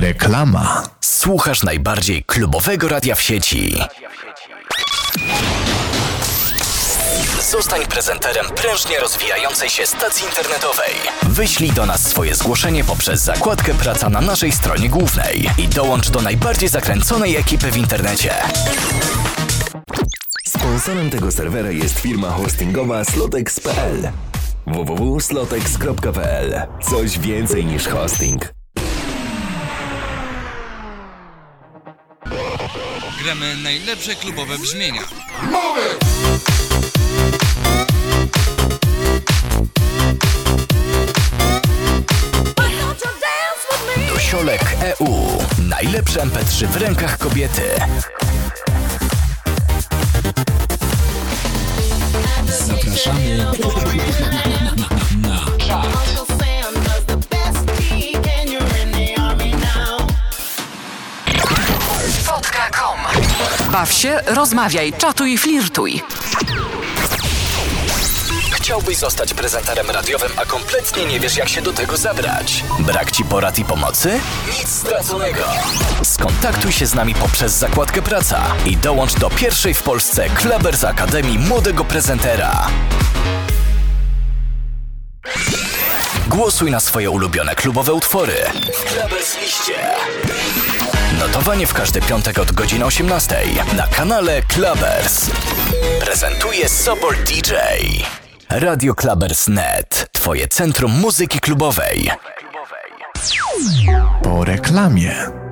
Reklama. Słuchasz najbardziej klubowego radia w sieci. Zostań prezenterem prężnie rozwijającej się stacji internetowej. Wyślij do nas swoje zgłoszenie poprzez zakładkę Praca na naszej stronie głównej i dołącz do najbardziej zakręconej ekipy w internecie. Sponsorem tego serwera jest firma hostingowa slotex.pl www.slotex.pl Coś więcej niż hosting. Gramy najlepsze klubowe brzmienia. Dosiolek EU. Najlepsze MP3 w rękach kobiety. Zapraszamy na Spotka.com Baw się, rozmawiaj, czatuj, flirtuj. Chciałbyś zostać prezenterem radiowym, a kompletnie nie wiesz, jak się do tego zabrać? Brak ci porad i pomocy? Nic straconego. Skontaktuj się z nami poprzez zakładkę Praca i dołącz do pierwszej w Polsce Klebers Akademii Młodego Prezentera. Głosuj na swoje ulubione klubowe utwory w Klebers liście. Notowanie w każdy piątek od godziny 18 na kanale Clubbers. Prezentuje Sobor DJ. Radio Clubbers.net. Twoje centrum muzyki klubowej. po reklamie.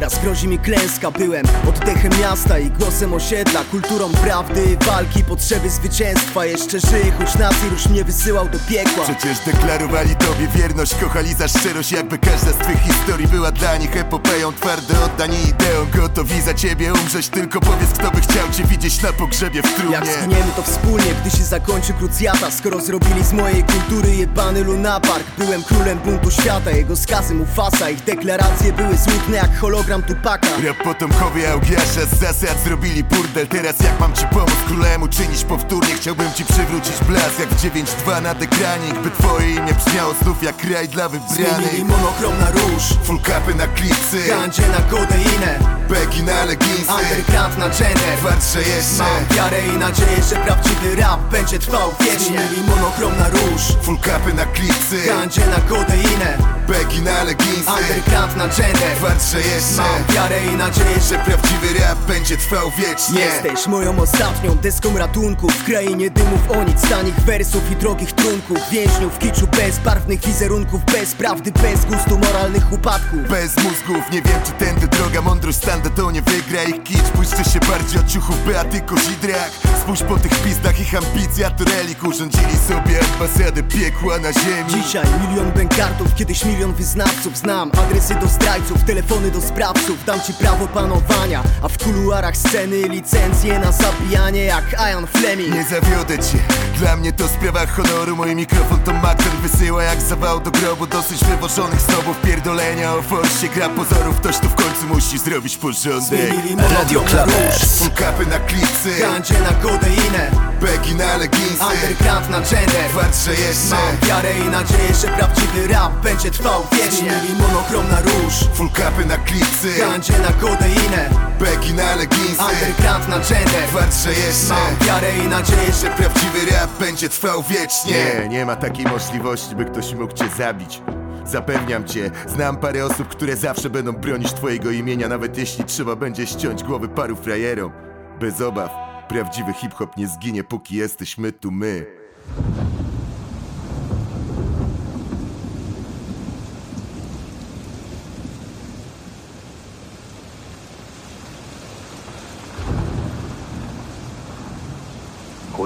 Teraz grozi mi klęska Byłem oddechem miasta i głosem osiedla Kulturą prawdy, walki, potrzeby zwycięstwa. Jeszcze żyję, choć nasz mnie wysyłał do piekła. Przecież deklarowali tobie wierność, kochali za szczerość Jakby każda z twych historii była dla nich epopeją. Twarde oddani ideą, gotowi za ciebie umrzeć. Tylko powiedz kto by chciał cię widzieć na pogrzebie w Jak trumnie zginiemy to wspólnie, gdy się zakończy krucjata. Skoro zrobili z mojej kultury jebany lunapark Byłem królem buntu świata, jego skazy Mufasa Ich deklaracje były smutne jak hologram Tupaka. Rap potomkowie Augiasza z zasad zrobili burdel. Teraz jak mam ci pomóc królemu czynić powtórnie Chciałbym ci przywrócić blask jak w 9-2 na ekranik By twoje imię brzmiało znów jak kraj dla Zmienili wybranych monochrom na róż. Full capy na klipsy, Gandzie na kodeinę begi na leginsy. Underground na gender Twarsze jeszcze. Mam wiarę i nadzieję, że prawdziwy rap będzie trwał wiecznie. Zmienili monochrom na róż. Full capy na klipsy, Gandzie na kodeinę begi na leginsy. Underground na gender Twarze jeszcze Mam wiarę i nadzieję, że prawdziwy rap będzie trwał wiecznie. Jesteś moją ostatnią deską ratunku. W krainie dymów o nic, tanich wersów i drogich trunków. Więźniów kiczu bezbarwnych wizerunków Bez prawdy, bez gustu, moralnych upadków. Bez mózgów, nie wiem czy tędy droga. Mądrość standa to nie wygra ich kicz. Błyszczy się bardziej od ciuchów Beaty Kozidrak Spójrz po tych pizdach ich ambicja to relik. Urządzili sobie ambasadę piekła na ziemi. Dzisiaj milion bękartów, kiedyś milion wyznawców. Znam adresy do zdrajców, telefony do sprawców Dam ci prawo panowania, a w kuluarach sceny Licencje na zabijanie jak Ian Fleming. Nie zawiodę cię, dla mnie to sprawa honoru. Mój mikrofon to Macken wysyła jak zawał do grobu. Dosyć wywożonych snobów, pierdolenia o forsie Gra pozorów, ktoś tu w końcu musi zrobić porządek. Radio Clubbers. Full na klipsy, Gandzie na kodeinę begi na leginsy Underground na gender. Twarze jeszcze Mam wiarę i nadzieję, że prawdziwy rap będzie trwał wiecznie. Zmienili monochrom na róż. Full na klipsy, Gandzie na kodeinę. Begi na leginsy. Underground na gender Twarze jeszcze. Mam wiarę i nadzieję, że prawdziwy rap będzie trwał wiecznie. Nie, nie ma takiej możliwości, by ktoś mógł cię zabić. Zapewniam cię, znam parę osób, które zawsze będą bronić twojego imienia Nawet jeśli trzeba będzie ściąć głowy paru frajerom. Bez obaw, prawdziwy hip-hop nie zginie, póki jesteśmy tu my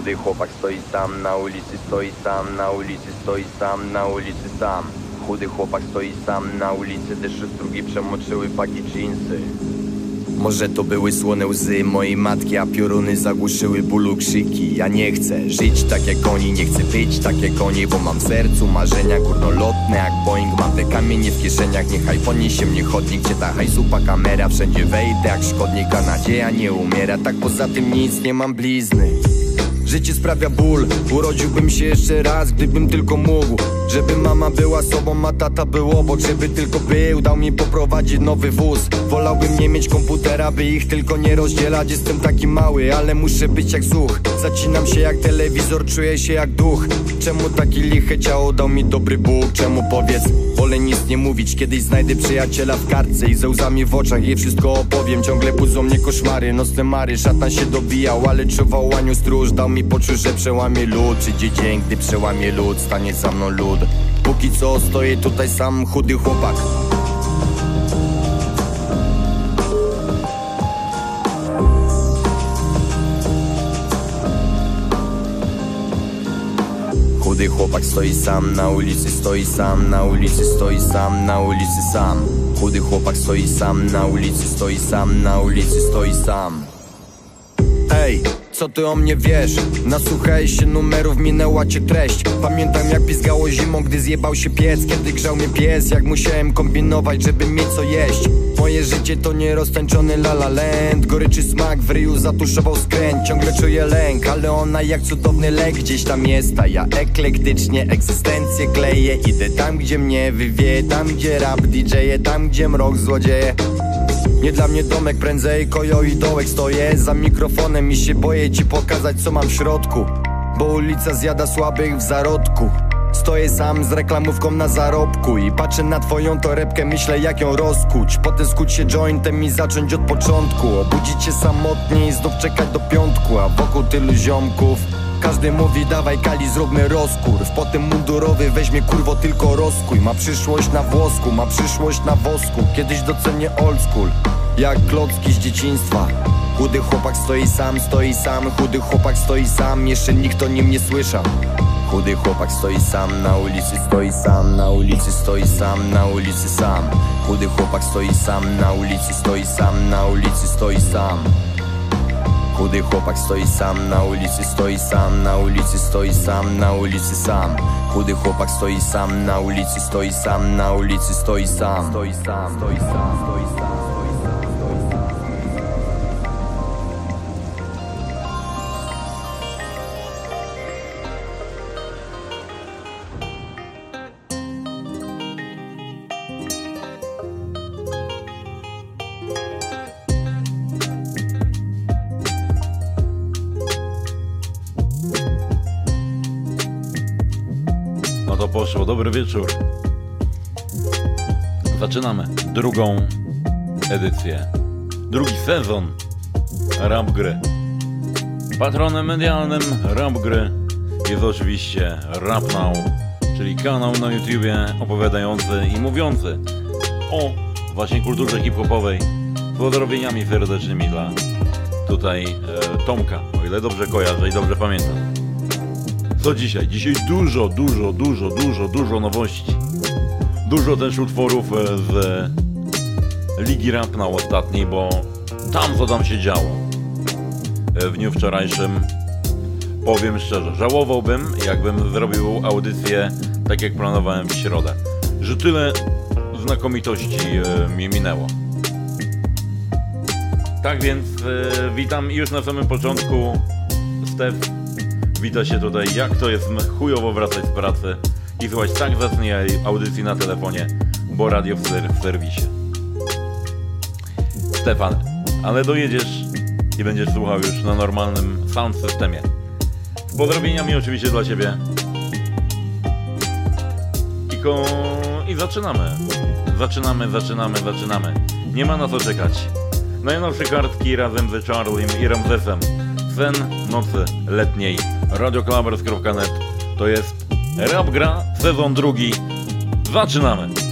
Chudy chłopak stoi sam na ulicy, stoi sam na ulicy, stoi sam na ulicy sam. Chudy chłopak stoi sam na ulicy, deszcze strugi przemoczyły paki dżinsy. Może to były słone łzy mojej matki A pioruny zagłuszyły bólu krzyki Ja nie chcę żyć tak jak oni Nie chcę być tak jak oni Bo mam w sercu marzenia górnolotne jak Boeing Mam te kamienie w kieszeniach Niechaj poniesie mnie chodnik Gdzie ta hajsupa kamera Wszędzie wejdę jak szkodnik A nadzieja nie umiera Tak poza tym nic nie mam blizny Życie sprawia ból. Urodziłbym się jeszcze raz, gdybym tylko mógł Żeby mama była sobą, a tata był obok. Żeby tylko był, dał mi poprowadzić nowy wóz. Wolałbym nie mieć komputera, by ich tylko nie rozdzielać. Jestem taki mały, ale muszę być jak słuch. Zacinam się jak telewizor, czuję się jak duch. Czemu taki liche ciało dał mi dobry Bóg? Czemu powiedz? Wolę nic nie mówić, kiedyś znajdę przyjaciela w kartce I ze łzami w oczach jej wszystko opowiem. Ciągle budzą mnie koszmary, nocne mary. Szatan się dobijał, ale czuwał łaniu stróż. Dał mi poczuć, że przełamie lód Przyjdzie dzień, gdy przełamie lód Stanie za mną lód Póki co stoję tutaj sam, chudy chłopak Chudy chłopak stoi sam na ulicy, stoi sam na ulicy, stoi sam na ulicy sam. Chudy chłopak stoi sam na ulicy, stoi sam na ulicy, stoi sam. Ej, co ty o mnie wiesz? Nasłuchałeś się numerów, minęła cię treść. Pamiętam jak pizgało zimą, gdy zjebał się piec. Kiedy grzał mnie pies, jak musiałem kombinować, żeby mieć co jeść. Moje życie to nieroztańczony la land. Goryczy smak w ryju zatuszował skręt. Ciągle czuję lęk, ale ona jak cudowny lek. Gdzieś tam jest, a ja eklektycznie egzystencję kleję. Idę tam, gdzie mnie wywieje, tam gdzie rap DJ-e Tam, gdzie mrok złodzieje nie dla mnie domek, prędzej kojo i dołek Stoję. Za mikrofonem i się boję ci pokazać co mam w środku. Bo ulica zjada słabych w zarodku. Stoję sam z reklamówką na zarobku I patrzę na twoją torebkę, myślę jak ją rozkuć. Potem skuć się jointem i zacząć od początku. Obudzić się samotnie i znów czekać do piątku A wokół tylu ziomków każdy mówi dawaj kali zróbmy rozkurw Potem mundurowy weźmie kurwo tylko rozkuj. Ma przyszłość na włosku, ma przyszłość na wosku. Kiedyś docenię old school Jak klocki z dzieciństwa. Chudy chłopak stoi sam, stoi sam. Chudy chłopak stoi sam, jeszcze nikt o nim nie słyszał. Chudy chłopak stoi sam na ulicy, stoi sam na ulicy, stoi sam na ulicy sam. Chudy chłopak stoi sam na ulicy, stoi sam na ulicy, stoi sam Chudy chłopak stoi sam na ulicy, stoi sam na ulicy, stoi sam na ulicy sam. Chudy chłopak stoi sam na ulicy, stoi sam na ulicy, stoi sam. Stoi sam, stoi sam, stoi sam, Dobry wieczór. Zaczynamy drugą edycję, drugi sezon Rap Gry. Patronem medialnym Rap Gry jest oczywiście Rap Now, czyli kanał na YouTubie opowiadający i mówiący o właśnie kulturze hip-hopowej. Z Pozdrowieniami serdecznymi dla tutaj e, Tomka, o ile dobrze kojarzę i dobrze pamiętam. Co dzisiaj? Dzisiaj dużo, dużo, dużo, dużo, dużo nowości. Dużo też utworów e, z Ligi Rap na ostatniej, bo tam co tam się działo. E, W dniu wczorajszym powiem szczerze, żałowałbym, jakbym zrobił audycję tak jak planowałem w środę. Że tyle znakomitości e, mi minęło. Tak więc e, witam już na samym początku Stef Wita się tutaj, jak to jest chujowo wracać z pracy i słuchać tak zacnej audycji na telefonie, bo radio w, ser w serwisie. Stefan, ale dojedziesz i będziesz słuchał już na normalnym sound systemie. Z pozdrowieniami oczywiście dla Ciebie. I, ko... I zaczynamy. Zaczynamy, zaczynamy, zaczynamy. Nie ma na co czekać. Najnowsze kartki razem ze Charliem i Ramzesem. Sen nocy letniej. Radioklabers.net To jest Rap Gra, sezon drugi. Zaczynamy!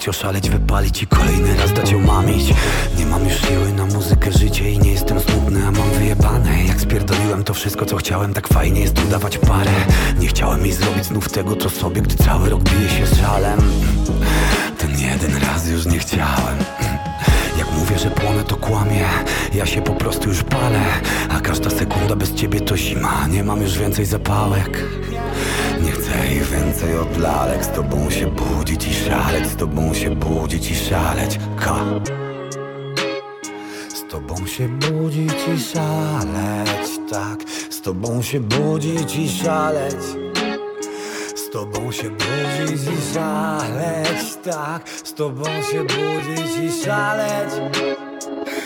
Załamać, oszaleć, wypalić i kolejny raz dać ją mamić. Nie mam już siły na muzykę, życie i nie jestem smutny, a mam wyjebane. Jak spierdoliłem to wszystko co chciałem, tak fajnie jest udawać parę. Nie chciałem jej zrobić znów tego co sobie, gdy cały rok bije się z żalem. Ten jeden raz już nie chciałem. Jak mówię, że płonę to kłamie. Ja się po prostu już palę. A każda sekunda bez ciebie to zima. Nie mam już więcej zapałek Ich więcej od lalek Z tobą się budzić i szaleć Z tobą się budzić i szaleć Ka. Z tobą się budzić i szaleć Tak, z tobą się budzić i szaleć. Z tobą się budzić i szaleć, tak. Z tobą się budzić i szaleć.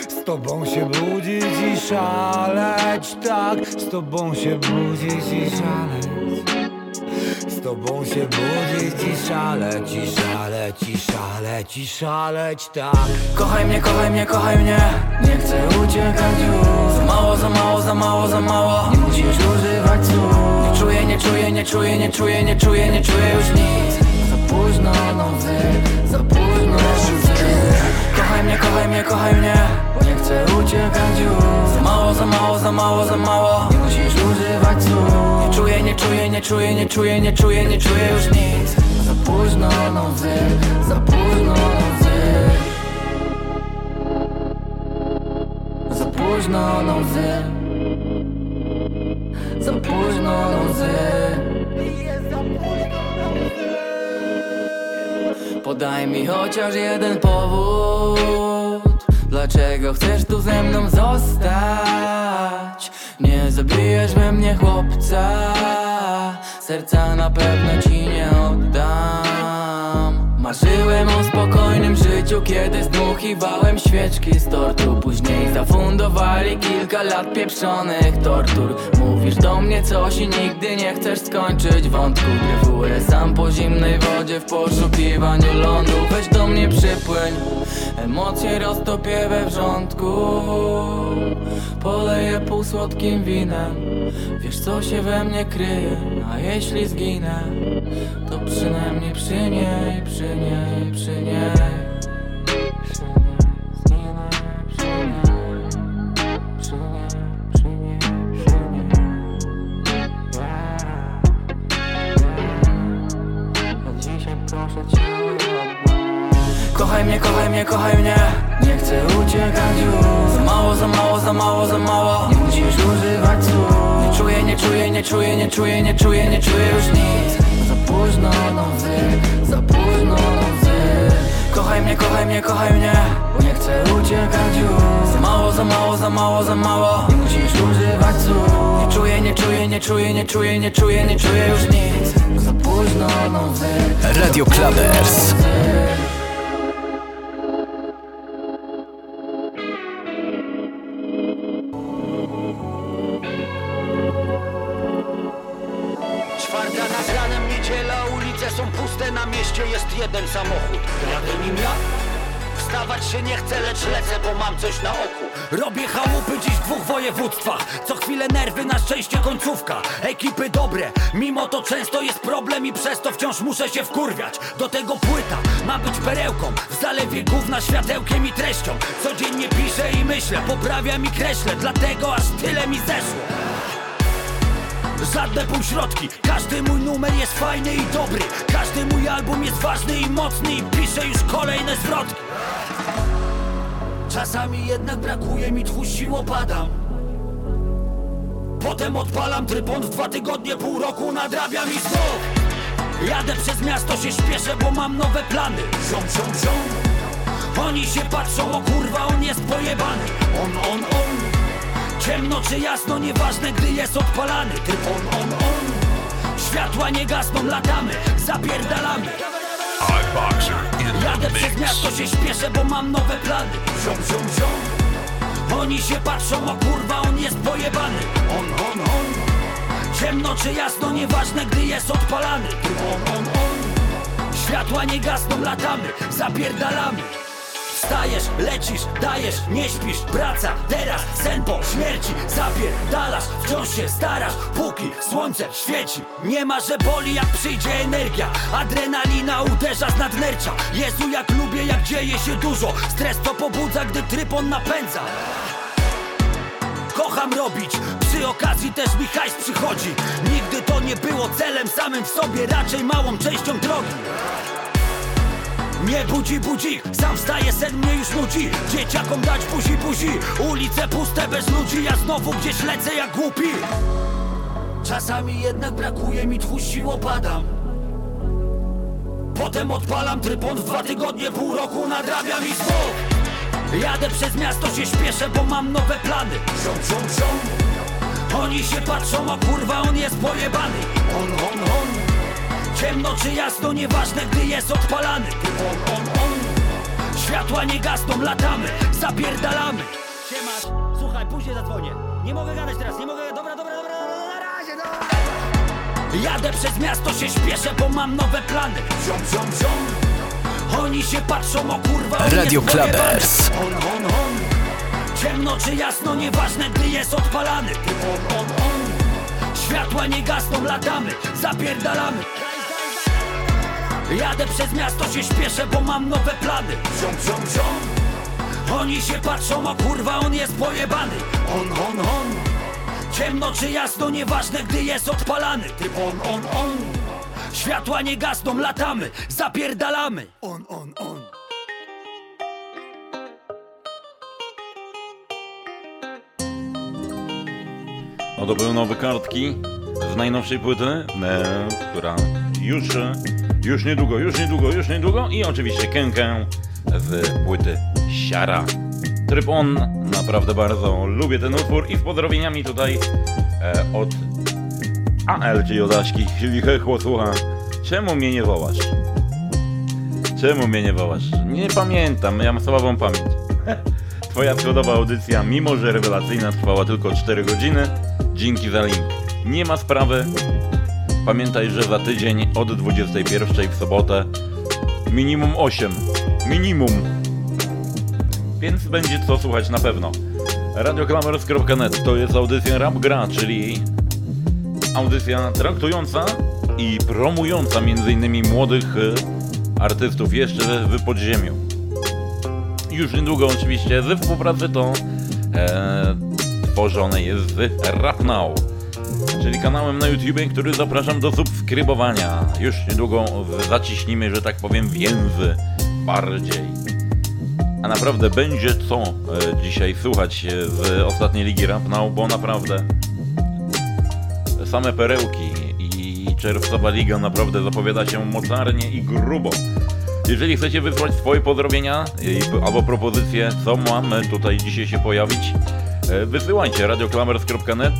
Z tobą się budzić i szaleć, tak. Z tobą się budzić i szaleć tobą się budzić i szaleć, i szaleć, i szaleć, tak. Kochaj mnie, kochaj mnie, kochaj mnie. Nie chcę uciekać już. Za mało, za mało, za mało, za mało. Nie musisz używać słów. Nie czuję, nie czuję, nie czuję, nie czuję, nie czuję, nie czuję już nic. Za późno nocy, za późno nocy Kochaj mnie, kochaj mnie, kochaj mnie. Nie chcę uciekać już. Za mało, za mało, za mało, za mało. Nie musisz używać słów czuję, nie czuję, nie czuję, nie czuję, nie czuję, nie czuję już nic. Za późno nocy, za późno nocy. Za późno na łzy Za późno na łzy Podaj mi chociaż jeden powód Dlaczego chcesz tu ze mną zostać? Nie zabijesz we mnie chłopca. Serca na pewno ci nie oddam Marzyłem o spokojnym życiu, kiedy zdmuchiwałem świeczki z tortu. Później zafundowali kilka lat pieprzonych tortur. Mówisz do mnie coś i nigdy nie chcesz skończyć wątku. Gryfuję sam po zimnej wodzie w poszukiwaniu lądu. Weź do mnie przypłyń, emocje roztopię we wrzątku. Poleję półsłodkim winem Wiesz co się we mnie kryje, a jeśli zginę przynajmniej przy niej, przy niej, przy niej. Kochaj mnie, kochaj mnie, kochaj mnie. Nie chcę uciekać już. Za mało, za mało, za mało, za mało. Nie musisz używać słów. Nie czuję, nie czuję, nie czuję, nie czuję, nie czuję, nie czuję już nic późno nocy, za późno nocy Kochaj mnie, kochaj mnie, kochaj mnie Nie chcę uciekać już. Za mało, za mało, za mało, za mało. Nie musisz używać słów. Nie czuję, nie czuję, nie czuję, nie czuję, nie czuję, nie czuję już nic. Za późno nocy Radio Clubbers. Jeden samochód. Jadę nim ja? Wstawać się nie chcę, lecz lecę, bo mam coś na oku. Robię chałupy dziś w dwóch województwach Co chwilę nerwy, na szczęście końcówka Ekipy dobre, mimo to często jest problem I przez to wciąż muszę się wkurwiać Do tego płyta ma być perełką W zalewie gówna światełkiem i treścią Codziennie piszę i myślę, poprawiam i kreślę Dlatego aż tyle mi zeszło Żadne półśrodki, każdy mój numer jest fajny i dobry. Każdy mój album jest ważny i mocny. I piszę już kolejne zwrotki. Czasami jednak brakuje mi tchu sił, opadam. Potem odpalam trypon w dwa tygodnie, pół roku nadrabiam i znów Jadę przez miasto, się śpieszę, bo mam nowe plany. Ziom, ziom, ziom. Oni się patrzą, o kurwa, on jest pojebany. On, on, on Ciemno czy jasno, nieważne, gdy jest odpalany. On, on, on. Światła nie gasną, latamy, zapierdalamy. Jadę przez miasto, się śpieszę, bo mam nowe plany. Ziom, ziom, ziom. Oni się patrzą, o kurwa, on jest pojebany. On, on, on. Ciemno czy jasno, nieważne gdy jest odpalany. On, on, on. Światła nie gasną, latamy, zapierdalamy Wstajesz, lecisz, dajesz, nie śpisz. Praca, teraz, sen po śmierci. Zapierdalasz, wciąż się starasz. Póki słońce świeci Nie ma, że boli jak przyjdzie energia. Adrenalina uderza z nadnercza Jezu jak lubię, jak dzieje się dużo. Stres to pobudza, gdy trypon napędza. Kocham robić, przy okazji też mi hajs przychodzi. Nigdy to nie było celem samym w sobie Raczej małą częścią drogi nie budzi budzik, sam wstaje, sen mnie już nudzi. Dzieciakom dać buzi buzi. Ulice puste bez ludzi, ja znowu gdzieś lecę jak głupi. Czasami jednak brakuje mi tchu sił, opadam. Potem odpalam trypon w dwa tygodnie, pół roku nadrabiam i znów Jadę przez miasto, się śpieszę, bo mam nowe plany. Ziom, ziom, ziom. Oni się patrzą, a kurwa on jest pojebany. On, on, on Ciemno czy jasno, nieważne gdy jest odpalany. On, on, on. Światła nie gasną, latamy, zapierdalamy. Siemasz, słuchaj, później zadzwonię. Nie mogę gadać teraz, nie mogę, dobra, dobra, dobra, na razie, Jadę przez miasto, się śpieszę, bo mam nowe plany. Ziom, ziom, ziom. Oni się patrzą, o kurwa, Radio. Clubbers. On, on, on. Ciemno czy jasno, nieważne gdy jest odpalany. On, on, on. Światła nie gasną, latamy, zapierdalamy Jadę przez miasto, się śpieszę, bo mam nowe plany. Ziom, ziom, ziom. Oni się patrzą, a kurwa on jest pojebany. On, on, on. Ciemno czy jasno, nieważne gdy jest odpalany. Typ on, on, on. Światła nie gasną, latamy, zapierdalamy. On, on, on. No to były nowe kartki z najnowszej płyty, e, która już, już niedługo, już niedługo, już niedługo i oczywiście Kękę z płyty Siara. Tryb on, naprawdę bardzo lubię ten utwór i z pozdrowieniami tutaj e, od AL, czyli od Aśki, czyli Hechło słucha. Czemu mnie nie wołasz? Czemu mnie nie wołasz? Nie pamiętam, ja mam słabą pamięć. Twoja schodowa audycja, mimo że rewelacyjna, trwała tylko 4 godziny. Dzięki za link. Nie ma sprawy. Pamiętaj, że za tydzień od 21 w sobotę minimum 8. Minimum. Więc będzie co słuchać na pewno. Radioklamers.net to jest audycja Rap Gra, czyli audycja traktująca i promująca m.in. młodych e, artystów jeszcze w podziemiu. Już niedługo oczywiście ze współpracy to e, tworzone jest Rap Now, czyli kanałem na YouTubie, który zapraszam do subskrybowania. Już niedługo zaciśnimy, że tak powiem, więzy bardziej. A naprawdę będzie co e, dzisiaj słuchać e, z ostatniej ligi Rap Now, bo naprawdę same perełki i czerwcowa liga naprawdę zapowiada się mocarnie i grubo. Jeżeli chcecie wysłać swoje pozdrowienia i- albo propozycje, co mamy tutaj dzisiaj się pojawić, e, wysyłajcie radioklamers.net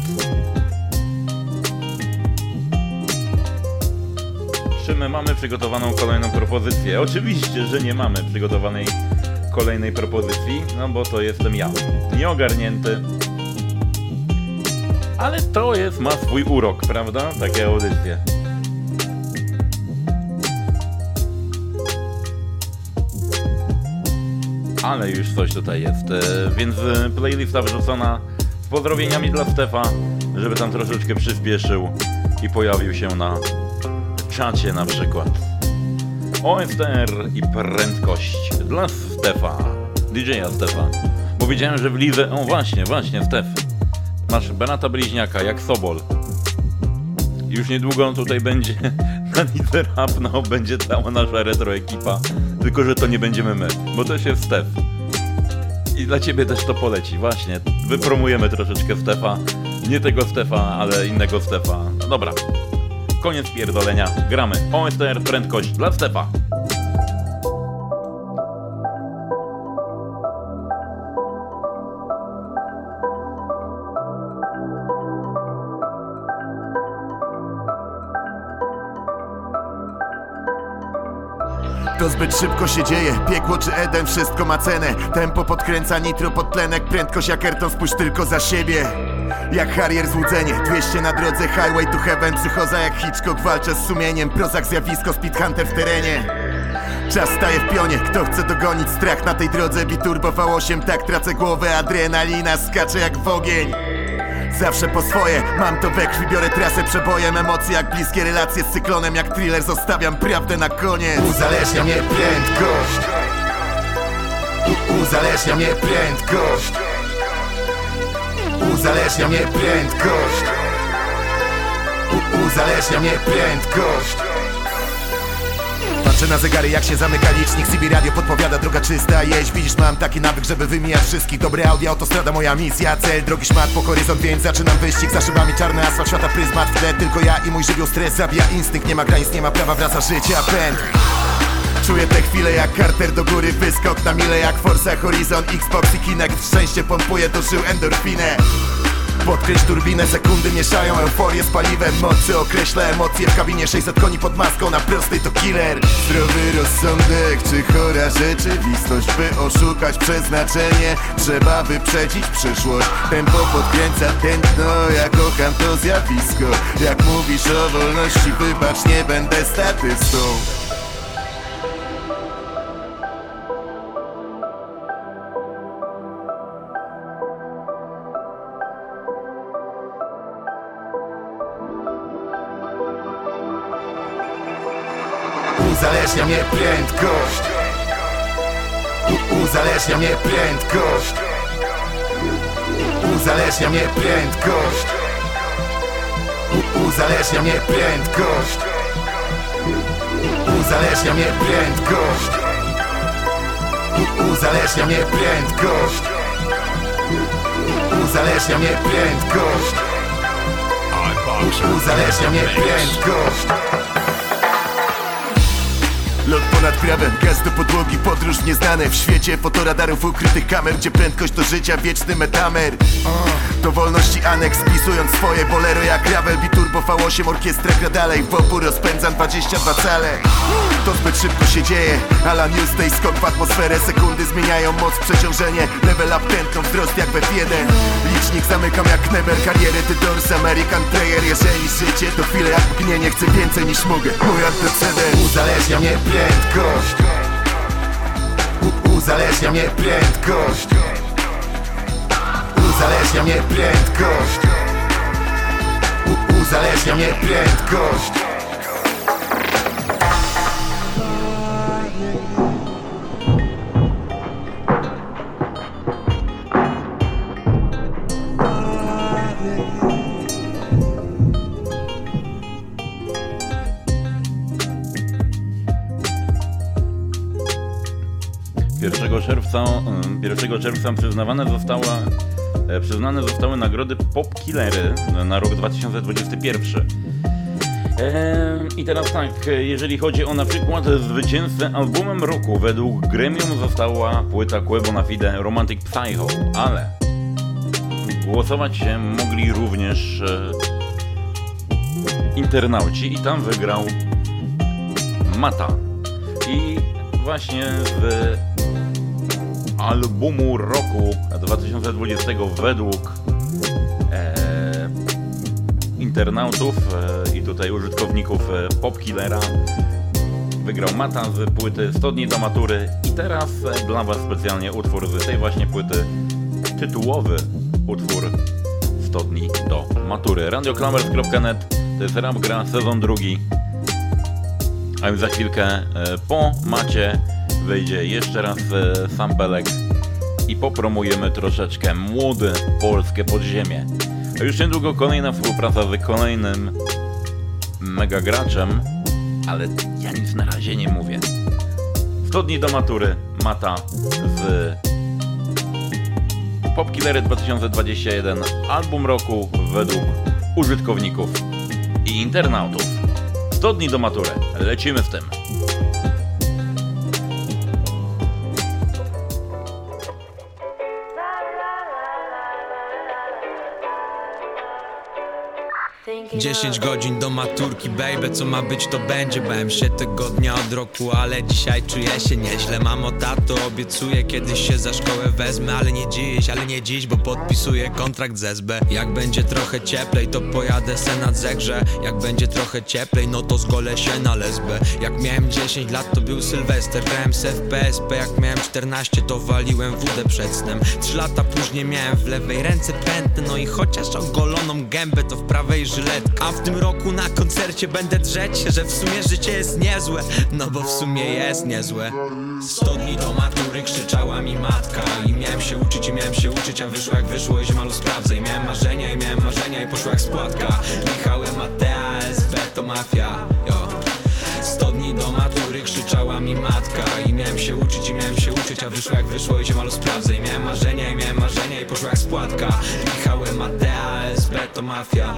Czy my mamy przygotowaną kolejną propozycję? Oczywiście, że nie mamy przygotowanej kolejnej propozycji, no bo to jestem ja. Nieogarnięty. Ale to jest, ma swój urok, prawda? Takie audycje. Ale już coś tutaj jest, e, więc e, playlista wrzucona z pozdrowieniami dla Stefa, żeby tam troszeczkę przyspieszył i pojawił się na czacie na przykład. OSTR i prędkość dla Stefa, DJ-a Stefa. Bo wiedziałem, że w lidze... O właśnie, właśnie, Stef. Masz brata bliźniaka, jak Sobol. Już niedługo tutaj będzie na lidze no będzie cała nasza retro ekipa. Tylko, że to nie będziemy my, bo też jest Stef. I dla ciebie też to poleci, właśnie. Wypromujemy troszeczkę Stefa. Nie tego Stefa, ale innego Stefa. Dobra. Koniec pierdolenia. Gramy. OSTR prędkość dla Stefa. To zbyt szybko się dzieje, piekło czy Eden, wszystko ma cenę Tempo podkręca nitro pod tlenek, prędkość jak Ayrton, spójrz tylko za siebie Jak Harrier złudzenie 200 na drodze Highway to Heaven Psychoza jak Hitchcock walczę z sumieniem Prozak zjawisko Speed Hunter w terenie. Czas staje w pionie, kto chce dogonić strach na tej drodze Biturbo V8, tak tracę głowę Adrenalina skacze jak w ogień. Zawsze po swoje, mam to we krwi, biorę trasę przebojem Emocje jak bliskie relacje z cyklonem Jak thriller zostawiam prawdę na koniec. Uzależnia mnie prędkość. Uzależnia mnie prędkość Uzależnia mnie prędkość. U Uzależnia mnie prędkość. Patrzę na zegary jak się zamyka licznik. CB Radio podpowiada droga czysta Jeźdź, widzisz mam taki nawyk, żeby wymijać wszystkich. Dobre audio, autostrada moja misja Cel, drogi szmat po horyzont, więc zaczynam wyścig. Za szybami czarny asfalt, świata pryzmat W tle tylko ja i mój żywioł stres Zabija instynkt, nie ma granic, nie ma prawa, wraca życie, pęd Czuję te chwile jak Carter do góry Wyskok na mile jak Forza Horizon Xbox i Kinect. Szczęście pompuje do żył endorfinę Podkręć turbinę, sekundy mieszają euforię z paliwem. Mocy określa emocje w kabinie 600 koni pod maską Na prostej to killer. Zdrowy rozsądek czy chora rzeczywistość By oszukać przeznaczenie Trzeba wyprzedzić przyszłość. Tempo podkręca tętno Ja kocham to zjawisko. Jak mówisz o wolności Wybacz, nie będę statystą Uzależnia mnie prędkość. U Uzależnia mnie prędkość. Uzależnia mnie prędkość. U Uzależnia mnie prędkość. Uzależnia mnie prędkość. U Uzależnia mnie prędkość. Uzależnia mnie prędkość. Uzależnia mnie prędkość Lot ponad prawem, gaz do podłogi, podróż nieznane. W świecie fotoradarów, ukrytych kamer Gdzie prędkość to życia, wieczny metamer. Do wolności aneks, spisując swoje bolero Jak gravel, biturbo V8, orkiestra gra dalej. W opór rozpędzam 22 cale To zbyt szybko się dzieje Alan Newstay, skok w atmosferę. Sekundy zmieniają moc, przeciążenie Level up, tętno, wzrost jak w F1 Licznik zamykam jak Kneber Karierę ty Doors, American Player Jeżeli życie to chwilę jak mgnienie Chcę więcej niż mogę, mój antecedent. Uzależnia mnie prędkość. U Uzależnia mnie prędkość. Uzależnia mnie prędkość. U Uzależnia mnie prędkość czerwca przyznawane została, e, przyznane zostały nagrody Pop Killery na rok 2021. E, I teraz tak, jeżeli chodzi o na przykład zwycięzcę albumem roku, według Gremium została płyta Quebo na Fide Romantic Psycho, ale głosować się mogli również e, internauci i tam wygrał Mata. I właśnie w albumu roku 2020 według e, internautów e, i tutaj użytkowników e, Popkillera wygrał Mata z płyty 100 dni do matury. I teraz e, dla Was specjalnie utwór z tej właśnie płyty. Tytułowy utwór 100 dni do matury. Radioklamers.net to jest rap gra sezon drugi. A już za chwilkę e, po macie wyjdzie jeszcze raz e, sampelek i popromujemy troszeczkę młode polskie podziemie. A już niedługo kolejna współpraca z kolejnym mega graczem, ale ja nic na razie nie mówię. 100 dni do matury, Mata z Popkillery 2021, album roku według użytkowników i internautów. 100 dni do matury, lecimy w tym. 10 godzin do maturki, baby, co ma być to będzie. Bałem się tego dnia od roku, ale dzisiaj czuję się nieźle. Mamo, tato, obiecuję, kiedyś się za szkołę wezmę Ale nie dziś, ale nie dziś, bo podpisuję kontrakt z SB Jak będzie trochę cieplej, to pojadę se nad zegrze. Jak będzie trochę cieplej, no to zgolę się na lesbę. Jak miałem 10 lat, to był Sylwester. Grałem se w PSP, jak miałem 14, to waliłem wódę przed snem. 3 lata później miałem w lewej ręce pętę No i chociaż ogoloną gębę, to w prawej żyletkę A w tym roku na koncercie będę drzeć się, że w sumie życie jest niezłe. No bo w sumie jest niezłe. 100 dni do matury krzyczała mi matka I miałem się uczyć i miałem się uczyć, a wyszło jak wyszło i ziemalu sprawdzę I miałem marzenia i miałem marzenia i poszło jak spłatka. Michałem Matea, SB to mafia, 100 dni do matury krzyczała mi matka I miałem się uczyć i miałem się uczyć, a wyszło jak wyszło i ziemalu sprawdzę. I miałem marzenia i miałem marzenia i poszło jak spłatka. Michałem Matea, SB to mafia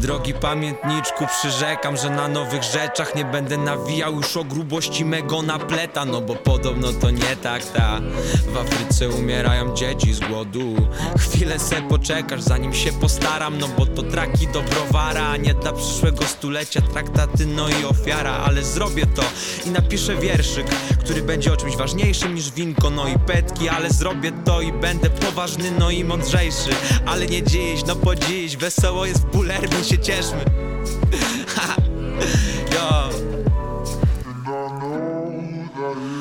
Drogi pamiętniczku, przyrzekam, że na nowych rzeczach nie będę nawijał. Już o grubości mego napleta No bo podobno to nie tak, ta. W Afryce umierają dzieci z głodu. Chwilę se poczekasz, zanim się postaram No bo to traki do browara, a nie dla przyszłego stulecia Traktaty, no i ofiara, ale zrobię to I napiszę wierszyk, który będzie o czymś ważniejszym niż winko, no i petki. Ale zrobię to i będę poważny, no i mądrzejszy. Ale nie dziś, no po dziś, wesoło jest w bulerni, się cieszmy. Yo.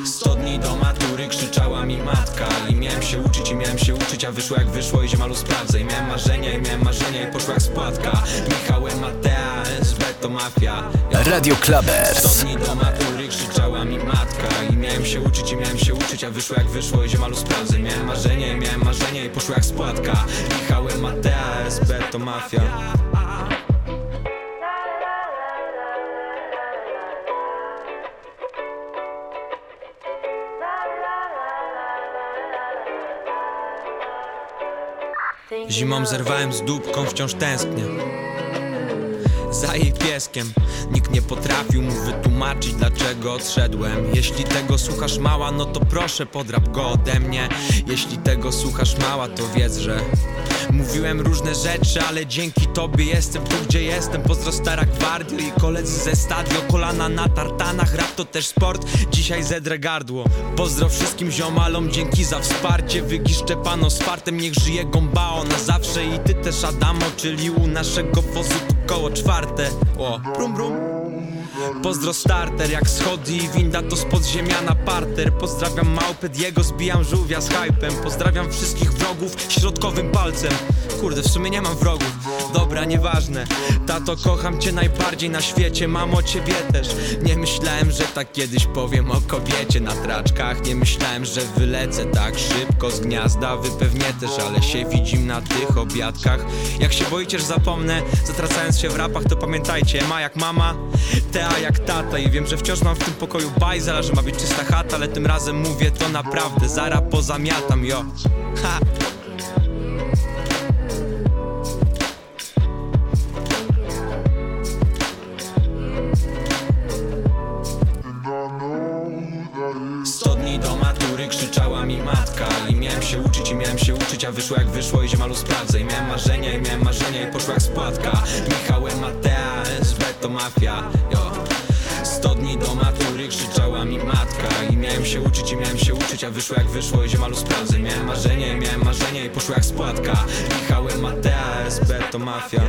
100 dni do matury krzyczała mi matka I miałem się uczyć i miałem się uczyć, a wyszło jak wyszło i ziemalu sprawdzę I miałem marzenia i miałem marzenia i poszło jak spłatka Michałem Matea, SB to mafia. Radio Klubers. 100 dni do matury krzyczała mi matka I miałem się uczyć i miałem się uczyć, a wyszło jak wyszło i ziemalu sprawdzę I miałem marzenia i miałem marzenia i jak spłatka Michałem Matea, SB to mafia Zimą zerwałem z dupką, wciąż tęsknię za jej pieskiem. Nikt nie potrafił mu wytłumaczyć dlaczego odszedłem. Jeśli tego słuchasz mała, no to proszę podrap go ode mnie. Jeśli tego słuchasz mała, to wiedz, że Mówiłem różne rzeczy, ale dzięki tobie jestem tu gdzie jestem. Pozdro stara gwardio i koledzy ze stadio Kolana na tartanach, rap to też sport Dzisiaj zedrę gardło. Pozdro wszystkim ziomalom, dzięki za wsparcie. Wygiszczę pano z fartem, niech żyje gombao na zawsze I ty też Adamo, czyli u naszego wozu koło czwarte. O, brum brum Pozdro starter, jak schody i winda to z podziemia na parter. Pozdrawiam małpę Diego, zbijam żółwia z hypem. Pozdrawiam wszystkich wrogów środkowym palcem. Kurde, w sumie nie mam wrogów. Dobra, nieważne. Tato, kocham cię najbardziej na świecie Mamo, ciebie też. Nie myślałem, że tak kiedyś powiem o kobiecie na traczkach. Nie myślałem, że wylecę tak szybko z gniazda. Wy pewnie też, ale się widzim na tych obiadkach. Jak się boicie, że zapomnę Zatracając się w rapach, to pamiętajcie Ma jak mama, Jak tata I wiem, że wciąż mam w tym pokoju bajzela Że ma być czysta chata, ale tym razem mówię to naprawdę Zara pozamiatam, jo. Ha! Się uczyć i miałem się uczyć, a wyszło jak wyszło i ziemalu sprawdzę I miałem marzenia i miałem marzenia i poszło jak spłatka Michałem Matea, SB to mafia, jo. 100 dni do matury krzyczała mi matka I miałem się uczyć i miałem się uczyć, a wyszło jak wyszło i ziemalu sprawdzę. Miałem marzenia i miałem marzenia i poszło jak spłatka. Michałem Matea, SB to mafia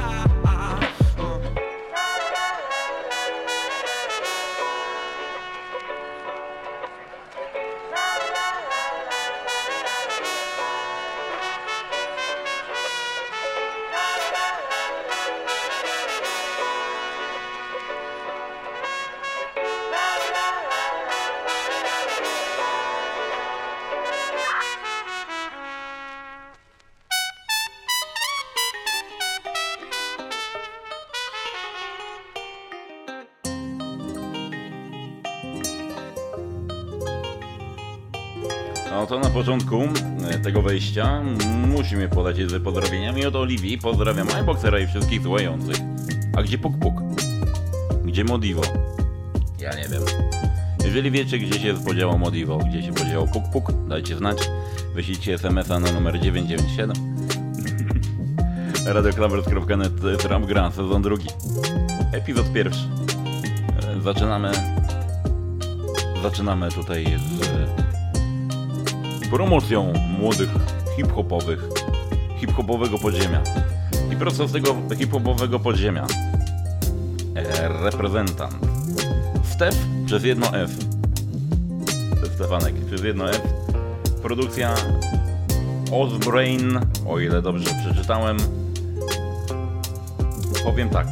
początku e, tego wejścia musimy polecieć z pozdrowieniami od Oliwii. Pozdrawiam iBoxera i wszystkich słuchających. A gdzie Puk Puk? Gdzie Modivo? Ja nie wiem. Jeżeli wiecie, gdzie się podziało Modivo, gdzie się podziało Puk Puk, dajcie znać. Wyślijcie SMS-a na numer 997. radioklabers.net to jest Rap Gra, sezon drugi. Epizod pierwszy. E, Zaczynamy... Zaczynamy tutaj z promocją młodych hip-hopowych, hip-hopowego podziemia. I prosto z tego hip-hopowego podziemia e, reprezentant Stef przez jedno F. Stefanek przez jedno F. Produkcja Ozbrain, o ile dobrze przeczytałem. Powiem tak.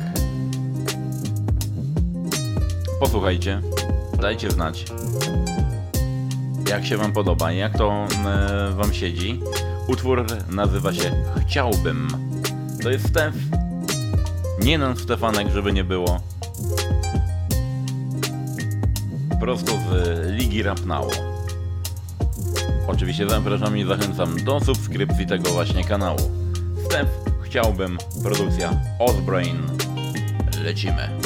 Posłuchajcie, dajcie znać, jak się Wam podoba, jak to e, Wam siedzi. Utwór nazywa się Chciałbym. To jest Stef. Nie nam Stefanek, żeby nie było. Prosto z Ligi Rap Now. Oczywiście zapraszam i zachęcam do subskrypcji tego właśnie kanału. Stef, chciałbym, produkcja Osbrain. Lecimy.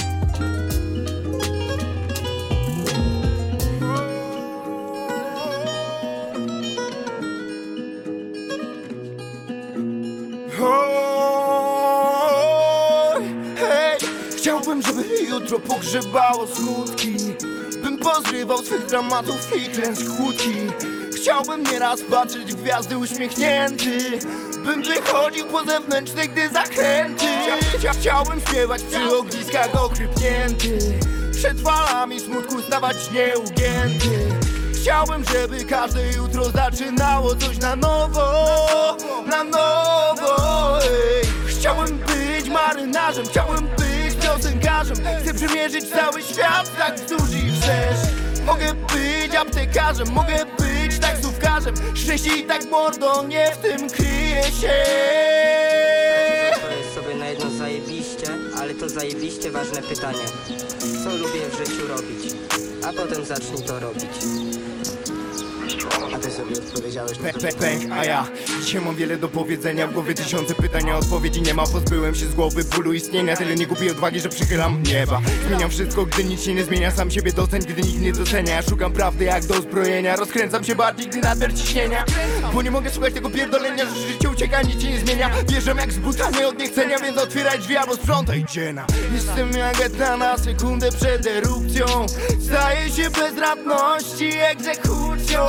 Pogrzebało smutki Bym pozrywał swych dramatów i klęsk kłótni Chciałbym nieraz patrzeć w gwiazdy uśmiechnięty Bym wychodził po zewnętrznej, gdy zakręty. Chcia, Chciałbym śpiewać przy ogniskach okrypnięty Przed falami smutku stawać nieugięty. Chciałbym, żeby każde jutro zaczynało coś na nowo Na nowo. Chciałbym być marynarzem, chciałbym być piosenkarzem Chcę przemierzyć cały świat tak wzdłuż i wszerz Mogę być aptekarzem, mogę być taksówkarzem Szczęście i tak mordą, nie w tym kryje się Odpowiedz sobie na ale to zajebiście ważne pytanie. Co lubię w życiu robić? A potem zacznij to robić. A ty sobie odpowiedziałeś na to pęk, pęk, a ja Dzisiaj mam wiele do powiedzenia W głowie tysiące pytań, a odpowiedzi nie ma Pozbyłem się z głowy bólu istnienia Tyle nie kupię odwagi, że przychylam nieba. Zmieniam wszystko, gdy nic się nie zmienia Sam siebie doceń, gdy nikt nie docenia. Szukam prawdy jak do zbrojenia Rozkręcam się bardziej, gdy nadmiar ciśnienia Bo nie mogę słuchać tego pierdolenia Że życie ucieka, nic się nie zmienia. Wierzę jak z butami od niechcenia Więc otwieraj drzwi albo sprzątaj. Dziena. Jestem jak etna na sekundę przed erupcją. Staję się bezradności egzekucją.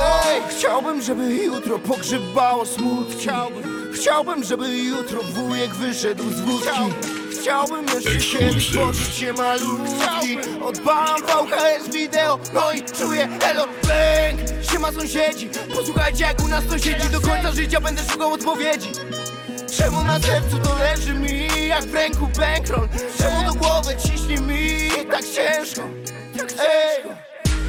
Chciałbym, żeby jutro pogrzebało smutki. Chciałbym, chciałbym, żeby jutro wujek wyszedł z wódki Chciałbym jeszcze kiedyś poczuć się malutki. Odpalam VHS wideo, no i czuję elo. Bęk, siema sąsiedzi. Posłuchajcie jak u nas to siedzi. Do końca życia będę szukał odpowiedzi. Czemu na sercu to leży mi jak w ręku bankroll? Czemu do głowy ciśnie mi tak ciężko? Ej,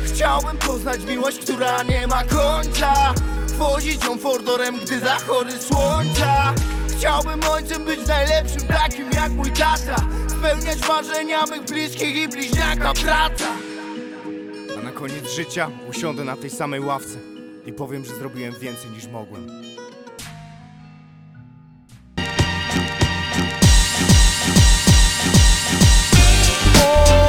chciałbym poznać miłość, która nie ma końca. Wozić ją fordorem, gdy zachody słońca Chciałbym ojcem być najlepszym, takim jak mój tata. Spełniać marzenia mych bliskich i bliźniaka brata. A na koniec życia usiądę na tej samej ławce I powiem, że zrobiłem więcej niż mogłem. Radio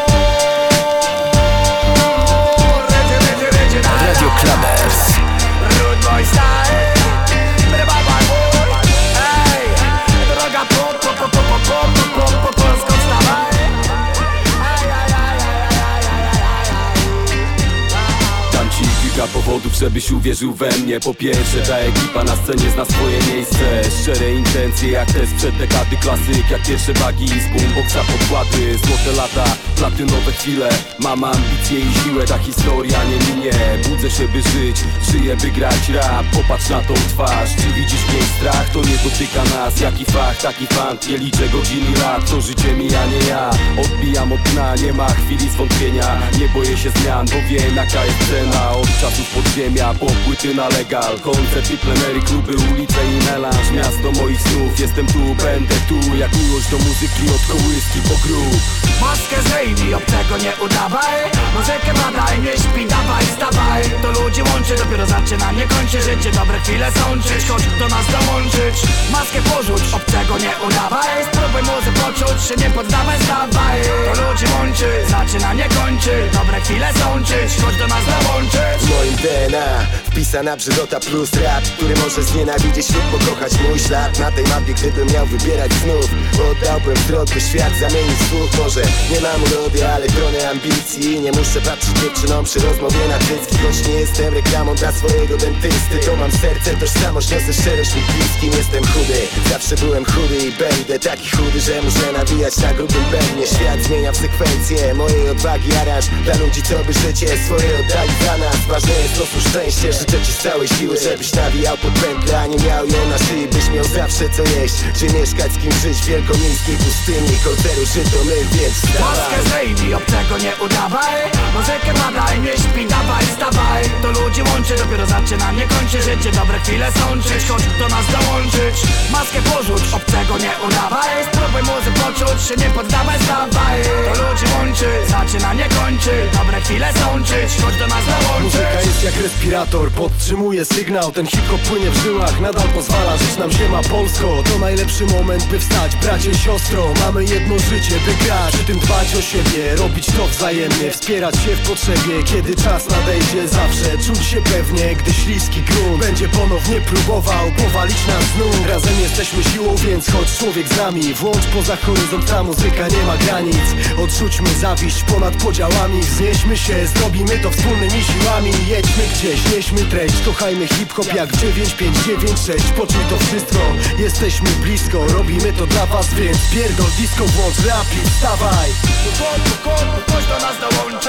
kilka powodów, żebyś uwierzył we mnie. Po pierwsze, ta ekipa na scenie zna swoje miejsce Szczere intencje jak te sprzed dekady Klasyk jak pierwsze bagi z boomboxa podkłady. Złote lata, platynowe chwile Mam ambicje i siłę, ta historia nie minie. Budzę się by żyć, żyję by grać rap. Popatrz na tą twarz, czy widzisz niej strach? To nie dotyka nas, jaki fach, taki fant Nie liczę godzin i lat, to życie mi, a nie ja. Odbijam od dna, nie ma chwili zwątpienia. Nie boję się zmian, bo wiem jaka jest cena. Od czasów podziemia, po płyty na legal. Koncerty, plenery, kluby, ulice i melanż Miasto moich snów, jestem tu, będę tu Jak miłość do muzyki od kołyski po grób Maskę zdejmij, obcego nie udawaj. Muzykę badaj, nie śpi, dawaj, stawaj To ludzi łączy, dopiero zaczyna, nie kończy życie. Dobre chwile sączyć, chodź do nas dołączyć Maskę porzuć, obcego nie udawaj. Spróbuj muzy poczuć, się nie poddawaj, stawaj To ludzi łączy, zaczyna, nie kończy. Dobre chwile sączyć, chodź do nas dołączyć W moim DNA Pisana brzydota plus rap, który może znienawidzieć lub pokochać mój ślad Na tej mapie, gdybym miał wybierać znów. Oddałbym wzrok, by świat zamienić w Może nie mam urody, ale trochę ambicji. Nie muszę patrzeć dziewczynom przy rozmowie na cycki Choć nie jestem reklamą dla swojego dentysty To mam serce, tożsamość, niosę szczerość mi bliskim. Jestem chudy, zawsze byłem chudy i będę taki chudy, że muszę nawijać na grubym bębnie. Świat zmienia w sekwencję mojej odwagi aranż Dla ludzi, co by życie swoje oddali za nas. Ważne jest losu szczęście, życzę ci z całej siły Żebyś nawijał pod pętlę, a nie miał ją na szyi Byś miał zawsze co jeść, czy mieszkać z kim żyć W wielkomiejskiej pustyni, koceru żyto my, więc Maskę wstawaj zdejmij, obcego nie udawaj. Muzykę badaj, nie śpi, dawaj, stawaj To ludzi łączy, dopiero zaczyna, nie kończy życie. Dobre chwile sączyć, chodź do nas dołączyć. Maskę porzuć, obcego nie udawaj. Spróbuj muzy poczuć, się nie poddawaj, stawaj To ludzi łączy, zaczyna, nie kończy. Dobre chwile sączyć, chodź do nas dołączyć Muzyka jest jak respirator, podtrzymuje sygnał. Ten hip-hop płynie w żyłach, nadal pozwala żyć nam ziema Polsko. To najlepszy moment, by wstać, bracie, siostro Mamy jedno życie, by grać, przy tym dbać o siebie Robić to wzajemnie, wspierać się w potrzebie. Kiedy czas nadejdzie, zawsze czuć się pewnie. Gdy śliski grunt będzie ponownie próbował powalić nas znów. Razem jesteśmy siłą, więc chodź człowiek z nami. Włącz poza horyzont, ta muzyka nie ma granic. Odrzućmy zawiść ponad podziałami. Wznieśmy się, zrobimy to wspólnymi siłami. Jedźmy gdzieś, nieśmy treść. Kochajmy hip-hop jak 9596 Poczuj to wszystko, wszystko Jesteśmy blisko, robimy to dla was Więc pierdol disco, włącz rap i stawaj Do kopu, kopu, ktoś do nas dołączy.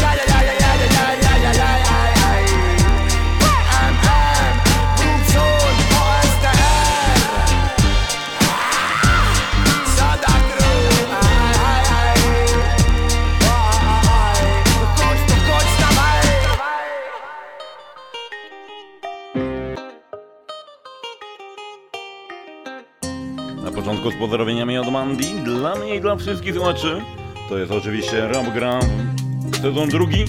Ja, ja, ja, ja, ja, ja, ja. Z pozdrowieniami od Mandy, dla mnie i dla wszystkich słuchaczy. To jest oczywiście Rap Gram sezon drugi.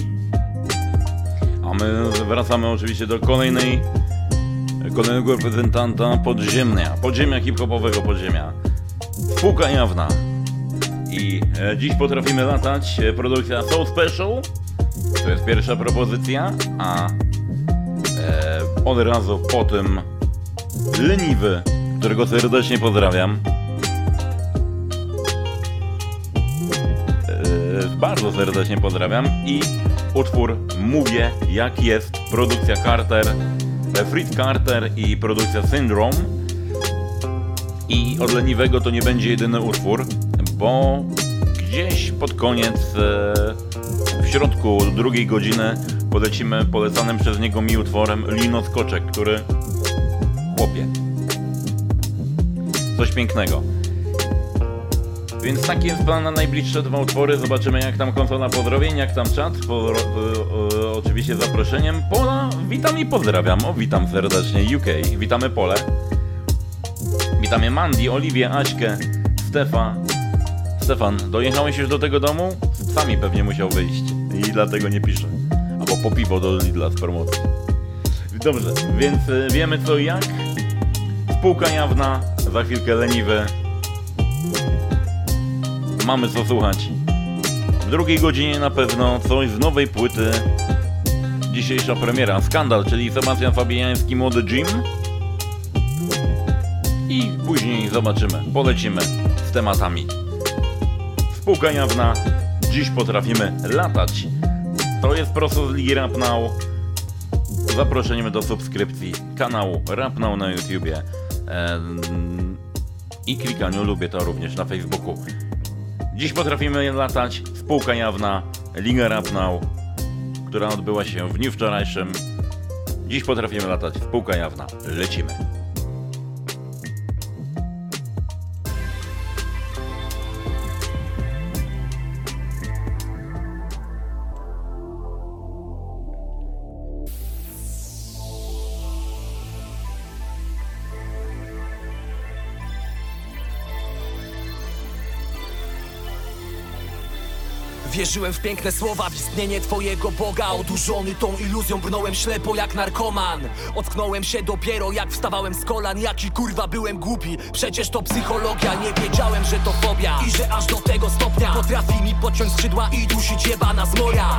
A my wracamy oczywiście do kolejnej kolejnego reprezentanta podziemia, podziemia hip-hopowego podziemia. Spółka jawna. I e, dziś potrafimy latać. Produkcja So Special. To jest pierwsza propozycja, a e, od razu po tym leniwy, którego serdecznie pozdrawiam. Bardzo serdecznie pozdrawiam i utwór Mówię jak jest, produkcja Carter, e, Fritz Carter i produkcja Syndrome. I od leniwego to nie będzie jedyny utwór, bo gdzieś pod koniec, e, w środku drugiej godziny polecimy polecanym przez niego mi utworem Lino Skoczek, który chłopie. Coś pięknego. Więc taki jest plan na najbliższe dwa utwory. Zobaczymy jak tam konsola pozdrowień, jak tam czat. Po, e, e, oczywiście zaproszeniem. Pola, witam i pozdrawiam. O, witam serdecznie UK. Witamy Pole. Witamy Mandy, Oliwię, Aśkę, Stefa. Stefan, dojechałeś już do tego domu? Z psami pewnie musiał wyjść i dlatego nie pisze. Albo po piwo do Lidla z promocji. Dobrze, więc y, wiemy co i jak. Spółka jawna, za chwilkę leniwy. Mamy co słuchać. W drugiej godzinie na pewno coś z nowej płyty. Dzisiejsza premiera Skandal, czyli Sebastian Fabiański, Młody Jim. I później zobaczymy, polecimy z tematami. Spółka jawna, dziś potrafimy latać. To jest prosto z Ligi Rap Now. Zaproszeniem do subskrypcji kanału Rap Now na YouTubie. Em, I klikaniu lubię to również na Facebooku. Dziś potrafimy latać. Spółka jawna, Liga Rap Now, która odbyła się w dniu wczorajszym. Dziś potrafimy latać. Spółka jawna. Lecimy. Wierzyłem w piękne słowa, w istnienie twojego Boga. Odurzony tą iluzją brnąłem ślepo jak narkoman. Ocknąłem się dopiero jak wstawałem z kolan. Jaki kurwa byłem głupi, przecież to psychologia. Nie wiedziałem, że to fobia i że aż do tego stopnia. Potrafi mi podciąć skrzydła i dusić jebana zmora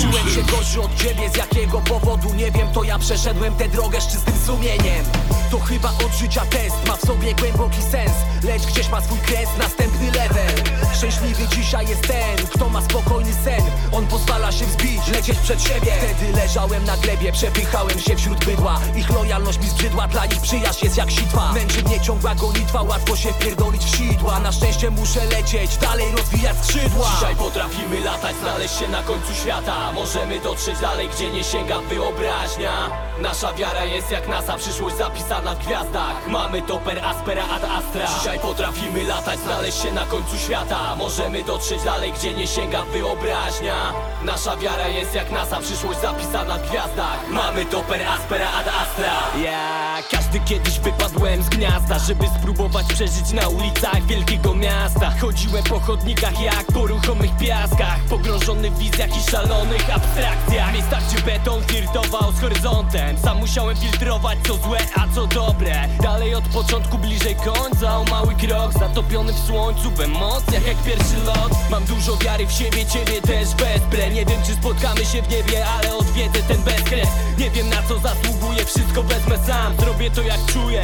Czułem się gorszy od ciebie, z jakiego powodu? Nie wiem To ja przeszedłem tę drogę z czystym sumieniem To chyba od życia test, ma w sobie głęboki sens Lecz gdzieś ma swój kres, następny level. Szczęśliwy dzisiaj jest ten, kto ma spokojny sen. On pozwala się wzbić, lecieć przed siebie. Wtedy leżałem na glebie, przepychałem się wśród bydła. Ich lojalność mi zbrzydła, dla nich przyjaźń jest jak sitwa. Męczy mnie ciągła gonitwa, łatwo się wpierdolić w sidła. Na szczęście muszę lecieć, dalej rozwijać skrzydła. Dzisiaj potrafimy latać, znaleźć się na końcu świata. Możemy dotrzeć dalej, gdzie nie sięga wyobraźnia. Nasza wiara jest jak NASA, przyszłość zapisana w gwiazdach. Mamy to per aspera ad astra. Dzisiaj potrafimy latać, znaleźć się na końcu świata. Możemy dotrzeć dalej, gdzie nie sięga wyobraźnia. Nasza wiara jest jak NASA, przyszłość zapisana w gwiazdach. Mamy to per aspera ad astra. Ja każdy kiedyś wypadłem z gniazda. Żeby spróbować przeżyć na ulicach wielkiego miasta. Chodziłem po chodnikach jak po ruchomych piaskach. Pogrążony w wizjach i szalonych abstrakcjach. Miejscach gdzie beton flirtował z horyzontem. Sam musiałem filtrować co złe, a co dobre. Dalej od początku bliżej końca. O mały krok Zatopiony w słońcu, w emocjach jak pierwszy lot. Mam dużo wiary w siebie, ciebie też wesprę. Nie wiem czy spotkamy się w niebie, ale odwiedzę ten bezkres. Nie wiem na co zasługuję, wszystko wezmę sam. Zrobię to jak czuję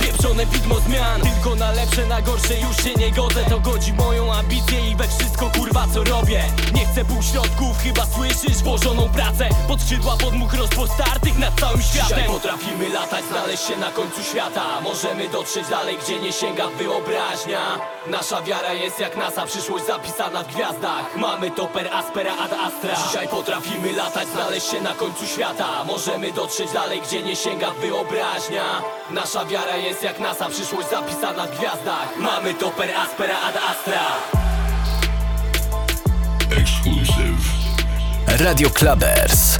Pieprzone widmo zmian. Tylko na lepsze, na gorsze już się nie godzę. To godzi moją ambicję i we wszystko kurwa co robię. Nie chcę półśrodków, chyba słyszysz? Włożoną pracę Pod skrzydła podmuch rozpostartych nad całym Dzisiaj światem. potrafimy latać, znaleźć się na końcu świata. Możemy dotrzeć dalej, gdzie nie sięga wyobraźnia. Nasza wiara jest jak NASA, przyszłość zapisana w gwiazdach. Mamy to per aspera ad astra. Dzisiaj potrafimy latać, znaleźć się na końcu świata. Możemy dotrzeć dalej, gdzie nie sięga wyobraźnia. Nasza wiara jest jak NASA, przyszłość zapisana w gwiazdach Mamy to per aspera ad astra Exclusive. Radio Clubbers.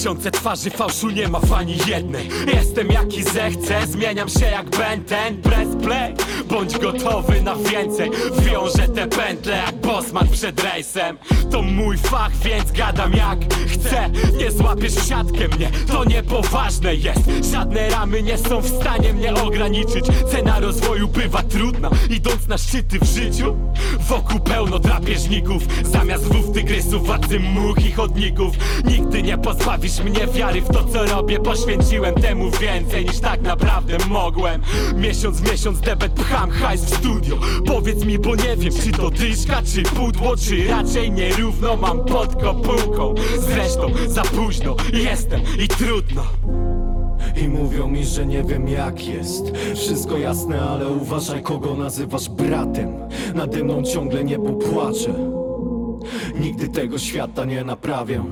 Tysiące twarzy fałszu nie ma w ani jednej. Jestem jaki zechcę, zmieniam się jak Benten Press play, bądź gotowy na więcej. Wiążę te pętle jak Bosman przed rejsem. To mój fach, więc gadam jak chcę. Nie złapiesz siatkę mnie, to niepoważne jest. Żadne ramy nie są w stanie mnie ograniczyć. Cena rozwoju bywa trudna, idąc na szczyty w życiu. Wokół pełno drapieżników Zamiast wów tygrysów, władcy much i chodników. Nigdy nie pozbawisz mnie wiary w to co robię. Poświęciłem temu więcej niż tak naprawdę mogłem. Miesiąc miesiąc debet pcham hajs w studio. Powiedz mi, bo nie wiem czy to dyszka, czy pudło Czy raczej nierówno mam pod kopułką. Zresztą za późno jestem i trudno. I mówią mi, że nie wiem jak jest. Wszystko jasne, ale uważaj kogo nazywasz bratem. Nade mną ciągle niebo płacze Nigdy tego świata nie naprawię.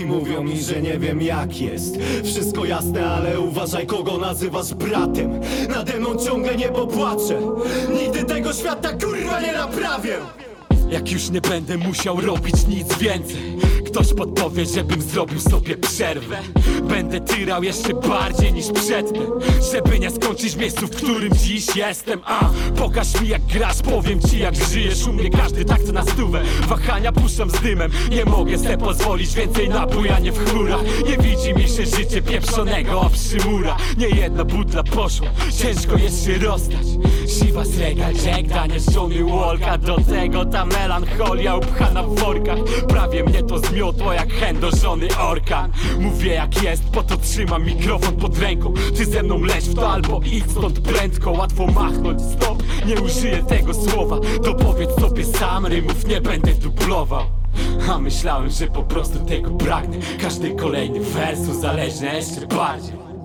I mówią mi, że nie wiem jak jest. Wszystko jasne, ale uważaj kogo nazywasz bratem. Nade mną ciągle niebo płacze Nigdy tego świata kurwa nie naprawię Jak już nie będę musiał robić nic więcej Ktoś podpowie, żebym zrobił sobie przerwę. Będę tyrał jeszcze bardziej niż przedtem Żeby nie skończyć w miejscu, w którym dziś jestem. A, pokaż mi jak grasz, powiem ci jak żyjesz. U mnie każdy takt na stówę. Wahania puszczam z dymem. Nie mogę sobie pozwolić więcej na bujanie w chmurach. Nie widzi mi się życie pieprzonego obszymura Nie jedna butla poszła, ciężko jest się rozstać Chivas Regal Jack Daniels Johnny Walka Do tego ta melancholia upchana w workach. Prawie mnie to zmiotło jak hen do żony orkan Mówię jak jest, po to trzymam mikrofon pod ręką. Ty ze mną leć w to albo idź stąd prędko. Łatwo machnąć, stop, nie użyję tego słowa. To powiedz sobie sam, rymów nie będę dublował. A myślałem, że po prostu tego pragnę. Każdy kolejny wers uzależnia jeszcze bardziej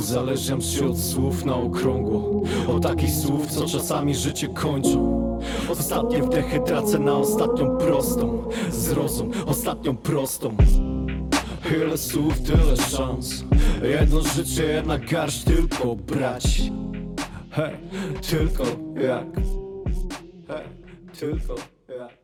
Uzależniam się od słów na okrągło Od takich słów, co czasami życie kończą. Ostatnie wdechy tracę na ostatnią prostą Zrozum, ostatnią prostą. Ile słów, tyle szans. Jedno życie, jedna garść tylko brać. Hej, tylko jak. Hej, tylko jak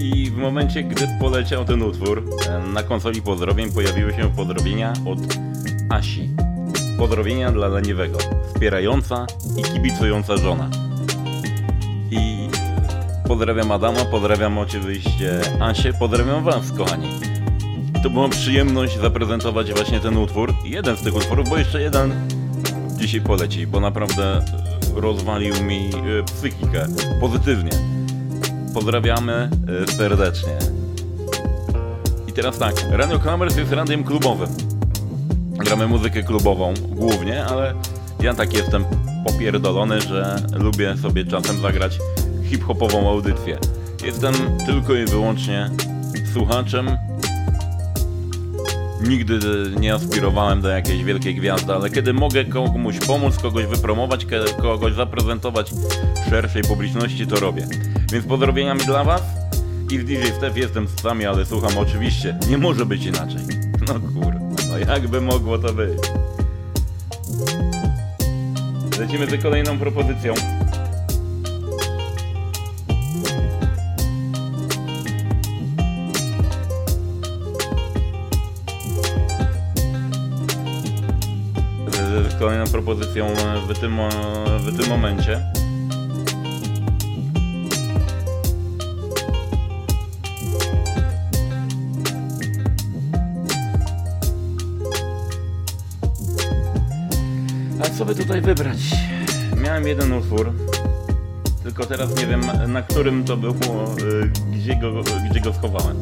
I w momencie, gdy poleciał ten utwór, e, na konsoli pozdrowień pojawiły się pozdrowienia od Asi. Pozdrowienia dla leniwego, wspierająca i kibicująca żona. I pozdrawiam Adama, pozdrawiam oczywiście Asię, pozdrawiam Was, kochani. To była przyjemność zaprezentować właśnie ten utwór. Jeden z tych utworów, bo jeszcze jeden dzisiaj poleci, bo naprawdę rozwalił mi e, psychikę pozytywnie. Pozdrawiamy e, serdecznie. I teraz tak, Radio Klamers jest radiem klubowym. Gramy muzykę klubową głównie, ale ja tak jestem popierdolony, że lubię sobie czasem zagrać hip-hopową audycję. Jestem tylko i wyłącznie słuchaczem Nigdy nie aspirowałem do jakiejś wielkiej gwiazdy, ale kiedy mogę komuś pomóc, kogoś wypromować, kogoś zaprezentować szerszej publiczności, to robię. Więc pozdrowieniami dla Was i z DJ Steph jestem z Wami, ale słucham oczywiście. Nie może być inaczej. No kurwa, no jakby mogło to być. Lecimy z kolejną propozycją. Kolejną propozycją e, w tym, e, w tym momencie. A co by tutaj wybrać? Miałem jeden utwór, tylko teraz nie wiem na którym to było, e, gdzie go, gdzie go schowałem.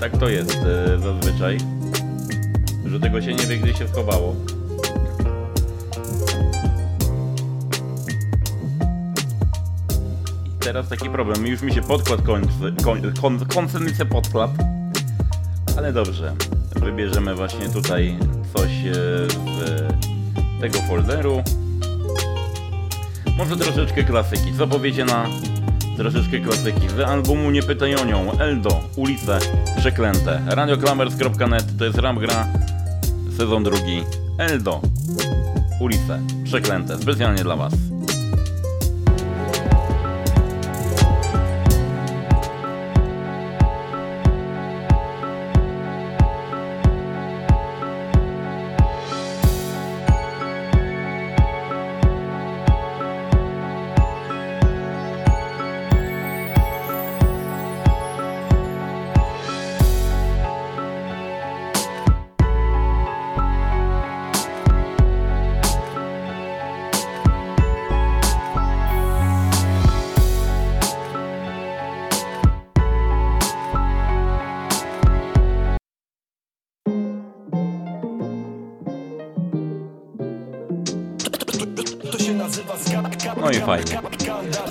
Tak to jest zazwyczaj że tego się nie wie, gdzie się schowało. Teraz taki problem. Już mi się podkład kończy, koń, kon, koncernice podkład. Ale dobrze. Wybierzemy właśnie tutaj coś e, z tego folderu. Może troszeczkę klasyki. Co powiecie na troszeczkę klasyki? Z albumu Nie pytaj o nią. Eldo, ulice przeklęte. Radioklamers.net to jest rap gra sezon drugi Eldo Ulice Przeklęte specjalnie dla Was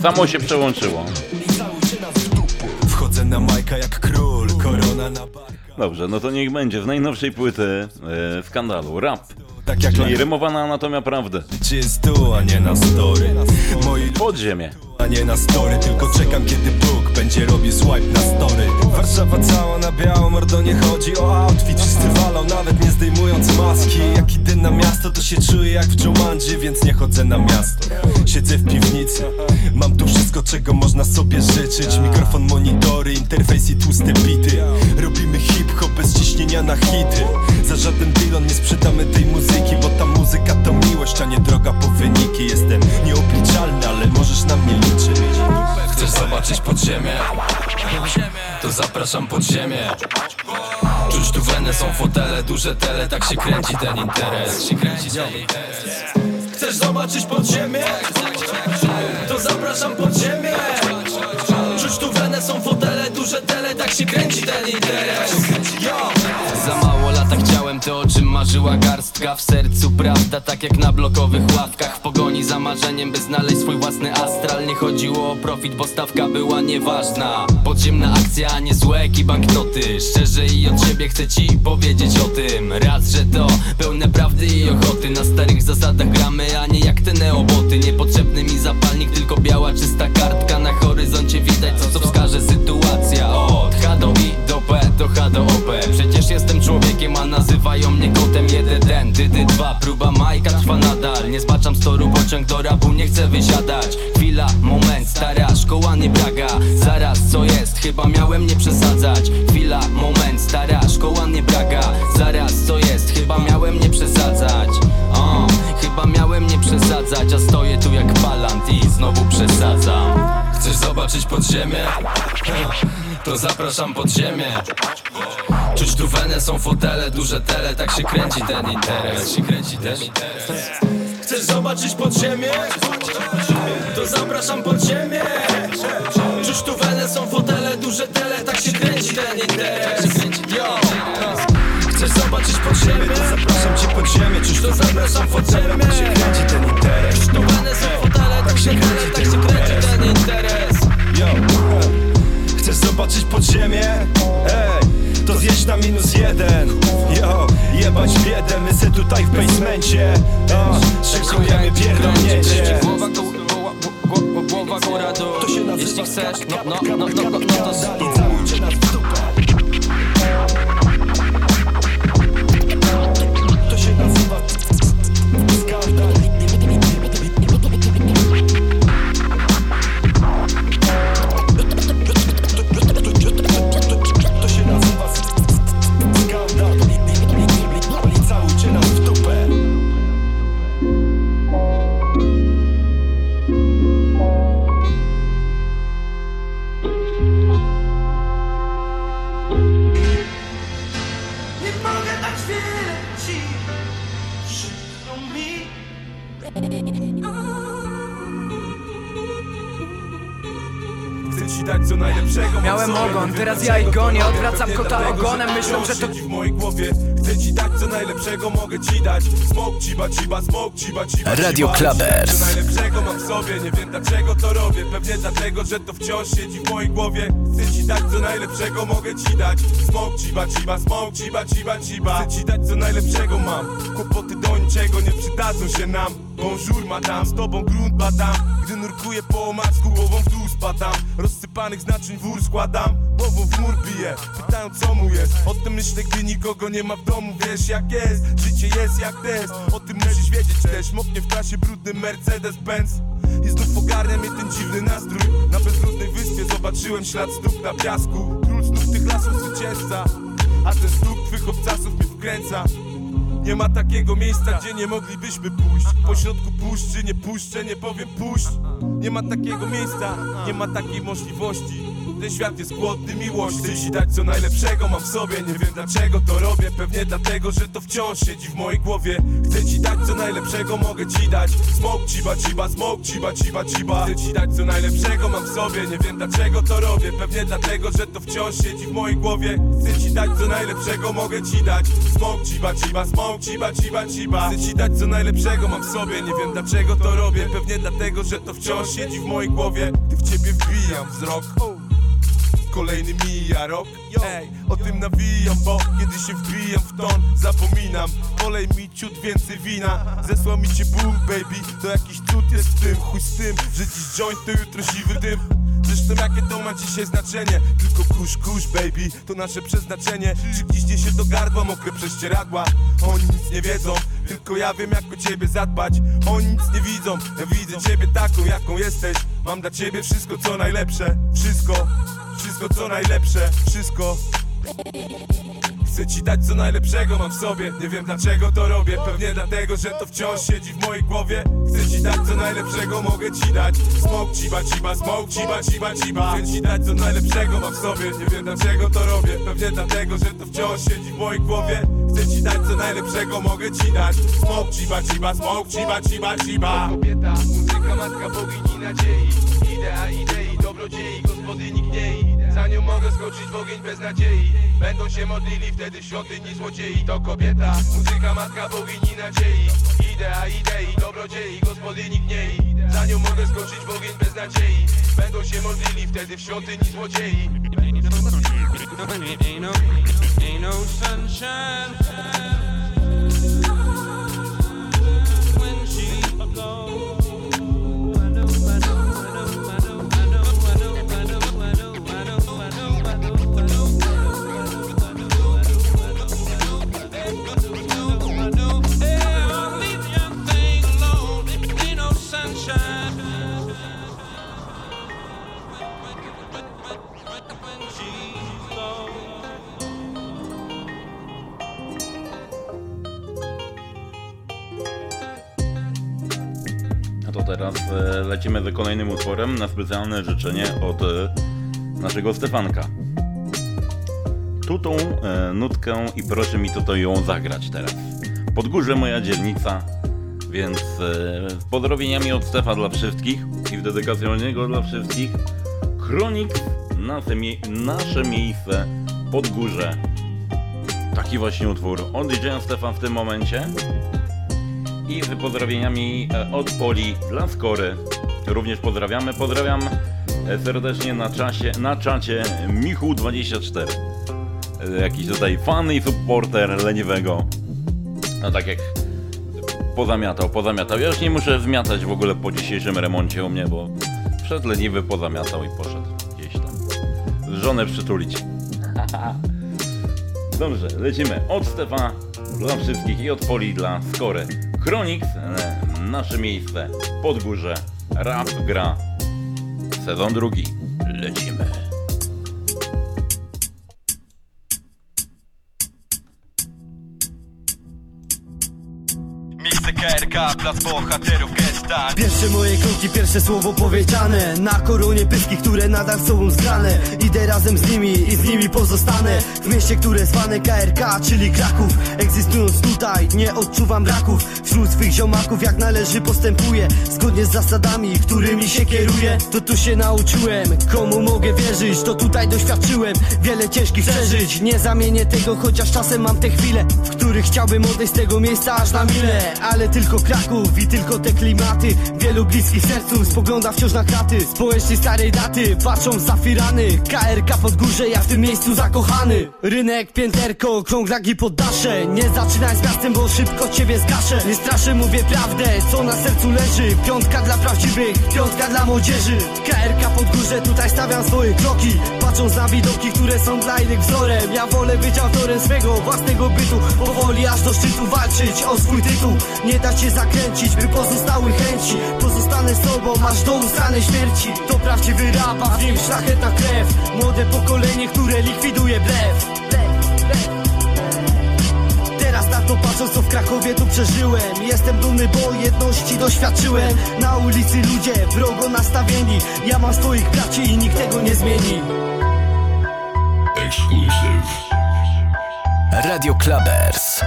Samo się przełączyło. Wchodzę na majka jak król, korona na Dobrze, no to niech będzie. Z najnowszej płyty e, skandalu Rap. Tak jak Czyli na- rymowana anatomia prawdy. Czy jest tu, a nie na story. Podziemie nie na story Tylko czekam kiedy Bóg będzie robił swipe na story. Warszawa cała na biało, mordo nie chodzi o outfit. Wszyscy walą, nawet nie zdejmując maski. Jak idę na miasto to się czuję jak w Jumanji Więc nie chodzę na miasto. Siedzę w piwnicy Mam tu wszystko czego można sobie życzyć. Mikrofon, monitory, interfejs i tłuste bity. Robimy hip-hop bez ciśnienia na hity. Za żaden deal nie sprzedamy tej muzyki Bo ta muzyka to miłość, a nie droga po wyniki. Jestem nieobliczalny, ale możesz na mnie liczyć Chcesz zobaczyć podziemie? To zapraszam pod ziemię Czuć tu wenę, są fotele, duże tele Tak się kręci ten interes Chcesz zobaczyć podziemie? To zapraszam pod ziemię Czuć tu wenę, są fotele, duże tele Tak się kręci ten interes Yo! Za mało to o czym marzyła garstka. W sercu prawda, tak jak na blokowych ławkach. W pogoni za marzeniem, by znaleźć swój własny astral. Nie chodziło o profit, bo stawka była nieważna. Podziemna akcja, nie złek i banknoty. Szczerze i od siebie chcę ci powiedzieć o tym. Raz, że to pełne prawdy i ochoty. Na starych zasadach gramy, a nie jak te neoboty. Niepotrzebny mi zapalnik, tylko biała czysta kartka. Na horyzoncie widać to, co wskaże do Do H do OP Przecież jestem człowiekiem, a nazywają mnie kotem jeden Dydy dwa, próba Majka trwa nadal. Nie zbaczam z toru, pociąg do rapu nie chcę wysiadać. Chwila, moment, stara szkoła nie braga Zaraz, co jest? Chyba miałem nie przesadzać. Chwila, moment, stara szkoła nie braga Zaraz, co jest? Chyba miałem nie przesadzać. O, Chyba miałem nie przesadzać A stoję tu jak palant i znowu przesadzam. Chcesz zobaczyć podziemie? To zapraszam pod ziemię Czuć tu wenę, są fotele, duże tele Tak się kręci ten interes się kręci ten interes Chcesz zobaczyć podziemie? To zapraszam pod ziemię Czuć tu wenę, są fotele, duże tele Tak się kręci ten interes Yo! Chcesz zobaczyć podziemie? To zapraszam cię pod ziemię Czuć To zapraszam pod ziemię tak się kręci ten interes Czuć tu wenę, są fotele, tak się kręci, tak się kręci ten interes Yo. Zobaczyć podziemie? Ej, to zjedź na minus jeden. Yo, jebać biedę, my se tutaj w basemencie o, Szykujemy pierdolnięcie Głowa, głowa, głowa, głowa, góra, dół Jeśli chcesz, no, no, no, no, no, no to I robię, odwracam kota ogonem, że myślą, że to- siedzi w mojej głowie. Chcę ci dać co najlepszego mogę ci dać. Smoke ciba ciba, smoke ciba ciba Radio. Clubbers. Co najlepszego mam w sobie, nie wiem dlaczego to robię. Pewnie dlatego, że to wciąż siedzi w mojej głowie. Chcę ci dać co najlepszego mogę ci dać. Smoke ciba ciba, smoke ciba ciba ciba. Chcę ci dać co najlepszego mam. Kłopoty do niczego nie przydadzą się nam. Bonjour madam, z tobą grunt badam. Gdy nurkuję po omacku, głową w dół spadam. Rozsypanych znaczeń wór składam Głową w mur biję, pytają co mu jest. O tym myślę, gdy nikogo nie ma w domu. Wiesz jak jest, życie jest jak test O tym musisz wiedzieć też. Moknie w klasie brudny Mercedes-Benz. I znów ogarnia mnie ten dziwny nastrój. Na bezludnej wyspie zobaczyłem ślad stóp na piasku. Król tych lasów zwycięzca. A ten stóp twych obcasów mnie wkręca. Nie ma takiego miejsca, gdzie nie moglibyśmy pójść. Pośrodku puszczy, nie puszczę, nie powiem puść. Nie ma takiego miejsca, nie ma takiej możliwości ten świat jest głodny miłości Chcę ci dać co najlepszego mam w sobie. Nie wiem dlaczego to robię. Pewnie dlatego, że to wciąż siedzi w mojej głowie. Chcę ci dać co najlepszego mogę ci dać. Smoke ciba ciba, smoke ciba ciba ciba Chcę ci dać co najlepszego mam w sobie. Nie wiem dlaczego to robię. Pewnie dlatego, że to wciąż siedzi w mojej głowie. Chcę ci dać co najlepszego mogę ci dać. Smoke ciba ciba, smoke ciba ciba ciba Chcę ci dać co najlepszego mam w sobie. Nie wiem dlaczego to robię. Pewnie dlatego, że to wciąż siedzi w mojej głowie. Gdy w ciebie wbijam wzrok Kolejny mija rok. Ej, o tym nawijam, bo kiedy się wbijam w ton Zapominam, wolej mi ciut więcej wina. Zesłał mi cię Bóg, baby. To jakiś cud jest w tym, chuj z tym Że dziś joint to jutro siwy dym Zresztą jakie to ma dzisiaj znaczenie. Tylko kusz, kusz, baby, to nasze przeznaczenie. Gdzieś się do gardła mokre prześcieradła? Oni nic nie wiedzą, tylko ja wiem jak o ciebie zadbać. Oni nic nie widzą, ja widzę ciebie taką jaką jesteś. Mam dla ciebie wszystko co najlepsze. Wszystko, wszystko co najlepsze. Wszystko Chcę ci dać co najlepszego mam w sobie. Nie wiem dlaczego to robię. Pewnie dlatego, że to wciąż siedzi w mojej głowie. Chcę ci dać co najlepszego mogę ci dać. Smoke ciba ciba, smoke ciba ciba ciba. Chcę ci dać co najlepszego mam w sobie. Nie wiem dlaczego to robię. Pewnie dlatego, że to wciąż siedzi w mojej głowie. Chcę ci dać co najlepszego mogę ci dać. Smoke ciba ciba, smoke ciba ciba ciba. Kobieta, muzyka, matka, bogini nadziei. Idea skoczyć w ogień bez nadziei. Będą się modlili wtedy świątyni złodziei. To kobieta, muzyka, matka, bogini nadziei. Idea idei, dobrodziei, gospodyni gnei Za nią mogę skoczyć w ogień bez nadziei. Będą się modlili wtedy w świątyni złodziei. Ain't no, ain't no sunshine. When she goes. E, lecimy z kolejnym utworem na specjalne życzenie od e, naszego Stefanka. Tu tą e, nutkę i proszę mi tutaj ją zagrać teraz. Podgórze moja dzielnica, więc e, z pozdrowieniami od Stefa dla wszystkich i w dedykacji od niego dla wszystkich. Kronik, nasze, mie nasze miejsce, Podgórze. Taki właśnie utwór od DJ Stefan w tym momencie. I z pozdrowieniami e, od Poli dla Skory. Również pozdrawiamy. Pozdrawiam e, serdecznie na, czasie, na czacie Michu24. E, Jakiś tutaj fan i supporter leniwego. No tak jak pozamiatał, pozamiatał. Ja już nie muszę zmiatać w ogóle po dzisiejszym remoncie u mnie, bo wszedł leniwy, pozamiatał i poszedł gdzieś tam. Żonę przytulić. Dobrze, lecimy od Stefa dla wszystkich i od Poli dla Skory. Chronix, nasze miejsce, Podgórze, rap gra, sezon drugi, lecimy. Miejsce KRK, plac bohaterów, gesta Pierwsze moje kroki, pierwsze słowo powiedziane. Na koronie pyski, które nadal są zgrane. Idę razem z nimi i z nimi pozostanę. W mieście, które zwane KRK, czyli Kraków. Egzystując tutaj, nie odczuwam braków. Wśród swych ziomaków jak należy postępuję. Zgodnie z zasadami, którymi się kieruję. To tu się nauczyłem, komu mogę wierzyć. To tutaj doświadczyłem wiele ciężkich przeżyć. Nie zamienię tego, chociaż czasem mam te chwile W których chciałbym odejść z tego miejsca aż na mile. Ale tylko Kraków i tylko te klimaty Wielu bliskich sercu spogląda wciąż na kraty. Społecznie starej daty, patrzą zafirany. KRK pod górze, ja w tym miejscu zakochany. Rynek, pięterko, krąglaki poddasze Nie zaczynaj z miastem, bo szybko ciebie zgaszę. Nie straszę, mówię prawdę, co na sercu leży. Piątka dla prawdziwych, piątka dla młodzieży. KRK pod górze, tutaj stawiam swoje kroki. Patrząc na widoki, które są dla innych wzorem. Ja wolę być autorem swego własnego bytu. Powoli aż do szczytu walczyć o swój tytuł. Nie dać się zakręcić, by pozostały chęci Pozostanę sobą, aż do ustanej śmierci. To prawdziwy rap, a w nim szlachetna krew. Młode pokolenie, które likwiduje blef Teraz na to patrząc co w Krakowie tu przeżyłem. Jestem dumny, bo jedności doświadczyłem. Na ulicy ludzie wrogo nastawieni. Ja mam swoich braci i nikt tego nie zmieni. Exclusive. Radio Clubbers.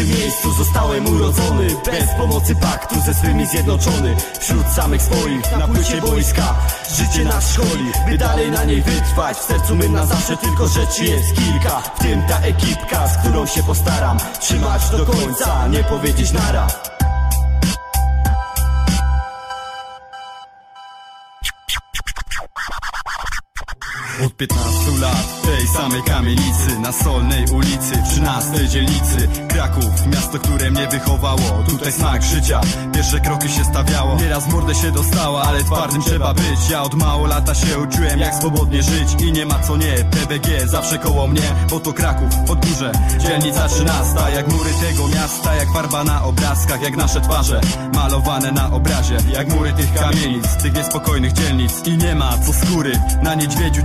Tym miejscu zostałem urodzony. Bez pomocy paktu ze swymi zjednoczony. Wśród samych swoich na płycie boiska. Życie nas szkoli, by dalej na niej wytrwać. W sercu my na zawsze tylko rzeczy jest kilka. W tym ta ekipka, z którą się postaram. Trzymać do końca, nie powiedzieć nara Od 15 lat w tej samej kamienicy Na Solnej ulicy, 13 dzielnicy Kraków, miasto, które mnie wychowało Tutaj smak życia, pierwsze kroki się stawiało. Nieraz w mordę się dostała, ale twardym trzeba być. Ja od mało lata się uczyłem jak swobodnie żyć I nie ma co nie, PBG zawsze koło mnie Bo to Kraków, Podgórze, dzielnica 13 Jak mury tego miasta, jak farba na obrazkach Jak nasze twarze, malowane na obrazie. Jak mury tych kamienic, tych niespokojnych dzielnic I nie ma co skóry na niedźwiedziu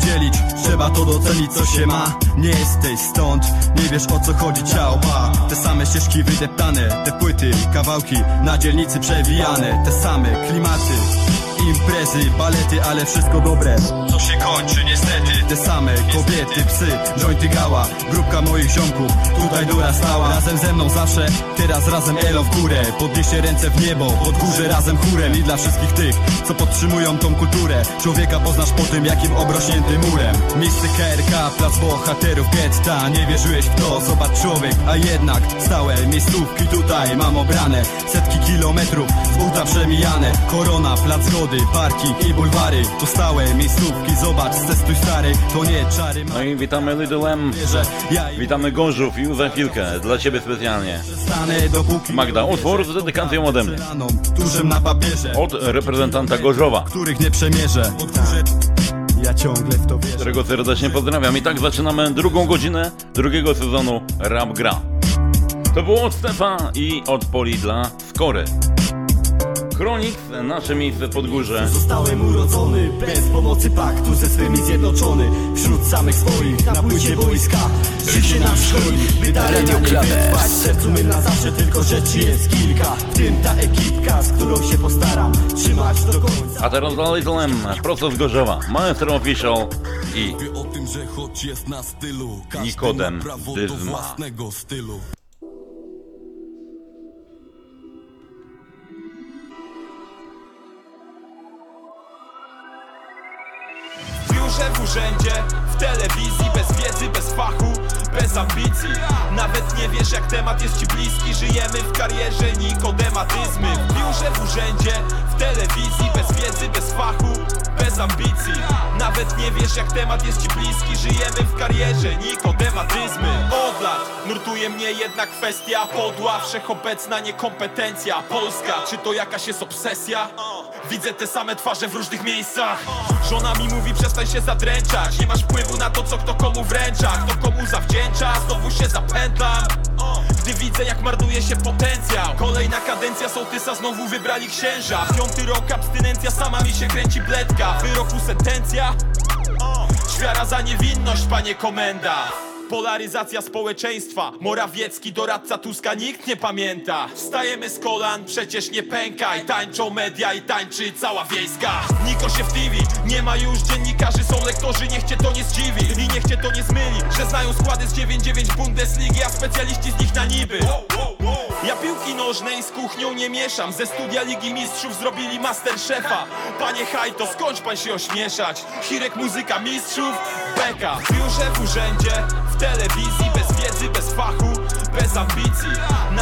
Trzeba to docenić co się ma. Nie jesteś stąd, nie wiesz o co chodzi. Ciao pa Te same ścieżki wydeptane, te płyty, kawałki Na dzielnicy przewijane, te same klimaty Imprezy, balety, ale wszystko dobre. Co się kończy niestety. Te same kobiety, psy, jointy gała. Grupka moich ziomków tutaj dorastała Razem ze mną zawsze, teraz razem elo w górę. Podnieście ręce w niebo, pod górze razem chórem. I dla wszystkich tych, co podtrzymują tą kulturę. Człowieka poznasz po tym, jakim obrośnięty murem. Miejsce KRK, plac bohaterów getta. Nie wierzyłeś w to, zobacz człowiek. A jednak stałe miejscówki tutaj mam obrane. Setki kilometrów z buta przemijane. Korona, plac zgody, parki i bulwary To stałe miejscówki, zobacz, testuj stary To nie czary No i witamy Little M. Witamy Gorzów już za chwilkę. Dla Ciebie specjalnie. Magda, utwór z dedykacją ode mnie. Od reprezentanta Gorzowa. Których nie przemierzę Ja ciągle w to wierzę którego serdecznie pozdrawiam. I tak zaczynamy drugą godzinę drugiego sezonu Rap Gra. To było od Stefa i od Poli dla Skory. Chronix, nasze miejsce pod górze. Zostałem urodzony bez pomocy paktu ze swymi zjednoczony. Wśród samych swoich na płycie wojska Życie nam szkoli, by dalej na nie wytrwać. W sercu my na zawsze, tylko rzeczy jest kilka. W tym ta ekipka, z którą się postaram Trzymać do końca. A teraz dla Little M, prosto z Gorzowa. Maestro Official i o tym, biurze, w urzędzie, w telewizji Bez wiedzy, bez fachu, bez ambicji. Nawet nie wiesz jak temat jest ci bliski. Żyjemy w karierze nikodematyzmy W biurze, w urzędzie, w telewizji. Bez wiedzy, bez fachu, bez ambicji. Nawet nie wiesz jak temat jest ci bliski. Żyjemy w karierze nikodematyzmy Od lat nurtuje mnie jedna kwestia Podła, wszechobecna niekompetencja Polska, czy to jakaś jest obsesja? Widzę te same twarze w różnych miejscach. Żona mi mówi przestań się zadręczać. Nie masz wpływu na to co kto komu wręcza. Kto komu zawdzięcza, znowu się zapętlam. Gdy widzę jak marnuje się potencjał. Kolejna kadencja sołtysa znowu wybrali księża. Piąty rok abstynencja sama mi się kręci bledka Wyroku sentencja. Ćwiara za niewinność panie komenda Polaryzacja społeczeństwa. Morawiecki, doradca Tuska, nikt nie pamięta. Wstajemy z kolan, przecież nie pękaj. Tańczą media i tańczy cała wiejska. Niko się w TV, nie ma już dziennikarzy. Są lektorzy, niech cię to nie zdziwi. I niech cię to nie zmyli, że znają składy z 9-9 Bundesligi A specjaliści z nich na niby. Ja piłki nożnej z kuchnią nie mieszam. Ze studia Ligi Mistrzów zrobili Masterchefa. Panie Hajto, skończ pan się ośmieszać. Hirek muzyka mistrzów, beka. Biurze, w urzędzie, telewizji Bez wiedzy, bez fachu, bez ambicji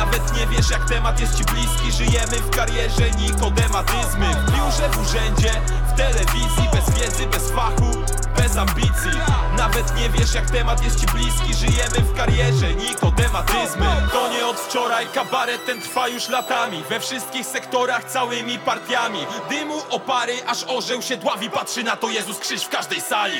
Nawet nie wiesz jak temat jest ci bliski. Żyjemy w karierze nikodematyzmy W biurze, w urzędzie, w telewizji Bez wiedzy, bez fachu, bez ambicji. Nawet nie wiesz jak temat jest ci bliski. Żyjemy w karierze nikodematyzmy To nie od wczoraj, kabaret ten trwa już latami. We wszystkich sektorach całymi partiami. Dymu, opary, aż orzeł się dławi. Patrzy na to Jezus krzyż w każdej sali.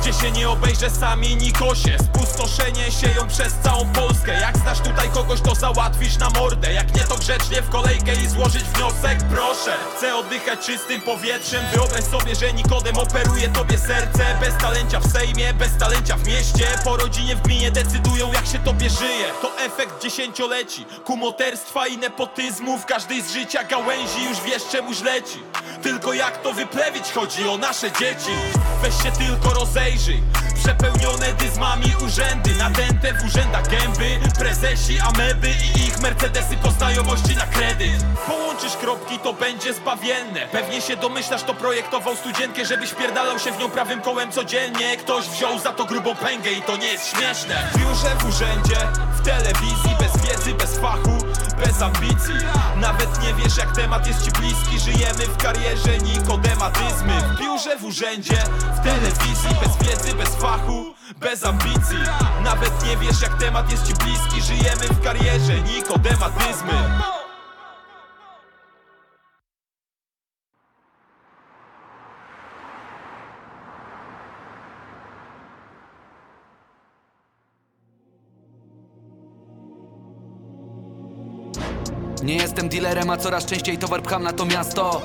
Gdzie się nie obejrzę sami nikosie. Spustoszenie sieją przez całą Polskę. Jak znasz tutaj kogoś to załatwisz na mordę. Jak nie to grzecznie w kolejkę i złożyć wniosek. Proszę, chcę oddychać czystym powietrzem. Wyobraź sobie, że Nikodem operuje tobie serce. Bez talencia w Sejmie, bez talencia w mieście. Po rodzinie w gminie decydują jak się tobie żyje. To efekt dziesięcioleci Kumoterstwa i nepotyzmu. W każdej z życia gałęzi już wiesz czemuś leci Tylko jak to wyplewić chodzi o nasze dzieci. Weź się tylko rozejrzyj. Przepełnione dyzmami urzędy. Nadęte w urzędach gęby Prezesi, ameby i ich mercedesy Po znajomości na kredyt. Połączysz kropki to będzie zbawienne. Pewnie się domyślasz to projektował studzienkę Żebyś pierdalał się w nią prawym kołem codziennie. Ktoś wziął za to grubą pęgę i to nie jest śmieszne. W biurze, w urzędzie, w telewizji Bez wiedzy, bez fachu, bez ambicji. Nawet nie wiesz jak temat jest ci bliski. Żyjemy w karierze nikodematyzmy. W biurze, w urzędzie, w telewizji. Bez wiedzy, bez fachu, bez ambicji. Nawet nie wiesz jak temat jest ci bliski. Żyjemy w karierze nikodematyzmy Nie jestem dealerem, a coraz częściej towar pcham na to miasto.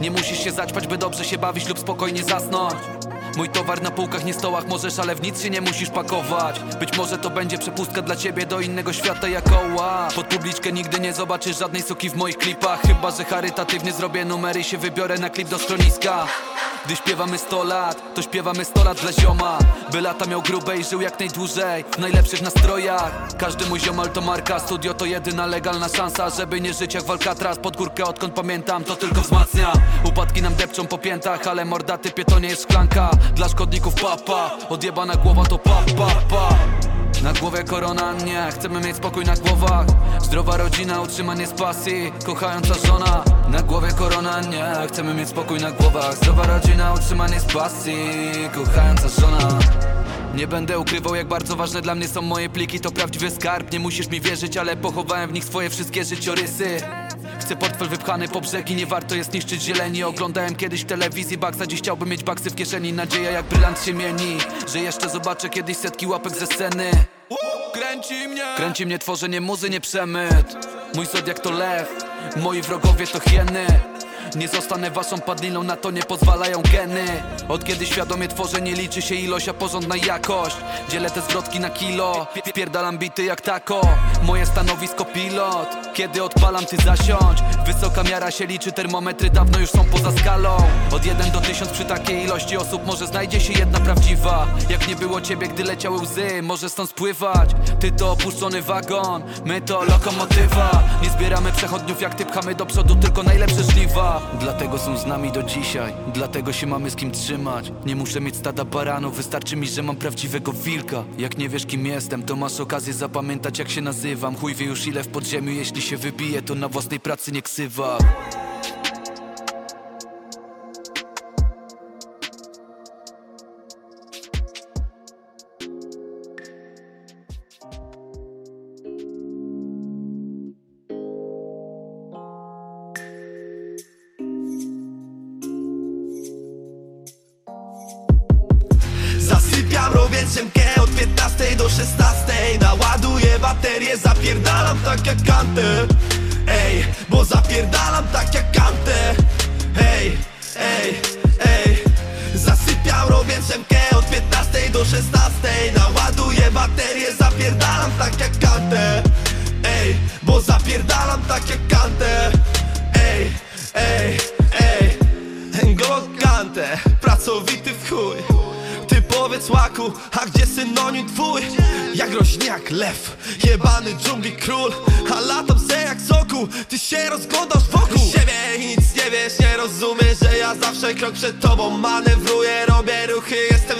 Nie musisz się zaćpać, by dobrze się bawić lub spokojnie zasnąć Mój towar na półkach, nie stołach możesz, ale w nic się nie musisz pakować. Być może to będzie przepustka dla ciebie do innego świata jak oła Pod publiczkę nigdy nie zobaczysz żadnej suki w moich klipach. Chyba, że charytatywnie zrobię numery i się wybiorę na klip do schroniska. Gdy śpiewamy 100 lat, to śpiewamy 100 lat dla zioma. By lata miał grube i żył jak najdłużej W najlepszych nastrojach. Każdy mój ziomal to marka Studio to jedyna legalna szansa. Żeby nie żyć jak w Alcatraz Pod górkę odkąd pamiętam to tylko wzmacnia. Upadki nam depczą po piętach Ale morda typie to nie jest szklanka Dla szkodników papa. Odjebana głowa to pa pa pa. Na głowie korona, nie, chcemy mieć spokój na głowach. Zdrowa rodzina, utrzymanie z pasji. Kochająca żona. Na głowie korona, nie, chcemy mieć spokój na głowach. Zdrowa rodzina, utrzymanie z pasji. Kochająca żona. Nie będę ukrywał jak bardzo ważne dla mnie są moje pliki. To prawdziwy skarb, nie musisz mi wierzyć Ale pochowałem w nich swoje wszystkie życiorysy Chcę portfel wypchany po brzegi, nie warto jest niszczyć zieleni. Oglądałem kiedyś w telewizji baksa, dziś chciałbym mieć baksy w kieszeni. Nadzieja jak brylant się mieni, że jeszcze zobaczę kiedyś setki łapek ze sceny. Kręci mnie. Kręci mnie tworzenie muzy, nie przemyt. Mój zodiak to lew, moi wrogowie to hieny nie zostanę waszą padliną, na to nie pozwalają geny. Od kiedy świadomie tworzę, nie liczy się ilość, a porządna jakość. Dzielę te zwrotki na kilo, wpierdalam bity jak tako. Moje stanowisko pilot, kiedy odpalam ty zasiądź. Wysoka miara się liczy, termometry dawno już są poza skalą. Od 1 do 1000 przy takiej ilości osób może znajdzie się jedna prawdziwa. Jak nie było ciebie, gdy leciały łzy, może stąd spływać. Ty to opuszczony wagon, my to lokomotywa. Nie zbieramy przechodniów jak ty pchamy do przodu, tylko najlepsze Dlatego są z nami do dzisiaj. Dlatego się mamy z kim trzymać. Nie muszę mieć stada baranów Wystarczy mi, że mam prawdziwego wilka. Jak nie wiesz kim jestem To masz okazję zapamiętać jak się nazywam. Chuj wie już ile w podziemiu. Jeśli się wybije to na własnej pracy nie ksywa tak jak kantę Jak lew, jebany dżungli król A latam se jak soku, ty się rozglądasz wokół. Siebie i nic nie wiesz, nie rozumiesz, że ja zawsze krok przed tobą Manewruję, robię ruchy, jestem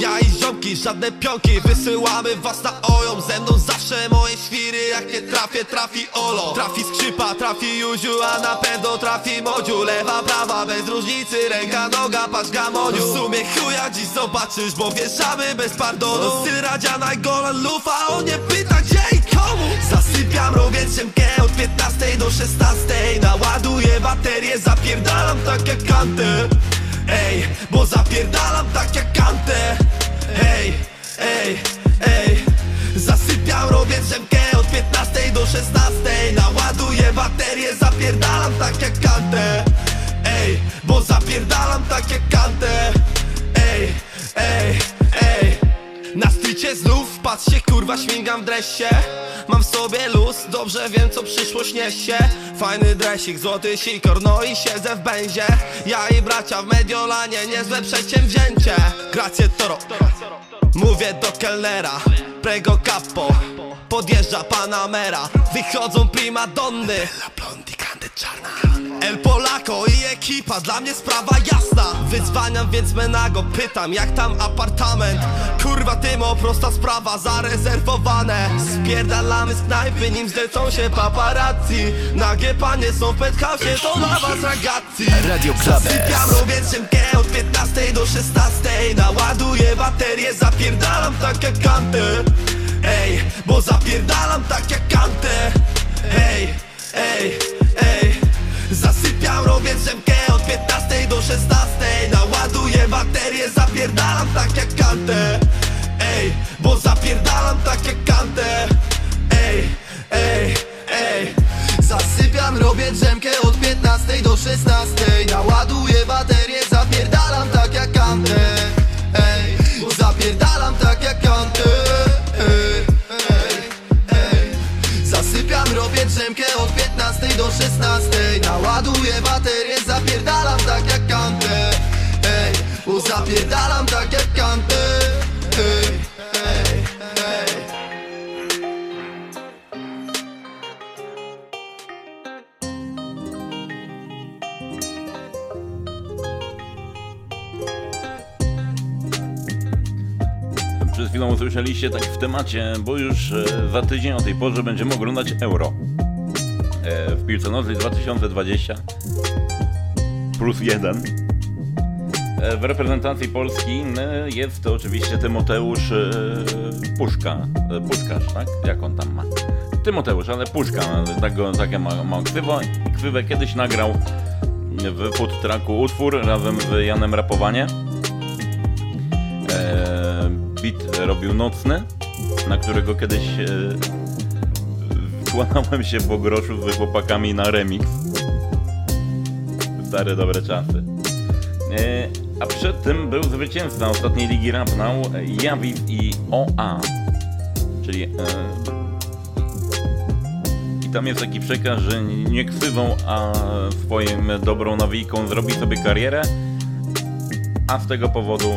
Ja i ziomki, żadne pionki, wysyłamy was na ojom. Ze mną zawsze moje świry, jak nie trafię, trafi olo. Trafi skrzypa, trafi Juziu, a na pewno trafi Modziu. Lewa, prawa, bez różnicy, ręka, noga, patrz gamoniu W sumie chuja dziś zobaczysz, bo wieszamy bez pardonu. Styl Radziana i Lufa, on nie pyta gdzie i komu? Zasypiam robiąc szemkę od 15 do 16 Naładuję baterię, zapierdalam tak jak kantę Ej, bo zapierdalam tak jak kantę Ej, ej, ej. Zasypiam robiąc szemkę od 15 do 16 Naładuję baterię, zapierdalam tak jak kantę Ej, bo zapierdalam tak jak kantę Ej, ej, ej Na stycie znów, patrzcie kurwa śmigam w dresie. Mam w sobie luz, dobrze wiem co przyszłość niesie. Fajny dresik, złoty sikor, no i siedzę w benzie Ja i bracia w Mediolanie, niezłe przedsięwzięcie. Gracie toro. Mówię do kelnera, prego capo. Podjeżdża Panamera Wychodzą donny El Polako i ekipa, dla mnie sprawa jasna. Wyzwaniam więc Menago, pytam jak tam apartament? Kurwa ty animo, prosta sprawa, zarezerwowane. Spierdalamy z knajpy, nim zlecą się paparazzi. Nagie panie są w penthouse, to dla was ragazzi. Radio. Zasypiam robiąc szynkę od 15 do 16 Naładuję baterię, zapierdalam tak jak kantę Ej, bo zapierdalam tak jak kantę Ej, ej, ej Zasypiam robiąc szemkę od 15 do 16 Naładuję baterię, zapierdalam tak jak kantę. Ej, bo zapierdalam tak jak kantę. Ej, ej, ej. Zasypiam, robię drzemkę od 15 do 16 Naładuję baterię, zapierdalam tak jak kantę do 16 Naładuję baterię, zapierdalam tak jak kantę. Ej, bo zapierdalam tak jak kantę. Ej. Przed chwilą usłyszeliście tak w temacie, bo już e, za tydzień o tej porze będziemy oglądać Euro. W piłce nożnej 2020 plus jeden. E, w reprezentacji Polski e, jest to oczywiście Tymoteusz e, Puszka. E, Puszkarz, tak? Jak on tam ma? Tymoteusz, ale Puszka, tak go, takie ma, ma ksywo, ksywę. Kiedyś nagrał w food trucku utwór razem z Janem Rapowanie. Beat robił nocny, na którego kiedyś e, wkładałem się po groszu z chłopakami na remix. Stare dobre czasy. E, a przed tym był zwycięzca ostatniej ligi Rap Now, Jawiw i OA. Czyli e, i tam jest taki przekaz, że nie ksywą, a swoim dobrą nawijką zrobi sobie karierę, a z tego powodu,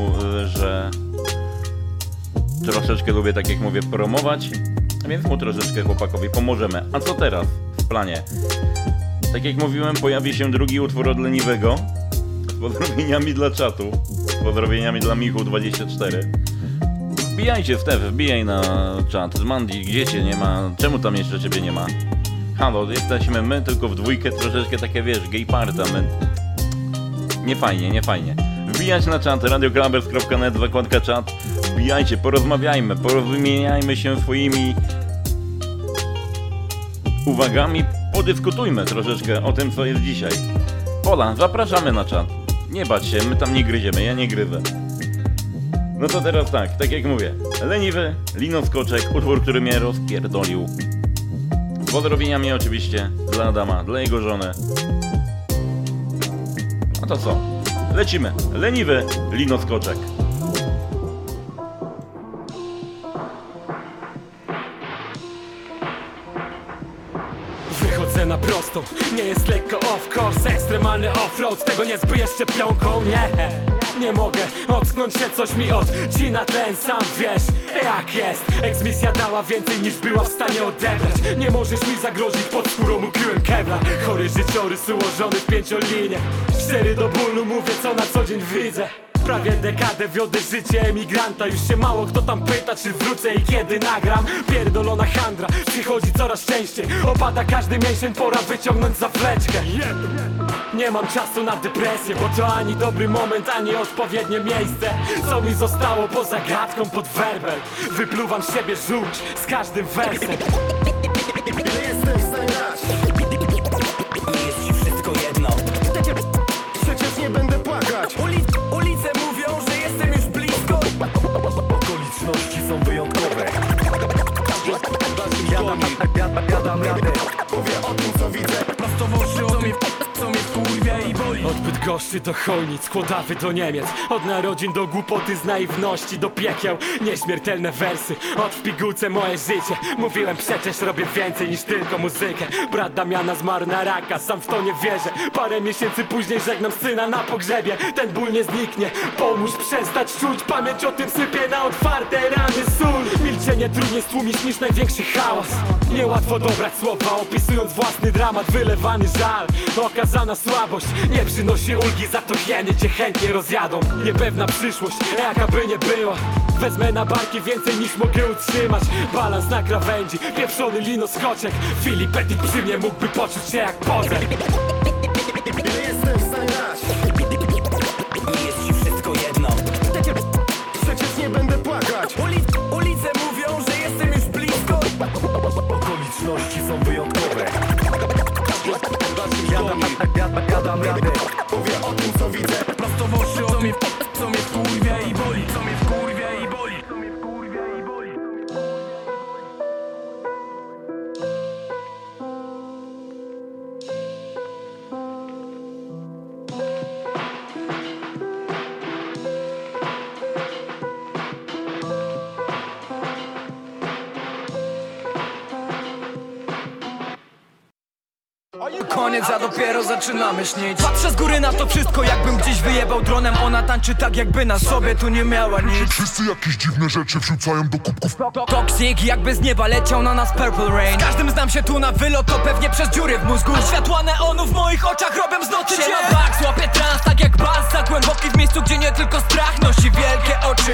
y, że troszeczkę lubię, tak jak mówię, promować, więc mu troszeczkę chłopakowi pomożemy. A co teraz w planie? Tak jak mówiłem, pojawi się drugi utwór od Leniwego z pozdrowieniami dla czatu, z pozdrowieniami dla Michu24. Wbijajcie Stef, wbijaj na czat. Z Mandy, gdzie cię nie ma? Czemu tam jeszcze ciebie nie ma? Halo, jesteśmy my, tylko w dwójkę troszeczkę takie, wiesz, gay parta, my... Nie fajnie, nie fajnie. Wbijać na czat, radioclubers.net, zakładka czat. Wbijajcie, porozmawiajmy, porozumieniajmy się swoimi uwagami, podyskutujmy troszeczkę o tym, co jest dzisiaj. Pola, zapraszamy na czat. Nie bać się, my tam nie gryziemy, ja nie gryzę. No to teraz tak, tak jak mówię. Leniwy, Lino Skoczek, utwór, który mnie rozpierdolił. Z pozdrowieniami oczywiście dla Adama, dla jego żony. A to co? Lecimy. Leniwy, Lino Skoczek. Wychodzę na prostą, nie jest lekko off course Ekstremalny offroad, tego nie zbyjesz szczepionką, nie nie mogę ocknąć się, coś mi odcina tlen Sam wiesz, jak jest. Eksmisja dała więcej niż była w stanie odebrać. Nie możesz mi zagrozić, pod skórą ukryłem kevlar Chory życiorys ułożony w pięciolinie. Cztery do bólu, mówię co na co dzień widzę Prawie dekadę wiodę życie emigranta. Już się mało kto tam pyta, czy wrócę i kiedy nagram. Pierdolona handra, przychodzi coraz częściej. Opada każdy miesiąc, pora wyciągnąć za fleczkę. Nie mam czasu na depresję, bo to ani dobry moment, ani odpowiednie miejsce. Co mi zostało poza gadką pod werbel? Wypluwam siebie żółć z każdym wersem Ja dam, ja, ja dam radę. Mówię o tym co widzę. Prostowości o mnie, co mnie Bydgoszczy do Chojnic, Kłodawy do Niemiec. Od narodzin do głupoty, z naiwności do piekieł. Nieśmiertelne wersy, od w pigułce moje życie. Mówiłem przecież robię więcej niż tylko muzykę. Brat Damiana zmarł na raka, sam w to nie wierzę. Parę miesięcy później żegnam syna na pogrzebie. Ten ból nie zniknie, pomóż przestać czuć. Pamięć o tym sypie na otwarte rany sól. Milczenie trudniej stłumić niż największy hałas. Niełatwo dobrać słowa, opisując własny dramat Wylewany żal, okazana słabość Nie przynosi ulgi za to hieny cię chętnie rozjadą. Niepewna przyszłość, jaka by nie była. Wezmę na barki więcej niż mogę utrzymać. Balans na krawędzi, pieprzony lino skoczek Filip Petit przy mnie mógłby poczuć się jak pozer Jestem w stanie dać. Nie jest ci wszystko jedno. Przecież nie będę płakać. Uli Ulice mówią, że jestem już blisko. Okoliczności są wyjątkowe Jadam, jadam, jadam radę Mówię o tym co widzę. Prosto w oczy o mnie, co mnie wkurwia Koniec, a dopiero zaczynamy śnić. Patrzę z góry na to wszystko, jakbym gdzieś wyjebał dronem. Ona tańczy tak, jakby na sobie tu nie miała nic. Wszyscy jakieś dziwne rzeczy wrzucają do kubków. Toxic, jakby z nieba leciał na nas Purple Rain. Z każdym znam się tu na wylot, to pewnie przez dziury w mózgu. A światła neonu w moich oczach robią z nocy dzień. Bak, złapię trans, tak jak bas Za głęboki w miejscu, gdzie nie tylko strach nosi wielkie oczy.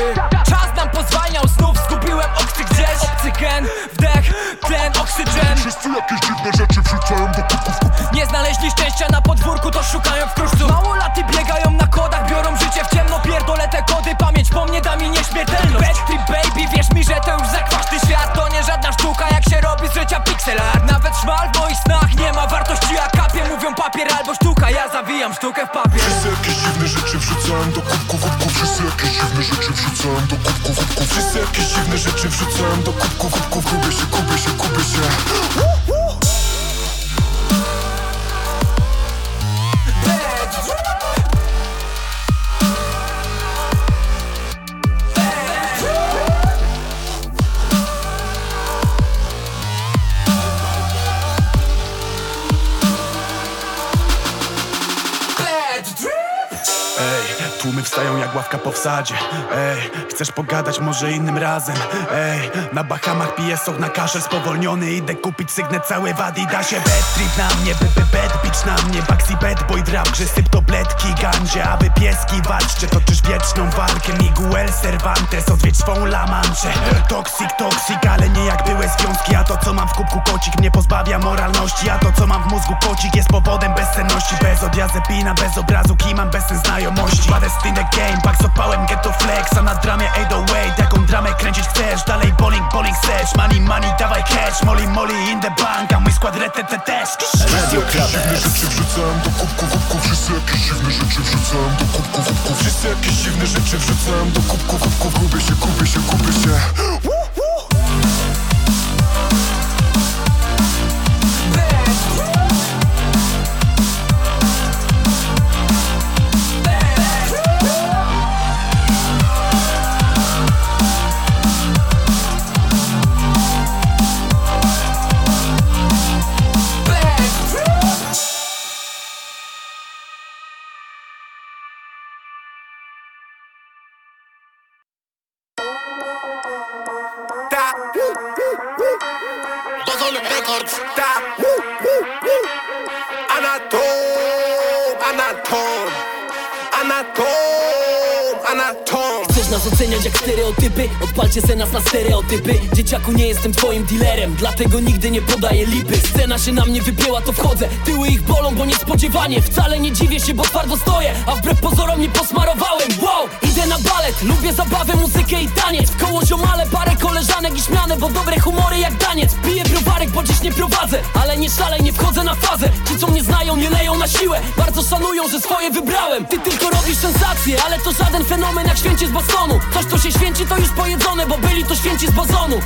Czas nam pozwalniał snów, zgubiłem oksy gdzieś. Oxygen, wdech, tlen, oksygen Wszyscy jakieś dziwne rzeczy wrzucają do kubków. Nie znaleźli szczęścia na podwórku, to szukają w kruszcu. Małolaty biegają na kodach, biorą życie w ciemno Pierdolę te kody, pamięć po mnie da mi nieśmiertelność. Trip baby, wierz mi, że to już zakwaszny świat. To nie żadna sztuka, jak się robi z życia pixel art. Nawet szmal w moich snach nie ma wartości, a kapie Mówią papier albo sztuka, ja zawijam sztukę w papier. Wszyscy jakieś dziwne rzeczy wrzucają do kubków kubków. Wszyscy jakieś dziwne rzeczy wrzucają do kubków kubków. Wszyscy jakieś dziwne rzeczy wrzucają do kubków kubków. Kubię się, kubię się, kubię się tłumy wstają jak ławka po wsadzie. Ej, chcesz pogadać może innym razem? Ej, na Bahamach piję sok na kaszel spowolniony. Idę kupić sygnet całe w Adidasie. Bad trip na mnie, by, by bad bitch na mnie. Baxi bad boy drap, że syp tabletki gandzie. A wy pieski walczcie, toczysz wieczną walkę? Miguel Cervantes, odwiedź swą lamanczę Toxic, toxic, ale nie jak były związki. A to co mam w kubku kocik mnie pozbawia moralności. A to co mam w mózgu kocik jest powodem bezsenności. Bez odjazepina, bez obrazu, kimam bez znajomości Baddest in the game, back opałem, get to flex A na dramie 808, jaką dramę kręcić chcesz? Dalej bowling, bowling chcesz Money, money, dawaj cash. Molly, molly in the bank, a mój skład retete też. Radio Dziwne rzeczy wrzucałem do kubków kubków Wszyscy jakieś dziwne rzeczy wrzucałem do kubków kubków Wszyscy jakieś dziwne rzeczy wrzucałem do kubków kubków Kubię się, kubię się, kubię się oceniać jak stereotypy? Odpalcie se nas na stereotypy. Dzieciaku nie jestem twoim dealerem Dlatego nigdy nie podaję lipy. Scena się na mnie wypięła to wchodzę. Tyły ich bolą, bo niespodziewanie. Wcale nie dziwię się, bo twardo stoję A wbrew pozorom nie posmarowałem. Wow, idę na balet Lubię zabawę, muzykę i taniec. W koło ziomale, parę koleżanek i śmiane Bo dobre humory jak daniec Piję browarek, bo dziś nie prowadzę Ale nie szalej, nie wchodzę na fazę. Ci co mnie znają, nie leją na siłę. Bardzo szanują, że swoje wybrałem. Ty tylko robisz sensację Ale to żaden fenomen jak święcie z Bostonu Coś co się święci to już pojedzone Bo byli to święci z bozonu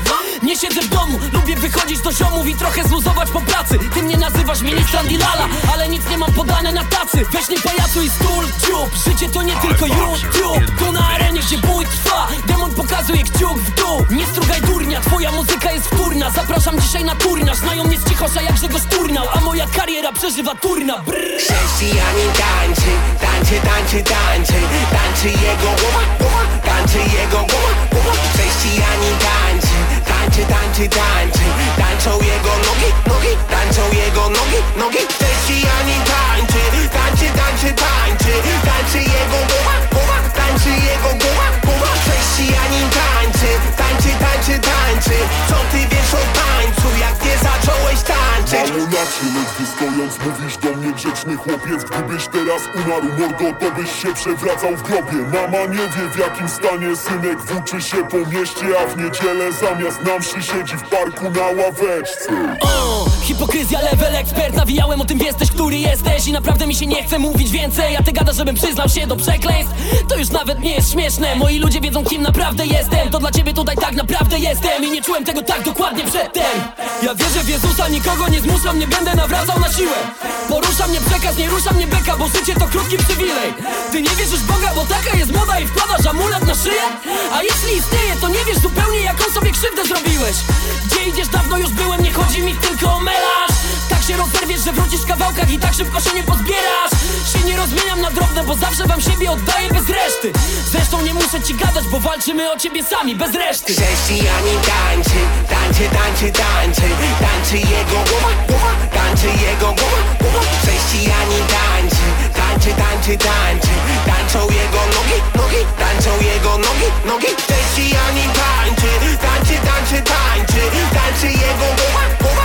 Nie siedzę w domu, lubię wychodzić do ziomów I trochę zluzować po pracy. Ty mnie nazywasz ministrant Dilala Ale nic nie mam podane na tacy. Weź nie pajacu i stół, dziób Życie to nie tylko YouTube. To na arenie, gdzie bój trwa. Demon pokazuje kciuk w dół. Nie strugaj durnia, twoja muzyka jest wtórna. Zapraszam dzisiaj na turnaż Znają mnie z cichosza jak Grzegorz Turnał. A moja kariera przeżywa turna. Brrr. Chrześcijanin tańczy, tańczy, tańczy, tańczy Tańczy Tańczy jego głowa, głowa, tańczy jego głowa, głowa. Chrześcijani tańczy, tańczy, tańczy, tańczy. Tańczą jego nogi, nogi, tańczą jego nogi, nogi. Chrześcijani tańczy, tańczy, tańczy, tańczy. Tańczy jego głowa, głowa, tańczy jego głowa. się tańczy. Co ty wiesz o tańcu, jak nie zacząłeś tańczyć? Mało na stojąc mówisz do mnie grzeczny chłopiec Gdybyś teraz umarł mordo, to byś się przewracał w grobie Mama nie wie w jakim stanie synek włóczy się po mieście A w niedzielę zamiast nam się siedzi w parku na ławeczce. O, hipokryzja, level ekspert. Nawijałem o tym jesteś, który jesteś. I naprawdę mi się nie chce mówić więcej. Ja ty gada, żebym przyznał się do przekleństw. To już nawet nie jest śmieszne. Moi ludzie wiedzą kim naprawdę jestem. To dla ciebie tutaj tak naprawdę jestem I nie czułem tego tak dokładnie przedtem. Ja wierzę w Jezusa, nikogo nie zmuszam Nie będę nawracał na siłę. Porusza mnie przekaz, nie rusza mnie beka Bo życie to krótki przywilej. Ty nie wierzysz Boga, bo taka jest moda I wkładasz amulet na szyję? A jeśli istnieje, to nie wiesz zupełnie jaką sobie krzywdę zrobiłeś. Gdzie idziesz, dawno już byłem Nie chodzi mi tylko o melarz Tak się rozerwiesz, że wrócisz w kawałkach I tak szybko się nie pozbierasz. Się nie rozmieniam na drobne, bo zawsze wam siebie oddaję bez reszty. Zresztą nie muszę ci gadać, bo walczymy o ciebie sami, bez reszty. Chrześcijanin tańczy, tańczy, tańczy, tańczy. Tańczy jego głowa, głowa, tańczy jego głowa, głowa. Chrześcijanin tańczy, tańczy, tańczy, tańczy. Tańczą jego nogi, nogi, tańczą jego nogi, nogi. Chrześcijanin tańczy, tańczy, tańczy, tańczy. Tańczy jego głowa, głowa,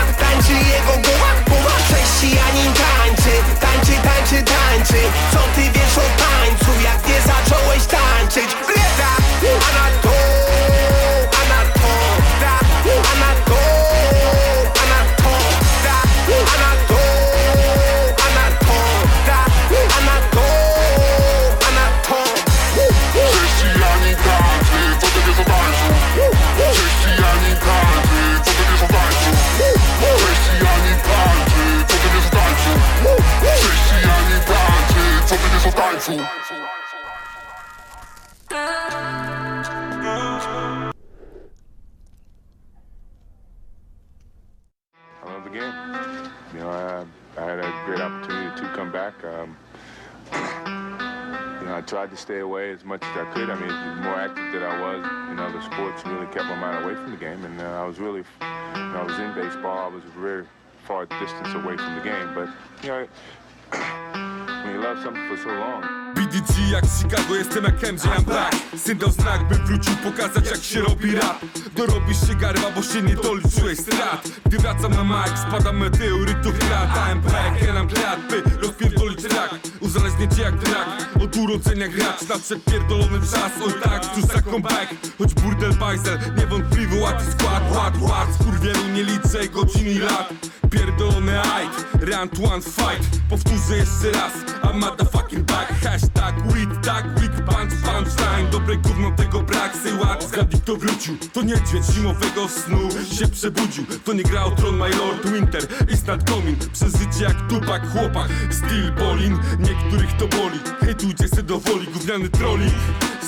was really, when I was in baseball, I was very far distance away from the game. But, you know, when you love something for so long, BDG jak Chicago, jestem jak MJ I'm back Syn dał znak, bym wrócił pokazać jak się robi rap. Dorobisz się garba, bo się nie doliczyłeś strat. Gdy wracam na mic, spada meteorytów grad I'm back and I'm glad, by rozpierdolić track Uzależnię cię jak drak, od urodzenia gracz. Na przepierdolony czas, oj tak, cóż za comeback Choć burdel bajzel, niewątpliwy łatwy skład. Ład, ład, skurwielu nie liczę godzin i lat. Pierdolony aid, round one fight. Powtórzę jeszcze raz, I'm motherfucking back Hashtag weed, tak, weak punch, punchline Dobre gówno tego brak, what Zgadnij kto wrócił, to niedźwiedź zimowego snu Się przebudził, to nie gra o tron my lord winter. Is not coming, jak tupak chłopak Steel bowling, niektórych to boli. Hejtujcie se do woli, gówniany trolling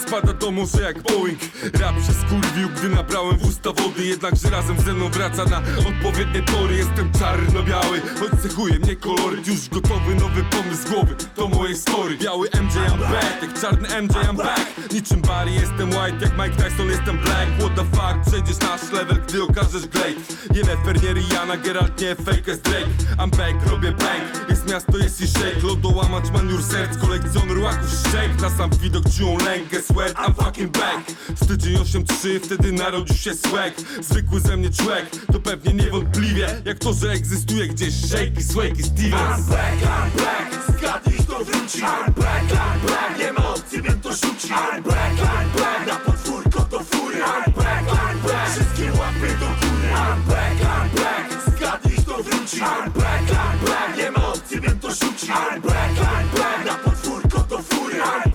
Spada to może jak Boeing. Rap się skurwił, gdy nabrałem w usta wody. Jednakże razem ze mną wraca na odpowiednie tory. Jestem czarno-biały, choć cechuje mnie koloryt Już gotowy nowy pomysł głowy, to moje story Biały MJ I'm back, jak czarny MJ I'm back. Niczym Barry jestem white, jak Mike Tyson jestem black. What the fuck, przejdziesz nasz level, gdy okażesz glade Lefer, nie Rihanna, Geralt, nie fake as Drake I'm back, robię bank, jest miasto, jest i shake. Lodołamacz, maniur serc, kolekcjoner łaków szczęk Na sam widok czują lękę, sweat, I'm fucking back. Styczeń 8-3, wtedy narodził się swag. Zwykły ze mnie człowiek, to pewnie niewątpliwie Jak to, że egzystuje gdzieś shake i swag i Stevens I'm back, I'm back, zgadnij kto wróci. I'm back, I'm back, nie ma opcji, wiem to rzuci. I'm back, I'm back, na podwórko do fury. I'm back, I'm back, wszystkie łapy do góry. I'm back, I'm back, zgadnij kto wróci. I'm back, I'm back, nie ma opcji, wiem to rzuci. I'm back, I'm back, na podwórko do fury. I'm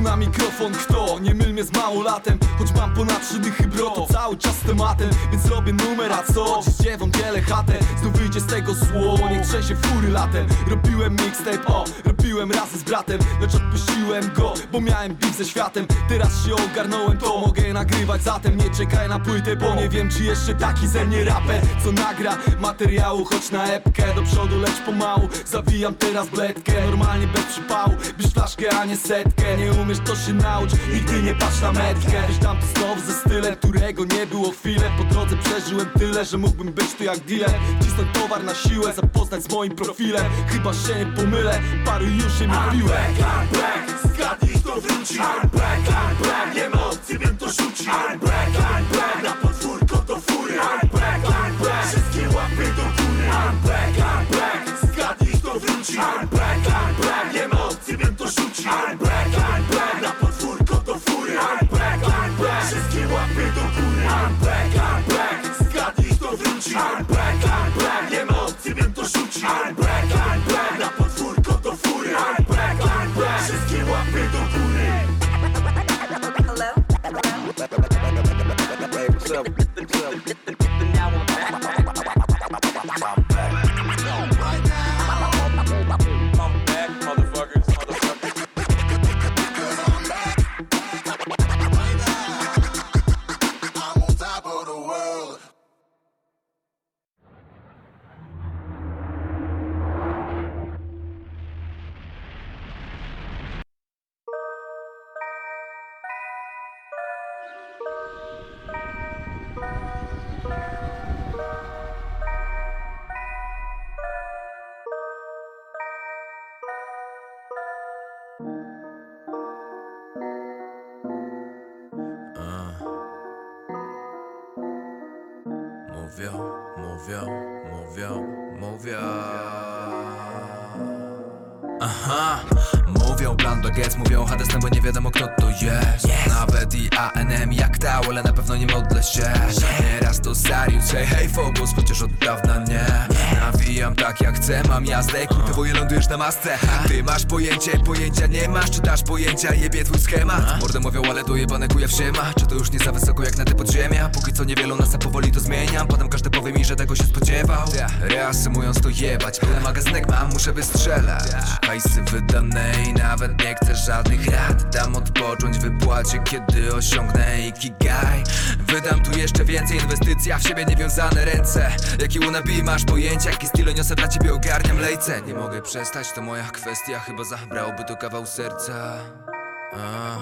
Na mikrofon, kto? Nie myl mnie z małolatem Choć mam ponad trzy dychy bro, to cały czas tematem Więc robię numer, a co? Dziś dziewą dzielę chatę Znów wyjdzie z tego zło, niech trzęsie fury latem Robiłem mixtape, o, robiłem razem z bratem Lecz odpuściłem go, bo miałem beef ze światem Teraz się ogarnąłem, to mogę nagrywać Zatem nie czekaj na płytę, bo nie wiem czy jeszcze taki ze mnie raper Co nagra materiału, choć na epkę Do przodu lecz pomału, zawijam teraz bledkę Normalnie bez przypału, bierz flaszkę, a nie setkę Nie umiesz to się naucz, nigdy nie patrz na metkę Wiesz tam to znowu ze stylem, którego nie było chwilę. Po drodze przeżyłem tyle, że mógłbym być tu jak dealer. Cisnąć towar na siłę, zapoznać z moim profilem. Chyba się nie pomylę, paru już się mi I'm back, zgadnij kto wróci. I'm back, nie ma opcji, to rzuci. I'm back, I'm back, na podwórko do fury. I'm back, I'm back, wszystkie łapy wróci. I'm back, I'm back, nie ma opcji, wiem to rzuci. I'm back, I'm back, na podwórko do fury. I'm back, I'm back, wszystkie łapy do góry. I'm back, I'm back, zgadnij kto wróci. I'm back, I'm back, nie ma opcji, wiem to rzuci. I'm back, I'm back, na podwórko do fury. I'm back, I'm back, wszystkie łapy do góry. Mówią, masce. Ty masz pojęcie, pojęcia nie masz, dasz pojęcia, jebie twój schemat. Mordę mówią, ale to jebane kujaw się ma Czy to już nie za wysoko jak na te podziemia? Póki co niewielu nas, a powoli to zmieniam. Potem każdy powie mi, że tego się spodziewał. Reasumując to jebać, pełny magazynek mam, muszę wystrzelać. Hajsy wydane i nawet nie chcę żadnych rad. Dam odpocząć wypłacie, kiedy osiągnę ikigai. Wydam tu jeszcze więcej, inwestycja w siebie niewiązane ręce. Jaki wannabe masz pojęcia, jaki styl niosę dla ciebie ogarniam lejce. Nie mogę przestać, to moja kwestia, chyba zabrałby to kawał serca A.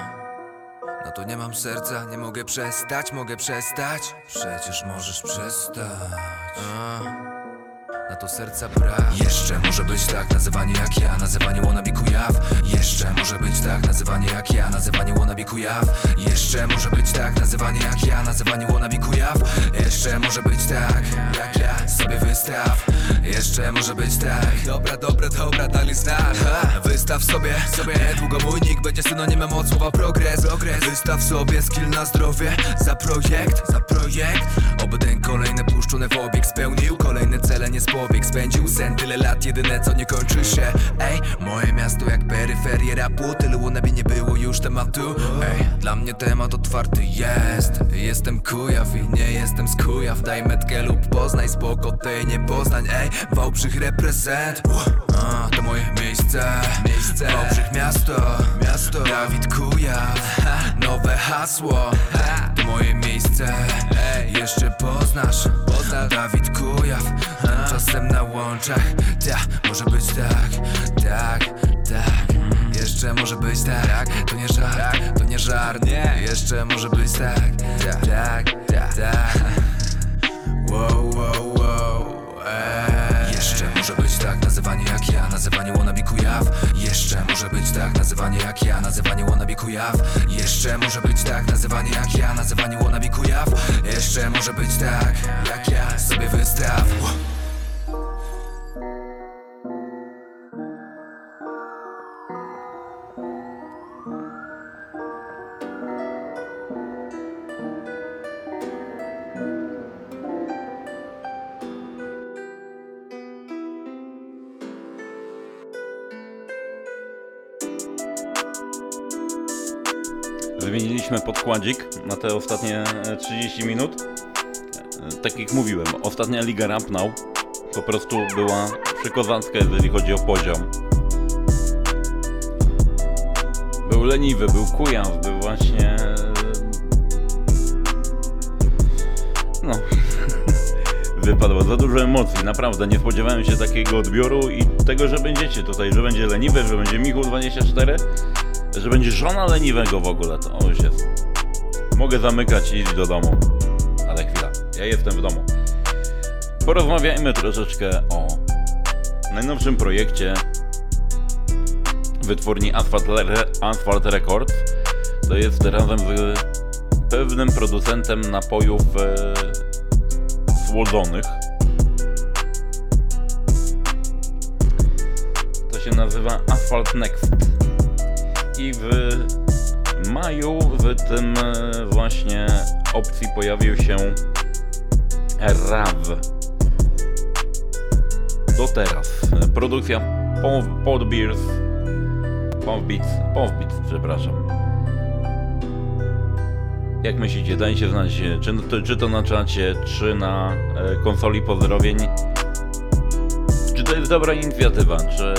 No to nie mam serca, nie mogę przestać, mogę przestać Przecież możesz przestać A. Na to serca brak. Jeszcze może być tak nazywanie jak ja Nazywanie wannabe kujaw Jeszcze może być tak nazywanie jak ja Nazywanie wannabe kujaw Jeszcze może być tak nazywanie jak ja Nazywanie wannabe kujaw Jeszcze może być tak jak ja Sobie wystaw. Jeszcze może być tak. Dobra, dobra, dobra, dali znak. Ha. Wystaw sobie, sobie. Niedługo mój nick będzie synonimem od słowa progres. Progres. Wystaw sobie skill na zdrowie. Za projekt, za projekt. Oby ten kolejny puszczony w obieg Spełnił. Kolejne cele, nie z powiek Spędził sen. Tyle lat, jedyne co nie kończy się. Ej, moje miasto jak peryferie rapu. Tylu wannabe nie było już tematu. Ej, dla mnie temat otwarty jest. Jestem kujaw i nie jestem z kujaw. Daj metkę lub poznaj spoko tej nie poznań Ej, Wałbrzych reprezent. A, to moje miejsce. Miejsce. Wałbrzych miasto. Miasto. Dawid Kujaw. Nowe hasło moje miejsce. Jeszcze poznasz Dawid Kujaw. Czasem na łączach. Ta, może być tak Tak, tak. Jeszcze może być tak. To nie żart, to nie żart. Jeszcze może być tak Tak, tak, tak. Wow nazywanie jak ja Nazywanie wannabe kujaw Jeszcze może być tak nazywanie jak ja Nazywanie wannabe kujaw Jeszcze może być tak nazywanie jak ja Nazywanie wannabe kujaw Jeszcze może być tak jak ja Sobie wystaw Wymieniliśmy podkładzik na te ostatnie e, 30 minut. E, Tak jak mówiłem, ostatnia Liga Rap Now po prostu była przykozacka, jeżeli chodzi o poziom. Był leniwy, był kujaw, był właśnie... e, No... Wypadło za dużo emocji, naprawdę nie spodziewałem się takiego odbioru i tego, że będziecie tutaj, że będzie leniwy, że będzie Michu 24 że będzie żona leniwego w ogóle, to już jest. Mogę zamykać i iść do domu. Ale chwila, ja jestem w domu. Porozmawiajmy troszeczkę o najnowszym projekcie wytwórni Asphalt, Re- Asphalt Records. To jest razem z pewnym producentem napojów e, słodzonych. się nazywa Asphalt Next. I w maju w tym e, właśnie opcji pojawił się RAW. Do teraz. Produkcja Podbeers. Powbeats. Powbeats, przepraszam. Jak myślicie, dajcie znać, czy, czy to na czacie, czy na e, konsoli pozdrowień. Czy to jest dobra inicjatywa? Czy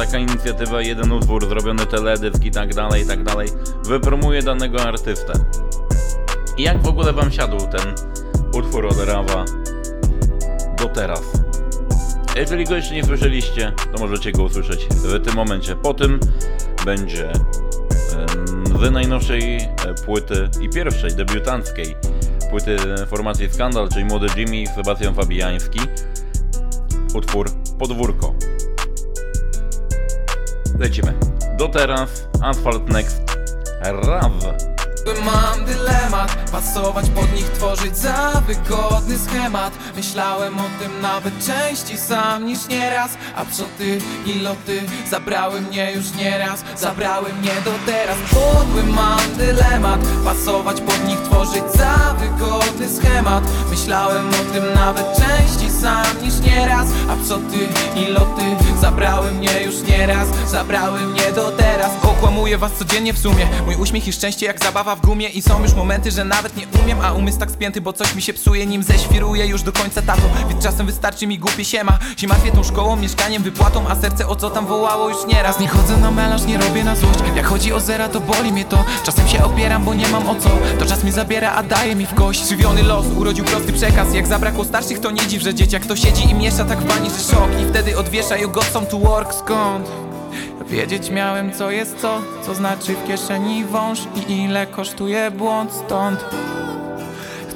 taka inicjatywa, jeden utwór, zrobiony teledysk i tak dalej, i tak dalej, wypromuje danego artystę? I jak w ogóle wam siadł ten utwór od Rawa do teraz? Jeżeli go jeszcze nie słyszeliście, to możecie go usłyszeć w tym momencie. Po tym będzie z najnowszej e, płyty i pierwszej debiutanckiej płyty formacji Skandal, czyli Młody Jimmy i Sebastian Fabiański utwór Podwórko. Lecimy. Do teraz Asphalt Next. Raw. Mam dylemat, pasować pod nich, tworzyć za wygodny schemat. Myślałem o tym nawet częściej sam niż nieraz. A psoty i loty zabrały mnie już nieraz. Zabrały mnie do teraz. Podły mam dylemat, pasować pod nich, tworzyć za wygodny schemat. Myślałem o tym nawet częściej sam niż nieraz. A psoty i loty zabrały mnie już nieraz Zabrały mnie do teraz. Okłamuję was codziennie w sumie. Mój uśmiech i szczęście jak zabawa w gumie. I są już momenty, że nawet nie umiem A umysł tak spięty, bo coś mi się psuje Nim zeświruję już do końca tato. Więc czasem wystarczy mi głupie siema. Się tą szkołą, mieszkaniem, wypłatą A serce o co tam wołało już nieraz. Nie chodzę na melanż, nie robię na złość. Jak chodzi o zera, to boli mnie to. Czasem się opieram, bo nie mam o co. To czas mi zabiera, a daje mi w kość. Żywiony los, urodził prosty przekaz. Jak zabrakło starszych, to nie dziw, że dzieciak to siedzi i miesza tak w bani, że szok. I wtedy odwiesza got some to work, skąd? Wiedzieć miałem co jest co, co znaczy w kieszeni wąż i ile kosztuje błąd stąd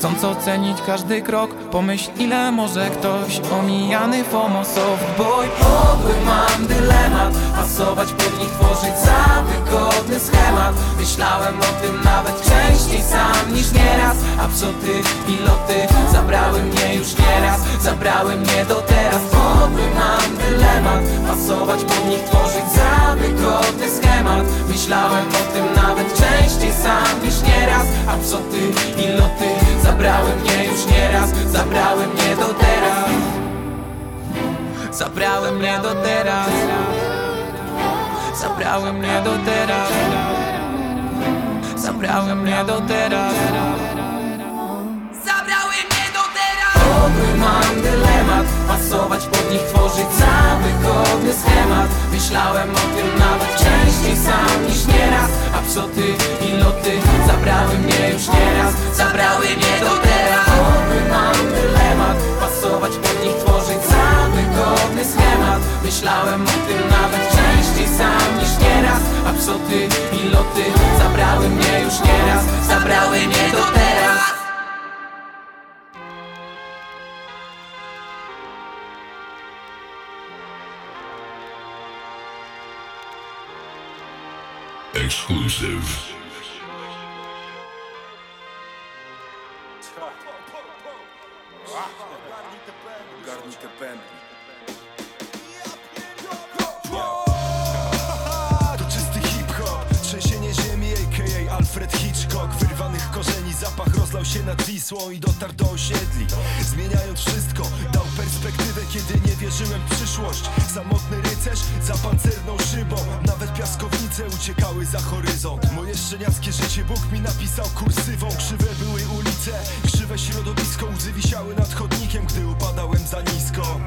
Chcąc ocenić każdy krok, pomyśl ile może ktoś omijany FOMO soft boy. Podły mam dylemat, pasować pod nich, tworzyć za wygodny schemat. Myślałem o tym nawet częściej sam niż nieraz. A psoty i loty zabrały mnie już nieraz Zabrały mnie do teraz. Podły mam dylemat, pasować pod nich, tworzyć za wygodny schemat. Myślałem o tym nawet częściej sam niż nieraz. A psoty i loty zabrały mnie już nieraz Zabrały mnie do teraz. Zabrały mnie do teraz. Zabrały mnie do teraz. Zabrały mnie do teraz. Zabrały mnie do teraz Pasować pod nich, tworzyć za wygodny schemat. Myślałem o tym nawet częściej sam niż nieraz. A psoty i loty zabrały mnie już nieraz. Zabrały mnie do teraz Podły mam dylemat. Pasować pod nich, tworzyć za wygodny schemat. Myślałem o tym nawet częściej sam niż nieraz. A psoty i loty zabrały mnie już nieraz. Zabrały mnie do teraz Exclusive. Się nad Wisłą i dotarł do osiedli. Zmieniając wszystko, dał perspektywę, kiedy nie wierzyłem w przyszłość. Samotny rycerz za pancerną szybą. Nawet piaskownice uciekały za horyzont. Moje szczeniackie życie Bóg mi napisał kursywą. Krzywe były ulice, krzywe środowisko Łzy wisiały nad chodnikiem, gdy upadałem za nisko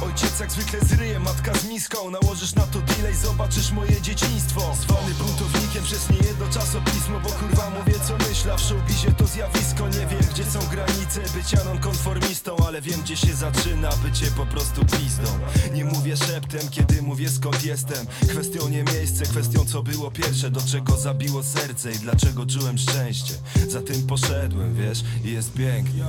Ojciec jak zwykle zryje, matka z miską. Nałożysz na to delay, zobaczysz moje dzieciństwo. Zwany buntownikiem przez niejedno czasopismo Bo kurwa mówię co myślę, a w showbizie to zjawisko Nie wiem gdzie są granice. Bycia nonkonformistą Ale wiem gdzie się zaczyna. Bycie po prostu pizdą. Nie mówię szeptem, kiedy mówię skąd jestem. Kwestią nie miejsce, kwestią co było pierwsze. Do czego zabiło serce i dlaczego czułem szczęście. Za tym poszedłem, wiesz, i jest pięknie.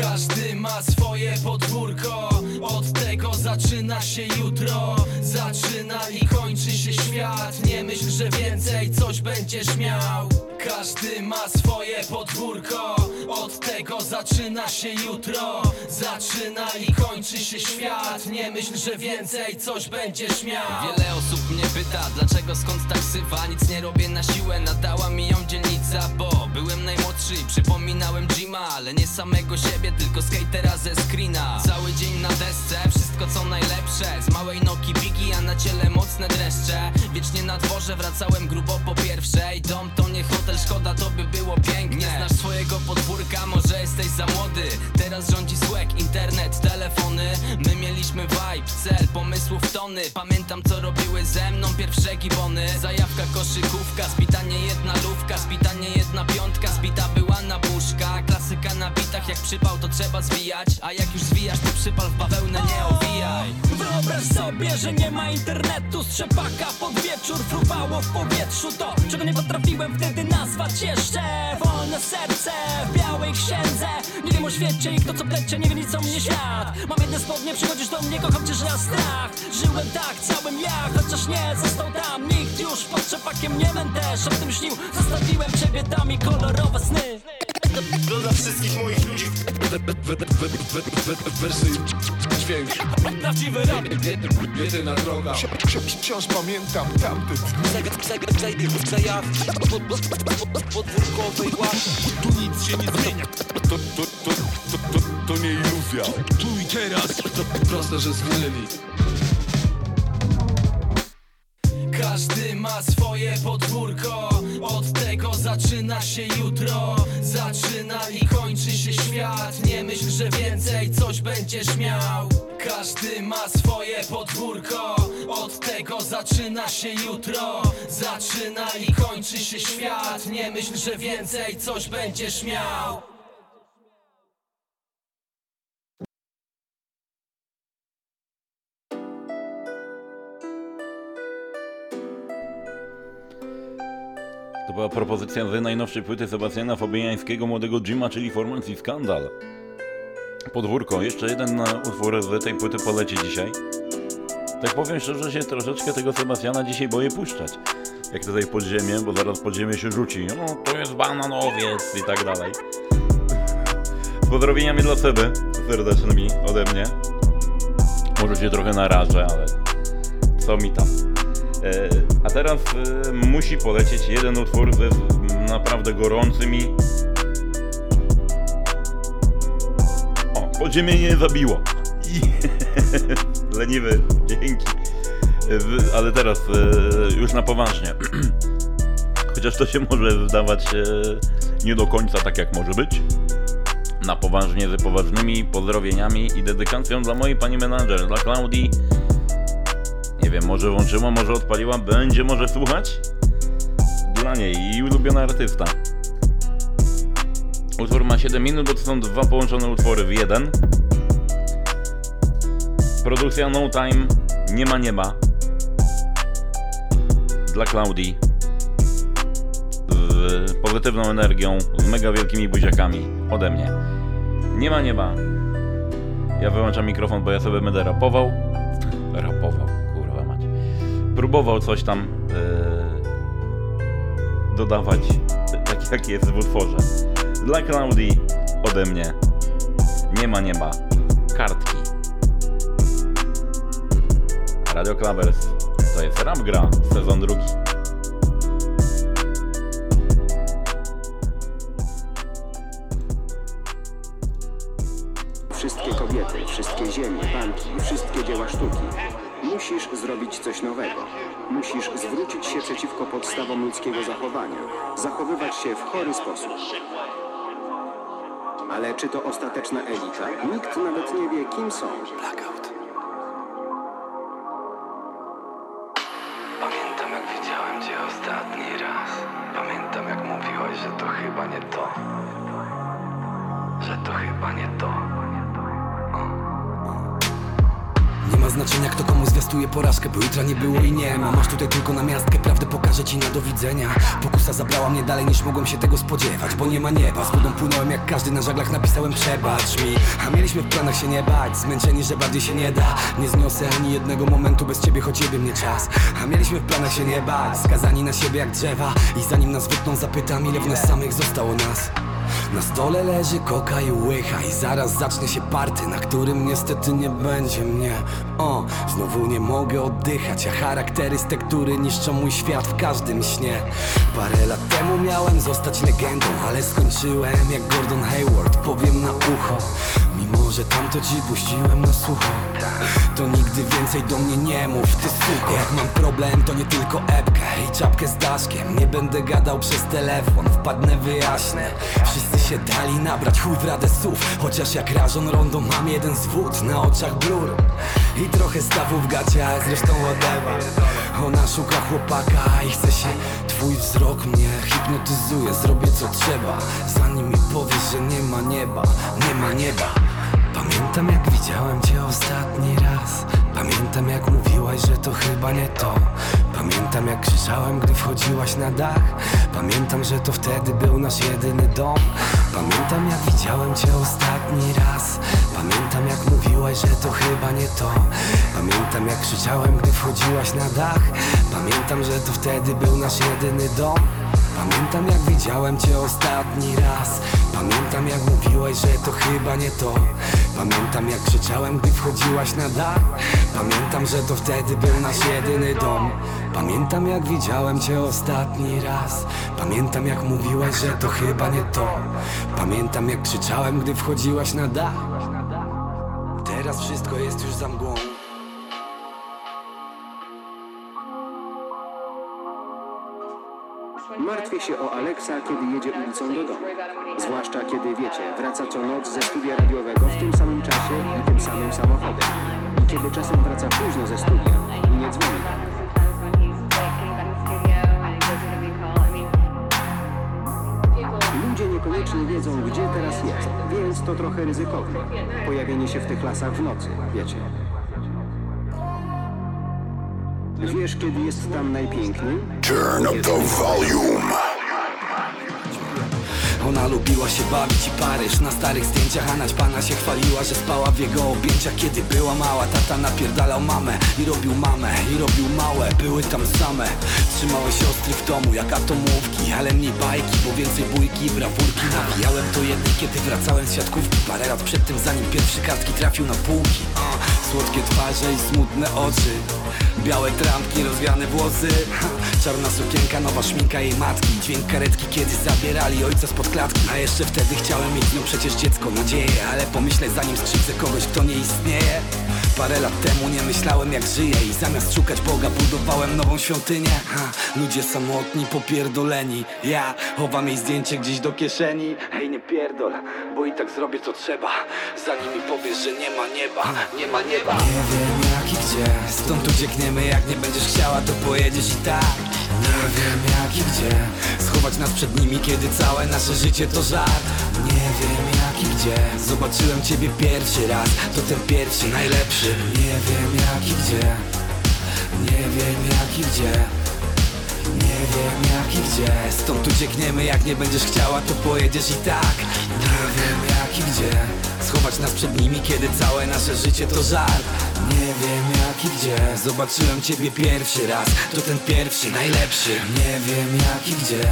Każdy ma swoje podwórko. Od tego zaczyna się jutro Zaczyna i kończy się świat. Nie myśl, że więcej coś będziesz miał. Każdy ma swoje podwórko Od tego zaczyna się jutro zaczyna i kończy się świat. Nie myśl, że więcej coś będziesz miał. Wiele osób mnie pyta, dlaczego skąd tak sywa Nic nie robię na siłę, nadała mi ją dzielnica Bo byłem najmłodszy i przypominałem Jima Ale nie samego siebie, tylko skatera ze screena. Cały dzień na desce, wszystko co najlepsze. Z małej noki bigi, a na ciele mocne dreszcze. Wiecznie na dworze, wracałem grubo po pierwszej Dom to nie hotel, szkoda to by było piękne Nie. Znasz swojego podwórka, może jesteś za młody. Teraz rządzi słek, internet, telefony. My mieliśmy vibe, cel, pomysłów tony. Pamiętam co robiły ze mną pierwsze gibony. Zajawka, koszykówka, zbita nie jedna lówka Zbita nie jedna piątka, zbita była na buszka Klasyka na bitach, jak przypał to trzeba zwijać. A jak już zwijasz to przypal w bawełnę, nie Wyobraź sobie, że nie ma internetu Strzepaka pod wieczór fruwało w powietrzu To, czego nie potrafiłem wtedy nazwać jeszcze. Wolne serce w białej księdze Nie wiem o świecie i kto co plecie, nie wie nic o mnie świat. Mam jedne spodnie, przychodzisz do mnie, kocham cię, że na strach. Żyłem tak, całym ja, chociaż nie został tam Nikt. Już pod trzepakiem nie będę o tym śnił. Zostawiłem ciebie tam i kolorowe sny. Dla wszystkich moich ludzi Wersy dźwięk Prawdziwy rap Jedyna droga Wciąż pamiętam tamty podwórkowej łapy Tu nic się nie zmienia To, to, to, to, to, to nie iluzja Tu i teraz To proste, że zginęli Każdy ma swoje podwórko. Od tego zaczyna się jutro. Zaczyna i kończy się świat. Nie myśl, że więcej coś będziesz miał. Każdy ma swoje podwórko. Od tego zaczyna się jutro. Zaczyna i kończy się świat. Nie myśl, że więcej coś będziesz miał była propozycja z najnowszej płyty Sebastiana Fabiańskiego, młodego Jima, czyli formacji Skandal. Podwórko, jeszcze jeden e, utwór z tej płyty poleci dzisiaj. Tak powiem szczerze, się troszeczkę tego Sebastiana dzisiaj boję puszczać. Jak tutaj podziemie, bo zaraz podziemie się rzuci. No, to jest bananowiec i tak dalej. Pozdrowieniami dla Seby, serdecznymi ode mnie. Może się trochę narażę, ale co mi tam. E, a teraz e, musi polecieć jeden utwór ze naprawdę gorącymi. O, podziemie nie zabiło. Leniwy, dzięki. E, Ale teraz już na poważnie. Chociaż to się może wydawać nie do końca tak jak może być. Na poważnie, z poważnymi pozdrowieniami i dedykacją dla mojej pani menadżer, dla Klaudii. Nie wiem, może włączyła, może odpaliła, będzie może słuchać? Dla niej i ulubiona artysta. Utwór ma 7 minut, bo to są dwa połączone utwory w jeden. Produkcja No Time, nie ma nieba. Dla Klaudii. Z pozytywną energią, z mega wielkimi buziakami. Ode mnie. Nie ma nieba. Ja wyłączam mikrofon, bo ja sobie będę rapował. Próbował coś tam yy, dodawać, tak jak jest w utworze. Dla Klaudii ode mnie. Nie ma nieba. Kartki. Radio Clubbers. To jest Rap Gra, sezon drugi. Coś nowego. Musisz zwrócić się przeciwko podstawom ludzkiego zachowania. Zachowywać się w chory sposób. Ale czy to ostateczna elita? Nikt nawet nie wie, kim są. Blackout. Pamiętam jak widziałem cię ostatni raz Pamiętam jak mówiłaś, że to chyba nie to Że to chyba nie to Nie ma znaczenia kto komu zwiastuje porażkę Bo jutra nie było i nie ma. Masz tutaj tylko na miastkę Prawdę pokażę ci na do widzenia. Pokusa zabrała mnie dalej niż mogłem się tego spodziewać Bo nie ma nieba. Z wodą płynąłem jak każdy na żaglach napisałem przebacz mi. A mieliśmy w planach się nie bać Zmęczeni, że bardziej się nie da. Nie zniosę ani jednego momentu bez ciebie Choć jebie mnie czas. A mieliśmy w planach się nie bać Skazani na siebie jak drzewa. I zanim nas wytną zapytam ile w nas samych zostało nas Na stole leży koka i łycha I zaraz zacznie się party, na którym niestety nie będzie mnie. O, znowu nie mogę oddychać A charaktery z niszczą mój świat w każdym śnie. Parę lat temu miałem zostać legendą Ale skończyłem jak Gordon Hayward Powiem na ucho Mimo, że tamto ci puściłem na sucho To nigdy więcej do mnie nie mów, ty suko. Jak mam problem, to nie tylko epkę i czapkę z daszkiem. Nie będę gadał przez telefon, wpadnę, wyjaśnę. Wszyscy się dali nabrać, chuj w radę słów. Chociaż jak rażon rondo mam jeden zwód Na oczach blur. I trochę stawu w gaciach, zresztą whatever. Ona szuka chłopaka i chce się Twój wzrok mnie hipnotyzuje. Zrobię co trzeba, zanim mi powiesz, że nie ma nieba Nie ma nieba Pamiętam jak widziałem cię ostatni raz. Pamiętam jak mówiłaś, że to chyba nie to. Pamiętam jak krzyczałem, gdy wchodziłaś na dach. Pamiętam, że to wtedy był nasz jedyny dom. Pamiętam jak widziałem cię ostatni raz. Pamiętam jak mówiłaś, że to chyba nie to. Pamiętam jak krzyczałem, gdy wchodziłaś na dach. Pamiętam, że to wtedy był nasz jedyny dom Pamiętam jak widziałem cię ostatni raz. Pamiętam jak mówiłaś, że to chyba nie to. Pamiętam jak krzyczałem, gdy wchodziłaś na dach. Pamiętam, że to wtedy był nasz jedyny dom. Pamiętam jak widziałem cię ostatni raz. Pamiętam jak mówiłaś, że to chyba nie to. Pamiętam jak krzyczałem, gdy wchodziłaś na dach. Teraz wszystko jest już za mgłą Martwię się o Aleksa, kiedy jedzie ulicą do domu. Zwłaszcza kiedy, wiecie, wraca co noc ze studia radiowego w tym samym czasie i tym samym samochodem. I kiedy czasem wraca późno ze studia i nie dzwoni. Ludzie niekoniecznie wiedzą, gdzie teraz jest, więc to trochę ryzykowne. Pojawienie się w tych lasach w nocy, wiecie. Wiesz, kiedy jest tam najpiękniej? Turn up the volume. Ona lubiła się bawić i Paryż. Na starych zdjęciach Anać pana się chwaliła, że spała w jego objęciach. Kiedy była mała, tata napierdalał mamę I robił mamę, i robił małe. Były tam same. Trzymały siostry w domu jak atomówki Ale mniej bajki, bo więcej bójki i brawurki Nawijałem. To jednej, kiedy wracałem z siatkówki Parę lat przed tym, zanim pierwszy kartki trafił na półki. A, Słodkie twarze i smutne oczy Białe trampki, rozwiane włosy. Czarna sukienka, nowa szminka jej matki. Dźwięk karetki, kiedy zabierali ojca spod klatki. A jeszcze wtedy chciałem mieć nią przecież dziecko, nadzieję Ale pomyśleć zanim skrzywdzę kogoś, kto nie istnieje Parę lat temu nie myślałem jak żyję I zamiast szukać Boga budowałem nową świątynię. Ha, Ludzie samotni, popierdoleni. Ja chowam jej zdjęcie gdzieś do kieszeni. Hej nie pierdol, bo i tak zrobię co trzeba. Zanim mi powiesz, że nie ma nieba Nie ma nieba. Nie wiem jak i gdzie Stąd uciekniemy. Jak nie będziesz chciała to pojedziesz i tak. Nie wiem jak i gdzie. Schować nas przed nimi kiedy całe nasze życie to żart. Nie wiem jak i gdzie? Zobaczyłem ciebie pierwszy raz. To ten pierwszy, najlepszy. Nie wiem jak i gdzie. Nie wiem jak i gdzie. Nie wiem jak i gdzie. Stąd uciekniemy jak nie będziesz chciała to pojedziesz i tak. Nie wiem jak i gdzie. Schować nas przed nimi kiedy całe nasze życie to żart. Nie wiem jak i gdzie. Zobaczyłem ciebie pierwszy raz. To ten pierwszy, najlepszy. Nie wiem jak i gdzie.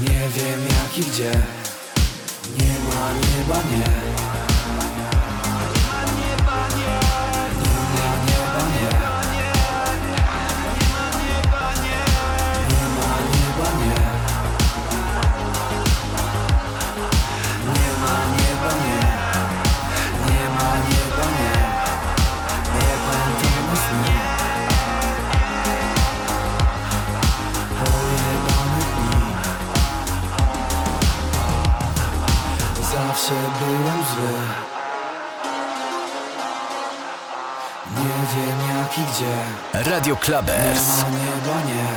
Nie wiem jak i gdzie Nie ma Zawsze byłem zły. Nie wiem jak i gdzie. Radio Clubbers. Nie ma nieba, nie.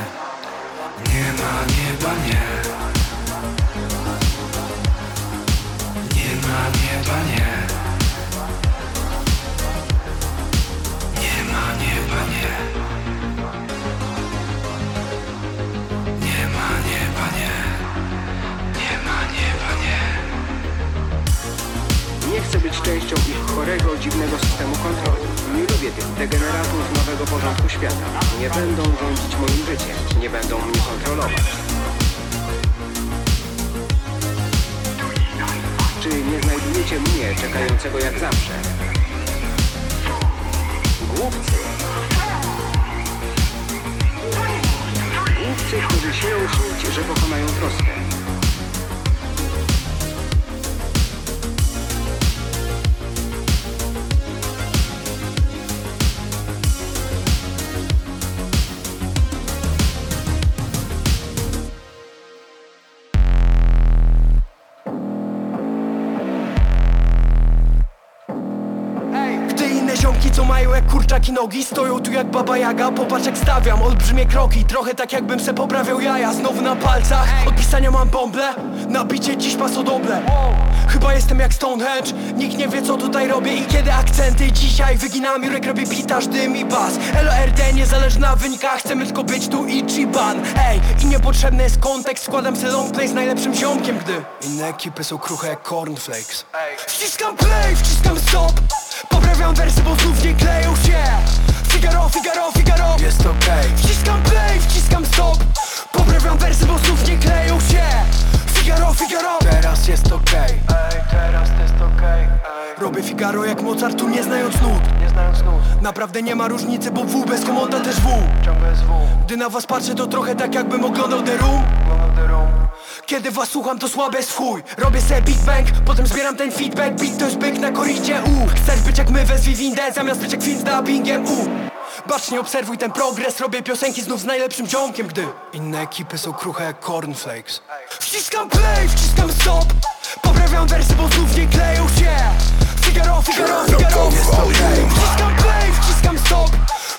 Nie ma nieba, nie. Nie ma nieba, nie. Nie Nie chcę być częścią ich chorego, dziwnego systemu kontroli. Nie lubię tych degeneratów nowego porządku świata. Nie będą rządzić moim życiem. Nie będą mnie kontrolować. Zobaczcie mnie, czekającego jak zawsze. Głupcy. Głupcy, którzy śmieją śnić, że pokonają troskę. Nogi Stoją tu jak baba jaga, popatrz jak stawiam Olbrzymie kroki, trochę tak jakbym se poprawiał jaja. Znowu na palcach, od pisania mam bąble. Nabicie dziś pasodoble. Chyba jestem jak Stonehenge. Nikt nie wie co tutaj robię i kiedy akcenty. Dzisiaj wyginam jurek, robię pitaż, dym i bas. LORD niezależna na wynikach Chcemy tylko być tu Ichiban Ej, i niepotrzebny jest kontekst. Składam se long play z najlepszym ziomkiem, gdy Inne ekipy są kruche jak cornflakes. Wciskam play, wciskam stop Poprawiam wersy, bo znów nie kleją się. Figaro, Figaro, Figaro. Jest okej. Wciskam play, wciskam stop. Poprawiam wersy, bo znów nie kleją się. Figaro, Figaro. Teraz jest okej. Ej, teraz jest okej. Robię Figaro jak Mozart, tu nie znając nut. Nie znając nut. Naprawdę nie ma różnicy, bo W bez komanda też W. Ciągle jest W. Gdy na was patrzę, to trochę tak jakbym oglądał The Room kiedy was słucham to słabe jest chuj. Robię se Big Bang, potem zbieram ten feedback. Beat to jest byk na koridzie, u. Chcesz być jak my, wezwij windę Zamiast być jak film z dubbingiem, u. Bacznie obserwuj ten progres Robię piosenki znów z najlepszym ziomkiem, gdy Inne ekipy są kruche jak cornflakes. Wciskam play, wciskam stop. Poprawiam wersy, bo znów nie kleją się. Figaro, Figaro, Figaro Jest okej. Wciskam play, wciskam stop.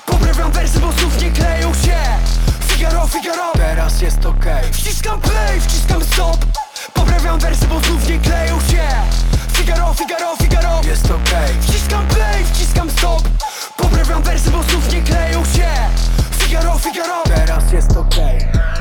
Poprawiam wersy, bo znów nie kleją się Figaro, Figaro. Teraz jest okej. Wciskam play, wciskam stop. Poprawiam wersy, bo znów nie kleją się. Figaro, Figaro, Figaro. Jest okej. Wciskam play, wciskam stop. Poprawiam wersy, bo znów nie kleją się. Figaro, Figaro. Teraz jest okej. For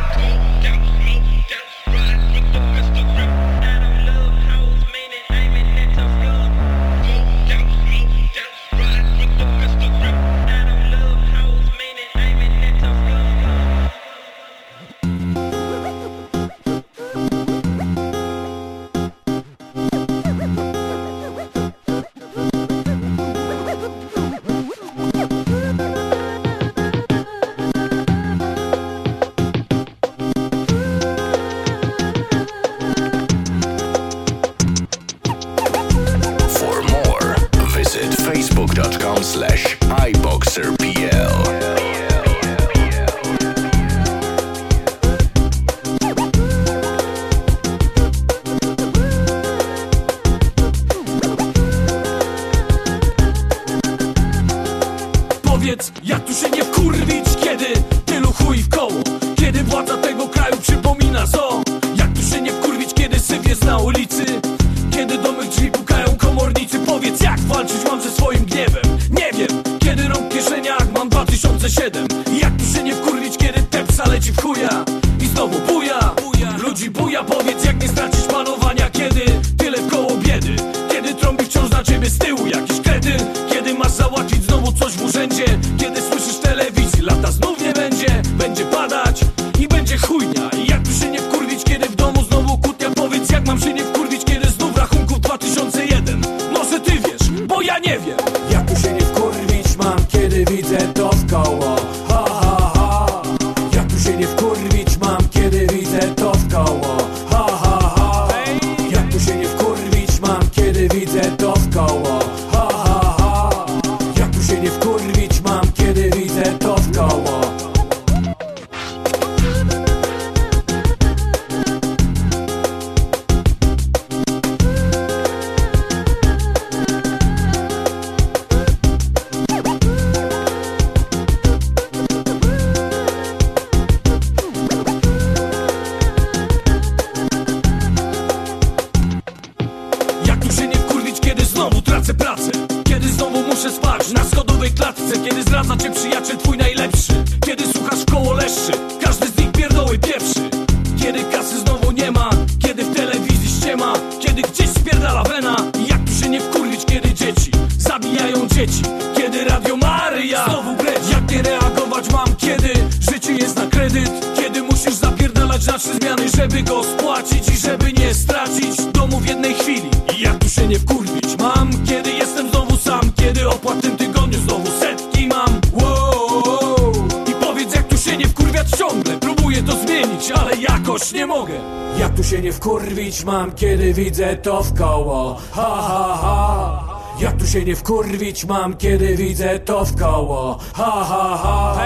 mam, kiedy widzę to w koło. Ha ha ha. Jak tu się nie wkurwić mam, kiedy widzę to w koło. Ha ha ha.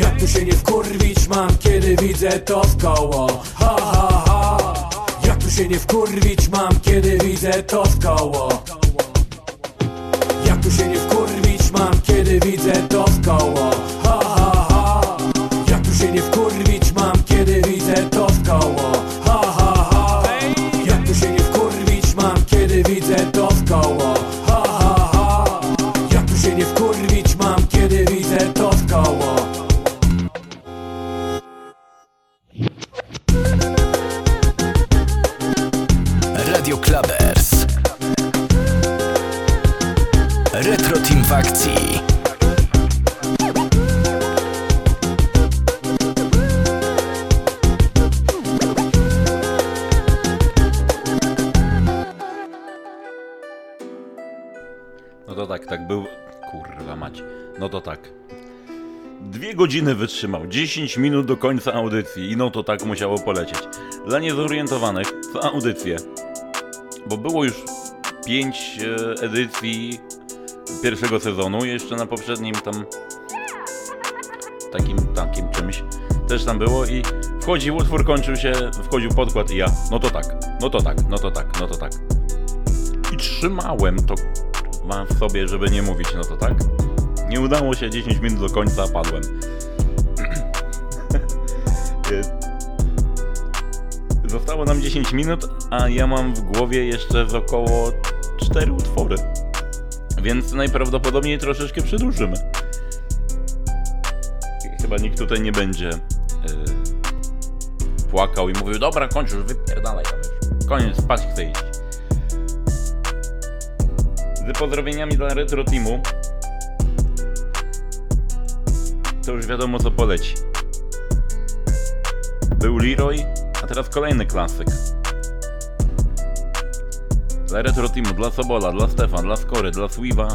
Jak tu się nie wkurwić mam, kiedy widzę to w koło. Ha ha ha. Jak tu się nie wkurwić mam, kiedy widzę to w koło godziny wytrzymał, 10 minut do końca audycji i no to tak musiało polecieć. Dla niezorientowanych to audycje, bo było już 5 edycji pierwszego sezonu, jeszcze na poprzednim tam takim, takim czymś też tam było i wchodził utwór, kończył się, wchodził podkład i ja, no to tak, no to tak, no to tak, no to tak. I trzymałem to mam w sobie, żeby nie mówić, no to tak. Nie udało się 10 minut do końca, padłem. Zostało nam 10 minut, a ja mam w głowie jeszcze z około 4 utwory. Więc najprawdopodobniej troszeczkę przedłużymy. Chyba nikt tutaj nie będzie yy, płakał i mówił, dobra, kończ już, wypierdalaj. Koniec, spać chcę iść. Z pozdrowieniami dla Retro Teamu. To już wiadomo co poleci. Był Leroy, teraz kolejny klasyk. Dla Retro Teamu, dla Sobola, dla Stefan, dla Skory, dla Swiva,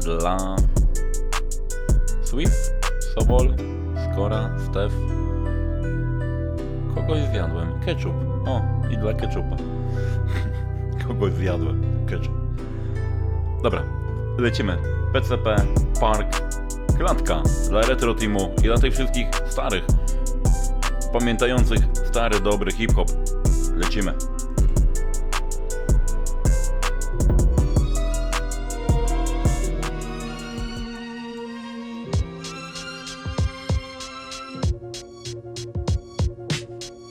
dla... Swift? Sobol? Skora? Stef? Kogoś zjadłem. Ketchup. O, i dla ketchupa. Kogoś zjadłem. Ketchup. Dobra, lecimy. PCP, Park, Klatka dla Retro Teamu i dla tych wszystkich starych, pamiętających stary, dobry hip-hop. Lecimy.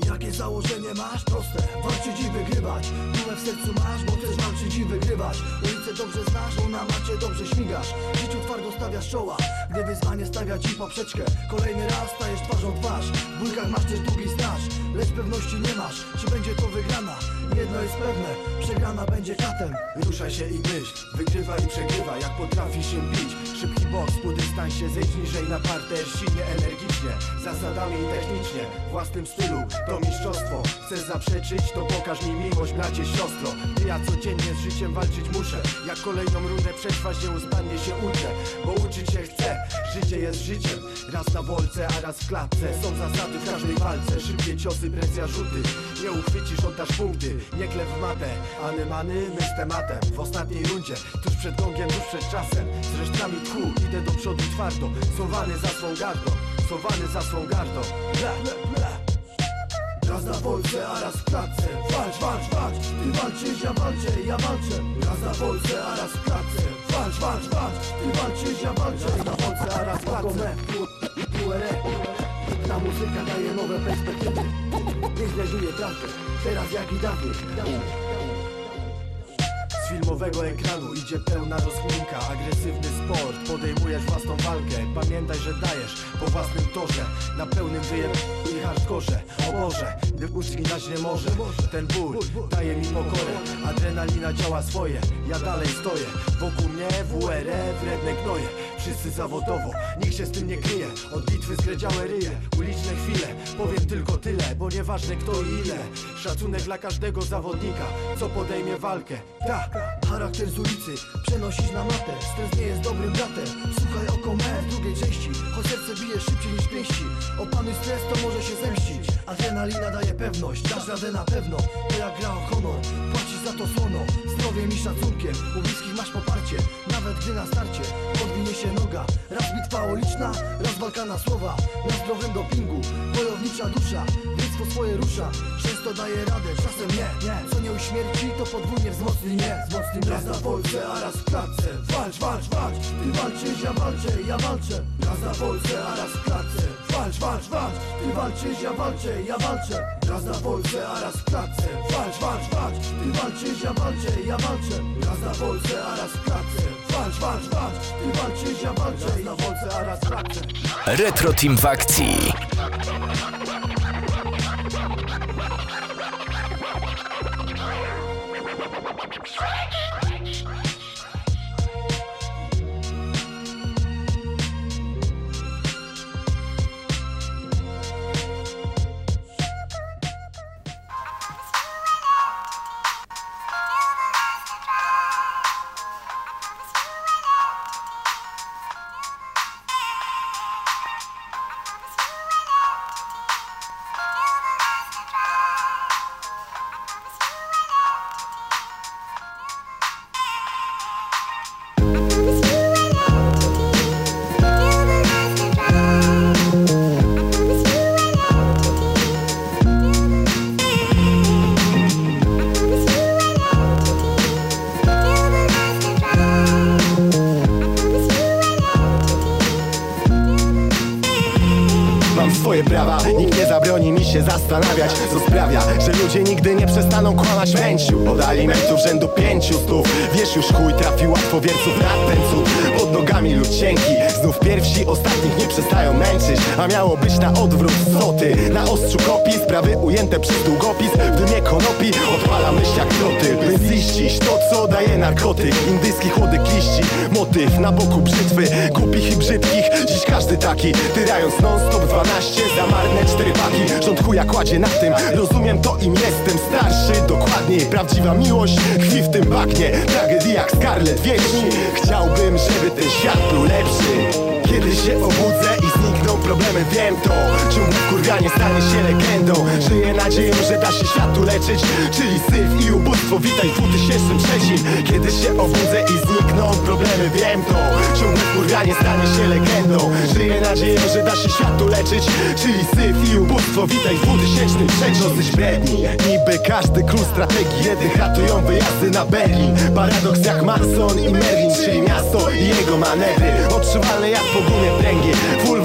Jakie założenie masz? Proste, walczyć i wygrywać Dumę w sercu masz, bo też walczyć i wygrywać Ulicę dobrze znasz, na macie dobrze śmigasz W życiu twardo stawiasz czoła. Gdy wyzwanie stawia ci poprzeczkę Kolejny raz stajesz twarzą w twarz. W bójkach masz też długi staż Lecz pewności nie masz, czy będzie to wygrana Jedno jest pewne, przegrana będzie katem. Ruszaj się i myśl, wygrywa i przegrywa Jak potrafisz się bić. Szybki boks, po dystansie Zejdź niżej na parter, silnie, energicznie Zasadami i technicznie, własnym stylu. To mistrzostwo, chcesz zaprzeczyć To pokaż mi miłość, bracie, siostro. Ja codziennie z życiem walczyć muszę Jak kolejną rundę przetrwać nieustannie się uczę. Bo uczyć się chcę, życie jest życiem. Raz na wolce, a raz w klatce. Są zasady w każdej walce Szybkie ciosy, presja, rzuty. Nie uchwycisz, oddasz punkty Nie klep w matę, anemany, my z tematem W ostatniej rundzie, tuż przed gongiem, tuż przed czasem Z resztkami tchu, idę do przodu twardo Sowany za swą gardą, sowany za swą gardą Bla, bla, bla Raz na wolce, a raz w klatce Walcz, walcz, walcz, ty walczysz, ja walczę, ja walczę Raz na wolce, a raz w klatce Walcz, walcz, walcz, ty walczysz, ja walczę Na wolce, a raz w klatce Ta muzyka daje nowe perspektywy. Nie zleżuje prawdę, teraz jak i dawniej filmowego ekranu idzie pełna rozkminka. Agresywny sport, podejmujesz własną walkę. Pamiętaj, że dajesz po własnym torze. Na pełnym wyjem i hardkorze. O Boże, gdy ginać nie może. Ten ból daje mi pokorę. Adrenalina działa swoje, ja dalej stoję. Wokół mnie WRE, wredne gnoje. Wszyscy zawodowo, nikt się z tym nie kryje. Od bitwy zgredziałe ryje, uliczne chwile bo nieważne kto i ile. Szacunek dla każdego zawodnika Co podejmie walkę, ta Charakter z ulicy przenosisz na matę. Stres nie jest dobrym bratem. Słuchaj oko me w drugiej części. Choć serce bije szybciej niż pięści. Opanuj stres to może się zemścić. Adrenalina daje pewność. Dasz radę na pewno. To jak gra o honor. Płacisz za to słono. Zdrowiem i szacunkiem. U bliskich masz poparcie. Nawet gdy na starcie Podwinie się noga. Raz bitwa uliczna Raz walka na słowa. Na zdrowym dopingu. Wojownicza dusza po swoje rusza Często daje radę Czasem nie, nie Co nie uśmierci to podwójnie wzmocni nie Wzmocni raz na Polsce, a raz w klatce. Walcz, walcz, walcz Ty walczysz, ja walczę, ja walczę. Raz na Polsce, a raz w klatce. Walcz, walcz, walcz Ty walczysz, ja walczę, ja walczę. Raz na Polsce, a raz w klatce. Walcz, walcz, walcz Ty walczysz, ja walczę, ja walczę. Raz na Polsce, a raz w klatce. Walcz, walcz, walcz Ty walczysz, ja walczę. Raz na Polsce, a raz w klatce. Retro Team w akcji. Mam zastanawiać Co sprawia, że ludzie nigdy nie przestaną kłamać męciu. Od alimentów rzędu pięciu stów. Wiesz już chuj trafi łatwo wierców na ten cud Pod nogami lud cienki, znów pierwsi ostatnich nie przestają męczyć. A miało być na odwrót zoty Na ostrzu kopii, sprawy ujęte przez długopis. W dymie konopi odpala myśl jak trotyl By ziścić to co daje narkotyk. Indyjski chłodek liści, motyw na boku brzytwy. Głupich i brzydkich, dziś każdy taki. Tyrając non stop 12 za marne cztery paki. Rząd chuja kładzie na tym, rozumiem to im jestem starszy Dokładniej, prawdziwa miłość tkwi w tym bagnie. Tragedii jak Scarlett wieści Chciałbym, żeby ten świat był lepszy. Kiedy się obudzę problemy, wiem to. Ciągłe wkurwianie stanie się legendą? Żyję nadzieją, że da się światu leczyć. Czyli syf i ubóstwo, witaj w 2003 Kiedy się obudzę i znikną problemy, wiem to. Ciągłe wkurwianie stanie się legendą? Żyję nadzieją, że da się światu leczyć. Czyli syf i ubóstwo, witaj w 2003 Dosyć bredni, niby każdy król strategii Jednych ratują wyjazdy na Berlin. Paradoks jak Manson i Merlin Czyli miasto i jego manewry Odczuwalne jak po pręgi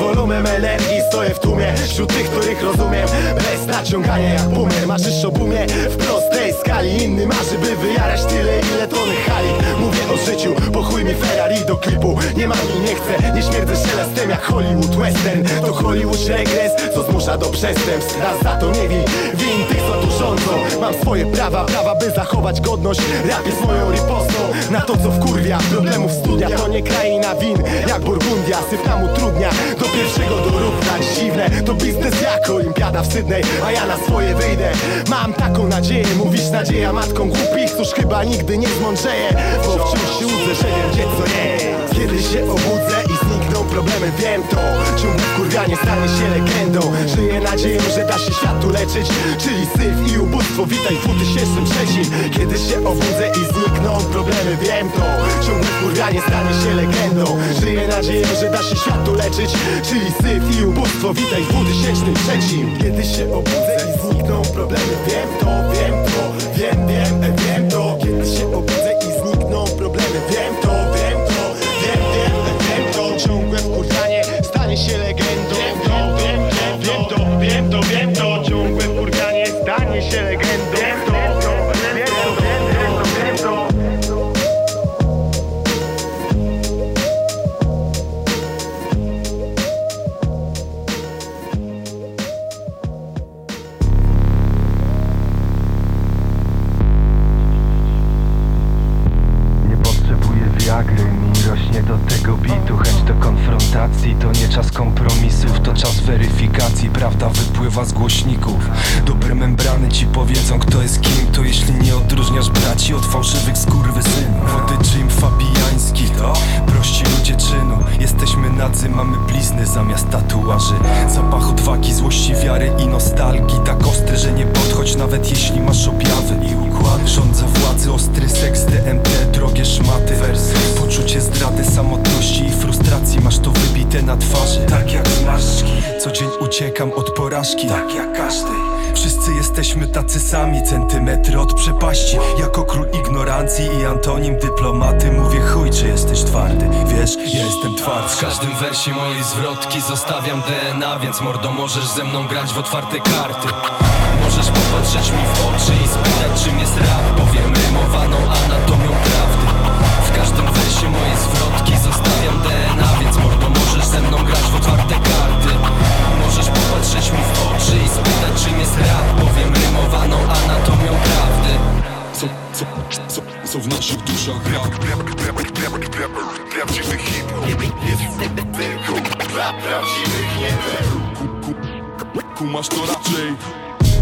Full volumem energii stoję w tłumie Wśród tych, których rozumiem. Bez naciągania jak boomer Marzysz o boomie w prostej skali Inny marzy, by wyjarać tyle, ile tony hali Mówię o życiu, po chuj mi Ferrari do klipu. Nie mam i nie chcę, nie śmierdzę szelestem jak Hollywood Western. To Hollywood regres, co zmusza do przestępstw. Raz za to nie win, win tych co tu rządzą Mam swoje prawa, prawa by zachować godność. Rap jest moją ripostą na to co wkurwia. Problemów studnia to nie kraina win Jak Burgundia, syf nam utrudnia Do pierwszego dorównać. Dziwne To biznes jak olimpiada w Sydney A ja na swoje wyjdę. Mam taką nadzieję, mówisz nadzieja matką głupich Cóż chyba nigdy nie zmądrzeję Bo wciąż się łudzę, że wiem gdzie co jest Kiedy się obudzę problemy, wiem to. Ciągłe wkurwianie stanie się legendą. Żyję nadzieją, że da się światu leczyć. Czyli syf i ubóstwo, witaj w 2003 Kiedy się obudzę i znikną problemy, wiem to. Ciągłe wkurwianie stanie się legendą. Żyję nadzieją, że da się światu leczyć. Czyli syf i ubóstwo, witaj w 2003 Kiedy się obudzę i znikną problemy, wiem to, wiem to Wiem, wiem, Tak jak każdy. Wszyscy jesteśmy tacy sami, centymetry od przepaści. Jako król ignorancji i antonim dyplomaty Mówię chuj, czy jesteś twardy, wiesz, ja jestem twardy W każdym wersie mojej zwrotki zostawiam DNA Więc mordo możesz ze mną grać w otwarte karty. Możesz popatrzeć mi w oczy i spytać czym jest rap Powiem rymowaną anatomią prawdy. W każdym wersie mojej zwrotki zostawiam DNA Więc mordo możesz ze mną grać w jest rap Powiem rymowaną anatomią prawdy. Co, co, co, co w naszych duszach rap Prawdziwy Rap prawdziwych nie Kumasz to raczej.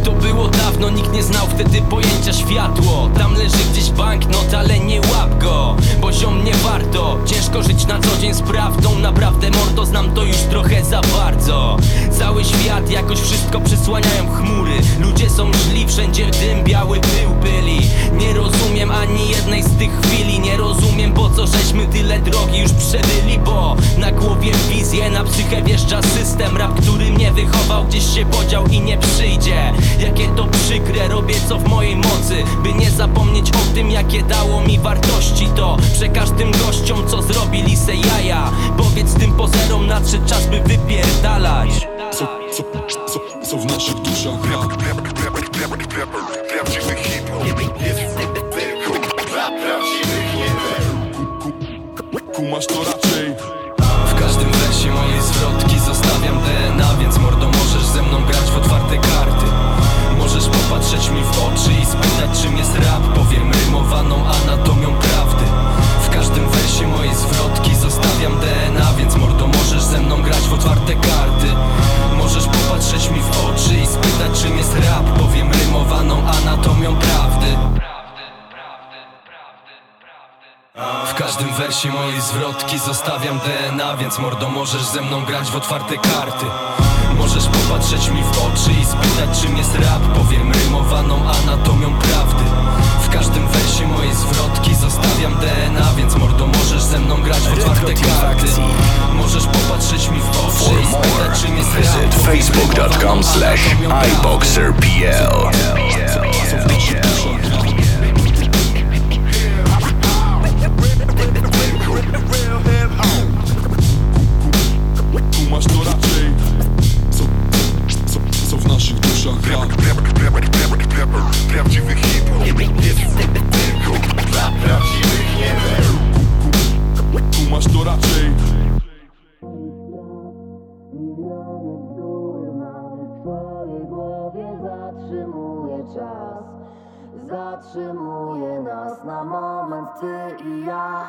To było dawno, nikt nie znał wtedy pojęcia światło. Tam leży gdzieś banknot, ale nie łap go Bo ziom nie warto. Ciężko żyć na co dzień z prawdą Naprawdę mordo, znam to już trochę za bardzo Cały świat, jakoś wszystko przysłaniają chmury. Ludzie są źli, wszędzie dym, biały pył byli. Nie rozumiem ani jednej z tych chwili. Nie rozumiem po co żeśmy tyle drogi już przebyli Bo na głowie wizję, na psychę wjeżdża system. Rap, który mnie wychował, gdzieś się podział i nie przyjdzie. Jakie to przykre, robię co w mojej mocy By nie zapomnieć o tym, jakie dało mi wartości. To przekaż tym gościom, co zrobili se jaja. Powiedz tym pozerom, nadszedł czas, by wypierdalać Co, co, co, w naszych duszach rap Prawdziwy nie Kumasz to raczej. W każdym wersie mojej zwrotki zostawiam DNA Więc mordo możesz ze mną grać w otwarte karty. Możesz popatrzeć mi w oczy i spytać czym jest rap. Powiem rymowaną anatomią prawdy. W każdym wersie mojej zwrotki zostawiam DNA Więc mordo ze mną grać w otwarte karty. Możesz popatrzeć mi w oczy i spytać czym jest rap. Powiem rymowaną anatomią prawdy. W każdym wersie mojej zwrotki zostawiam DNA Więc mordo możesz ze mną grać w otwarte karty Możesz popatrzeć mi w oczy i spytać czym jest rap. Powiem rymowaną anatomią prawdy. W każdym wersie mojej zwrotki zostawiam DNA Więc mordo możesz ze mną grać w otwarte karty. Możesz popatrzeć mi w oczy i spytać czym jest rap. Facebook.com slash iboxerpl. Duszach rap Prawdziwy hip-hop Rap prawdziwych nie Kumasz to raczej czas Zatrzymuje nas na moment ty i ja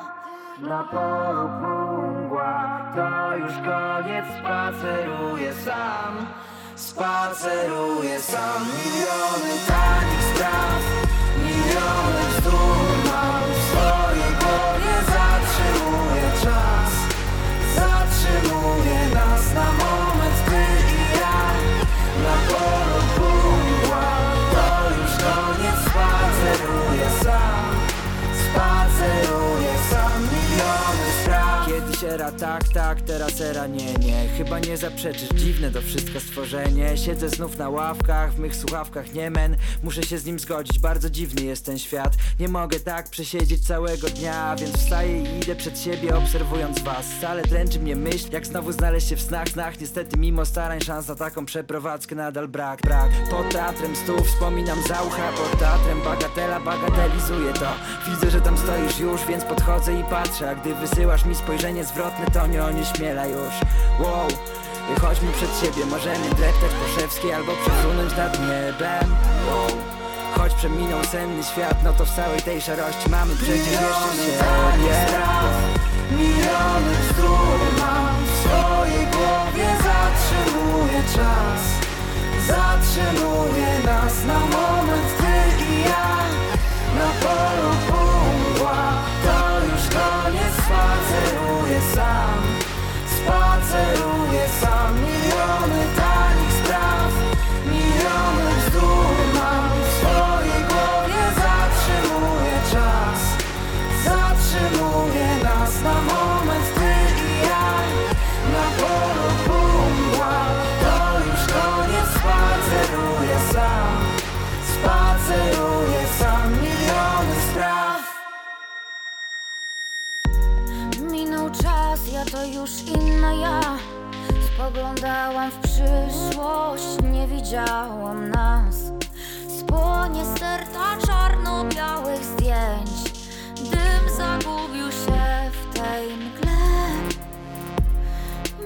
Na polu mgła To już koniec, spaceruję sam Spaceruję sam. Miliony takich spraw Miliony bzdur mam. W swojej głowie zatrzymuje czas Zatrzymuje era tak, tak, teraz era nie, nie. Chyba nie zaprzeczysz, dziwne to wszystko stworzenie. Siedzę znów na ławkach, w mych słuchawkach nie men. Muszę się z nim zgodzić, bardzo dziwny jest ten świat. Nie mogę tak przesiedzieć całego dnia Więc wstaję i idę przed siebie obserwując was. Wcale dręczy mnie myśl, jak znowu znaleźć się w snach, snach. Niestety mimo starań szans na taką przeprowadzkę nadal brak, brak. Pod teatrem stół wspominam za ucha Pod teatrem bagatela, bagatelizuję to. Widzę, że tam stoisz już, więc podchodzę i patrzę A gdy wysyłasz mi spojrzenie zwrotne, to nie onieśmiela już. Wow, i chodźmy przed siebie Możemy dreptać po szewskiej albo przefrunąć nad niebem. Wow. Choć przeminął senny świat, no to w całej tej szarości mamy przecież jeszcze siebie. Miliony bzdur mam w swojej głowie. Zatrzymuje czas Zatrzymuje nas na moment ty i ja. Na polu już sobie sam. Spaceruję sam, miliony inna ja. Spoglądałam w przyszłość, nie widziałam nas. Spłonie sterta czarno-białych zdjęć. Dym zagubił się w tej mgle.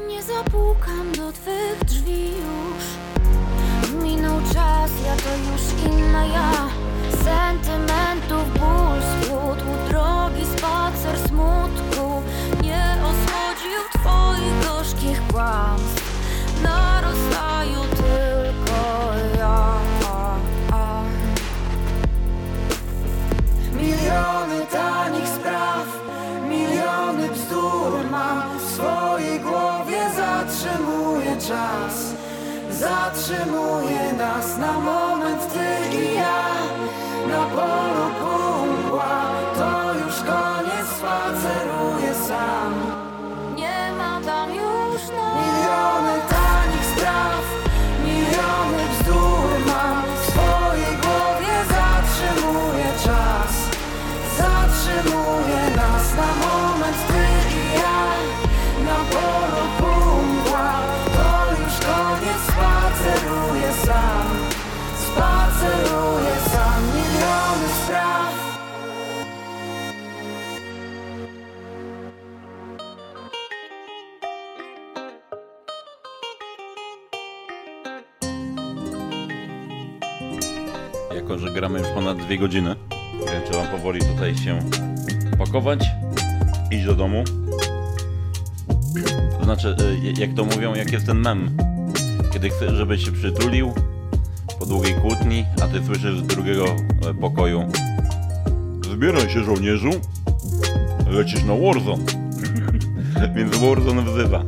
Nie zapukam do twych drzwi już. Minął czas, ja to już inna ja Sentymentów ból splótł Drogi spacer smutku. Nie osłodził twoich gorzkich kłamstw. Na tylko ja Miliony tanich spraw, miliony bzdur mam w swojej głowie Zatrzymuje czas, zatrzymuje nas na moment ty i ja Na polu półmgła, to już koniec, spaceruję sam. Nie ma tam już nas Miliony tanich spraw, miliony bzdur mam. W swojej głowie Zatrzymuje czas, zatrzymuje nas na moment Że gramy już ponad dwie godziny, więc trzeba powoli tutaj się pakować, iść do domu. To znaczy, y, jak to mówią, jak jest ten mem, kiedy chcesz, żebyś się przytulił po długiej kłótni, a ty słyszysz z drugiego e, pokoju Zbieraj się żołnierzu, lecisz na Warzone. Więc Warzone wzywa.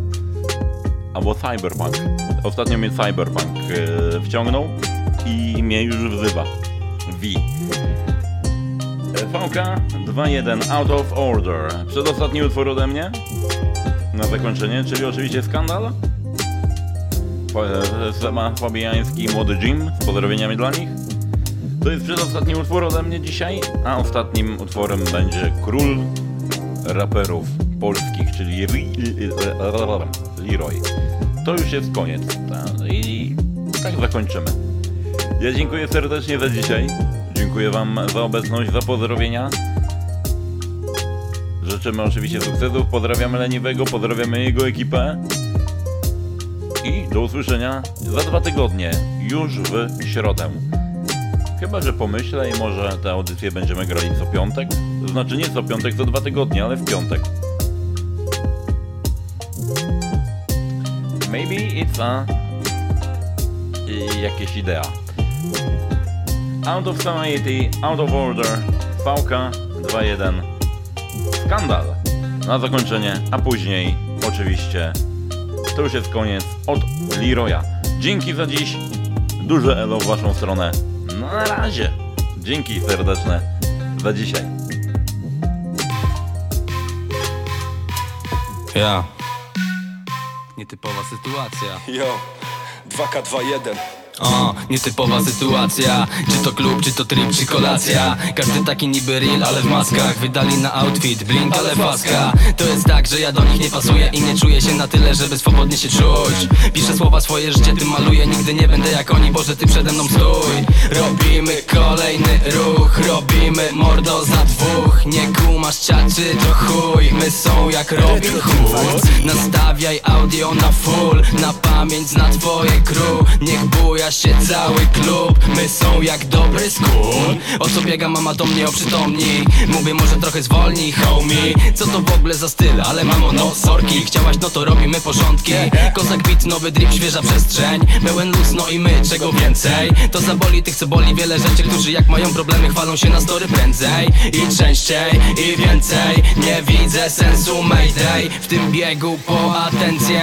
Albo Cyberpunk. Ostatnio mnie Cyberpunk e, wciągnął i mnie już wzywa. V. VK 2.1 Out of Order. Przedostatni utwór ode mnie. Na zakończenie, czyli oczywiście skandal. Sema Fabiański Młody Jim z pozdrowieniami dla nich. To jest przedostatni utwór ode mnie dzisiaj, a ostatnim utworem będzie Król raperów polskich, czyli Leroy. To już jest koniec. I tak zakończymy. Ja dziękuję serdecznie za dzisiaj. Dziękuję Wam za obecność, za pozdrowienia. Życzymy oczywiście sukcesów. Pozdrawiamy Leniwego, pozdrawiamy jego ekipę. I do usłyszenia za dwa tygodnie, już w środę. Chyba, że pomyślę i może tę audycję będziemy grali co piątek. To znaczy nie co piątek, co dwa tygodnie, ale w piątek. Maybe it's a... y, jakieś idea. Out of Society, Out of Order, VK 2.1, Skandal. Na zakończenie, a później oczywiście to już jest koniec od Leroya. Dzięki za dziś. Duże elo w waszą stronę. Na razie. Dzięki serdeczne za dzisiaj. Ja. Nietypowa sytuacja. Yo, 2K21 O, nietypowa sytuacja. Czy to klub, czy to trip, czy kolacja. Każdy taki niby real, ale w maskach. Wydali na outfit, blink, ale paska To jest tak, że ja do nich nie pasuję I nie czuję się na tyle, żeby swobodnie się czuć. Piszę słowa, swoje życie tym maluję. Nigdy nie będę jak oni, Boże ty przede mną stój. Robimy kolejny ruch Robimy mordo za dwóch. Nie kumasz ciaczy, to chuj. My są jak Robin Hood. Nastawiaj audio na full Na pamięć zna twoje crew. Niech buja się cały klub. My są jak dobry skun O biega mama do mnie oprzytomni Mówię może trochę zwolnij homie. Co to w ogóle za styl, ale mamo no sorki. Chciałaś no to robimy porządki. Kozak beat, nowy drip, świeża przestrzeń. Pełen luz, no i my, czego więcej? To zaboli tych co boli wiele rzeczy Którzy jak mają problemy chwalą się na story prędzej. I częściej, i więcej. Nie widzę sensu mayday. W tym biegu po atencję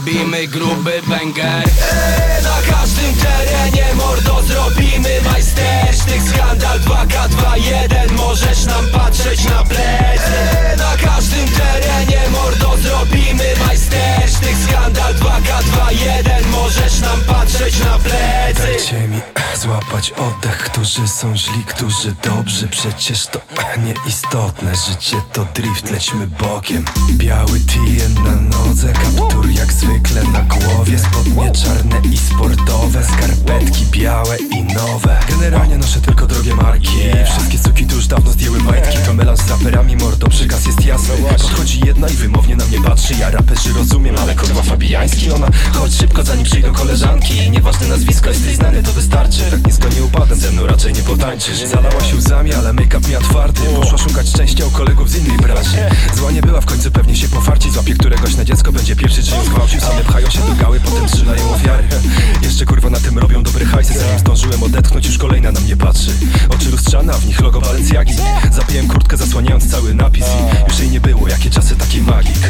Robimy gruby banger. Eee, na każdym terenie mordo zrobimy majstersztyk. Skandal 2K21 możesz nam patrzeć na plecy. Eee, Na każdym terenie mordo zrobimy majstersztyk. Skandal 2K21 możesz nam patrzeć na plecy. Dajcie mi złapać oddech Którzy są źli, którzy dobrzy. Przecież to nieistotne. Życie to drift, lećmy bokiem. Biały TN na nodze Kaptur jak zwykle na głowie. Spodnie czarne i sportowe Skarpetki białe i nowe. Generalnie noszę tylko drogie marki. Wszystkie suki tu już dawno zdjęły majtki. To melanż z raperami, mordo, przekaz jest jasny. Podchodzi jedna i wymownie na mnie patrzy. Ja raperzy rozumiem, ale kurwa fabijański Ona chodź szybko zanim przyjdą koleżanki. Nieważne nazwisko, jesteś znany, to wystarczy. Tak nisko nie upadam, ze mną raczej nie potańczysz. Zalała się łzami, ale make-up mi otwarty. Poszła szukać szczęścia u kolegów z innej branży. Zła nie była, w końcu pewnie się pofarci. Złapie któregoś na dziecko, będzie pierwszy, czy ją zgwałcił Same pchają się do gały, potem trzymają ofiary. Jeszcze kurwa na tym robią dobre hajsy Zanim zdążyłem odetchnąć, już kolejna na mnie patrzy. Oczy lustrzane, a w nich logo Balenciagi. Zapiłem kurtkę, zasłaniając cały napis I już jej nie było, jakie czasy taki magik?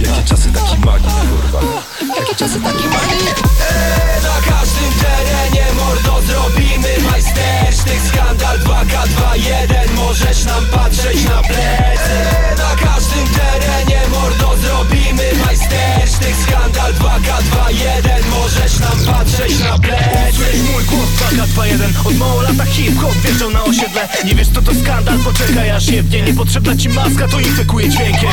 Jakie czasy taki magik, kurwa. Jakie czasy taki magik? Na każdym terenie mordo zrobimy majstersztyk. Skandal 2K21 Możesz nam patrzeć na plecy. Na każdym terenie mordo zrobimy majstersztyk Skandal 2K21 Możesz nam patrzeć na plecy. Mój głos 2K21 Od mało lata hip-hop wjeżdżał na osiedle. Nie wiesz co to skandal, poczekaj aż jebnie. Niepotrzebna ci maska, to infekuje dźwiękiem.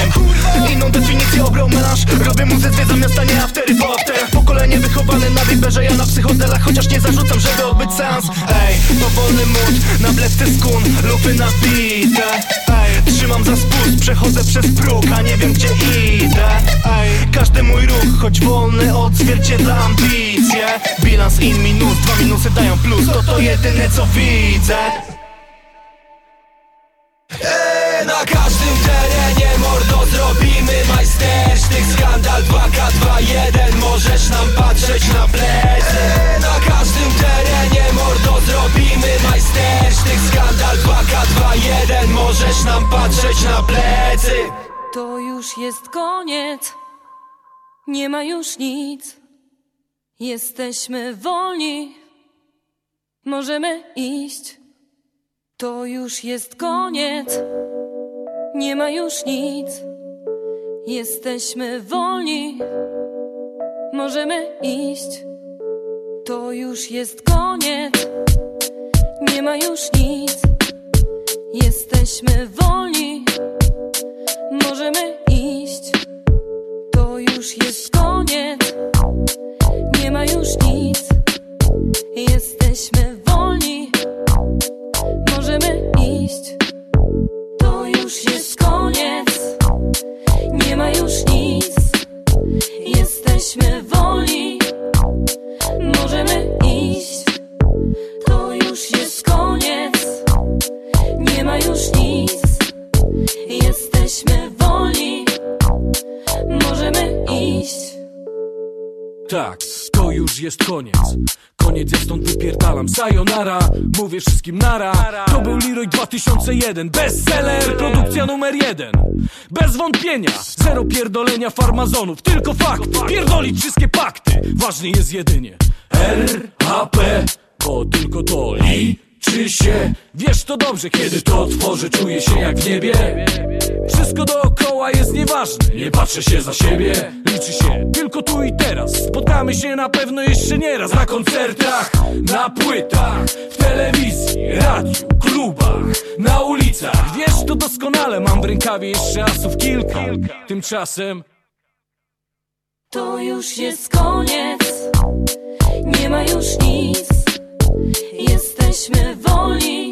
Inną definicję obrał melanż. Robię muzę zwiedzam miasta, nie aftery po afterach. Pokolenie wychowane na wiberze, ja na psychodelach. Chociaż nie zarzucam, żeby odbyć seans. Ej, powolny mód, na bledce skun. Lupy na bitę Ej, trzymam za spust, przechodzę przez próg A nie wiem gdzie idę. Ej, każdy mój ruch, choć wolny odzwierciedla ambicje. Bilans in minus, dwa minusy dają plus To to jedyne co widzę. Eee, Na każdym terenie mordo zrobimy majstersztyk Skandal 2K21 Możesz nam patrzeć na plecy. Eee, Na każdym terenie mordo zrobimy majstersztyk Skandal 2K21 Możesz nam patrzeć na plecy. To już jest koniec. Nie ma już nic. Jesteśmy wolni. Możemy iść. To już jest koniec. Nie ma już nic. Jesteśmy wolni. Możemy iść. To już jest koniec. Nie ma już nic. Jesteśmy wolni. Możemy już jest koniec. Nie ma już nic. Jesteśmy wolni. Możemy iść. To już jest koniec. Nie ma już nic. Jesteśmy wolni. Możemy iść. To już jest koniec. Nie ma już nic. Jesteśmy wolni. Możemy iść. Tak, to już jest koniec. Koniec, ja stąd wypierdalam. Sayonara, mówię wszystkim nara. To był Leroy 2001 Bestseller, produkcja numer jeden. Bez wątpienia, zero pierdolenia farmazonów. Tylko fakt, pierdolić wszystkie pakty. Ważny jest jedynie R, A, P Bo tylko to liczy się Wiesz to dobrze, kiedy to tworzę Czuję się jak w niebie Wszystko dookoła jest nieważne Nie patrzę się za siebie Liczy się tylko tu i teraz Spotkamy się na pewno jeszcze nieraz Na koncertach, na płytach W telewizji, radiu, klubach Na ulicach Wiesz to doskonale Mam w rękawie jeszcze asów kilka Tymczasem To już jest koniec. Nie ma już nic. Jesteśmy wolni.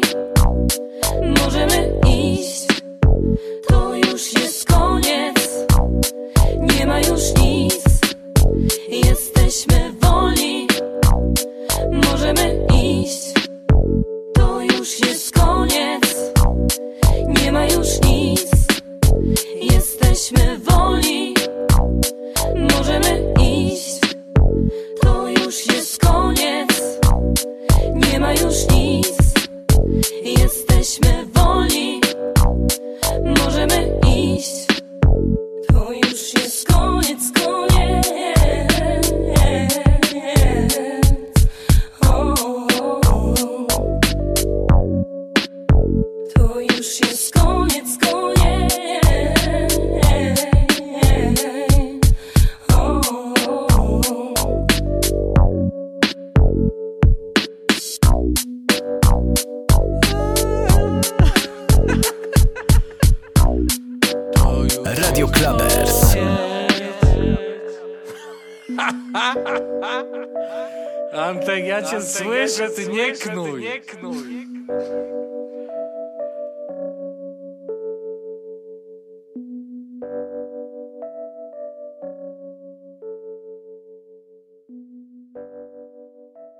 Możemy iść. To już jest koniec. Nie ma już nic. Jesteśmy wolni. Możemy iść. To już jest koniec. Nie ma już nic. Jesteśmy wolni. Możemy iść. To już jest koniec. Ma już nic. Jesteśmy wolni. Możemy iść. To już Antek, ja cię słyszę,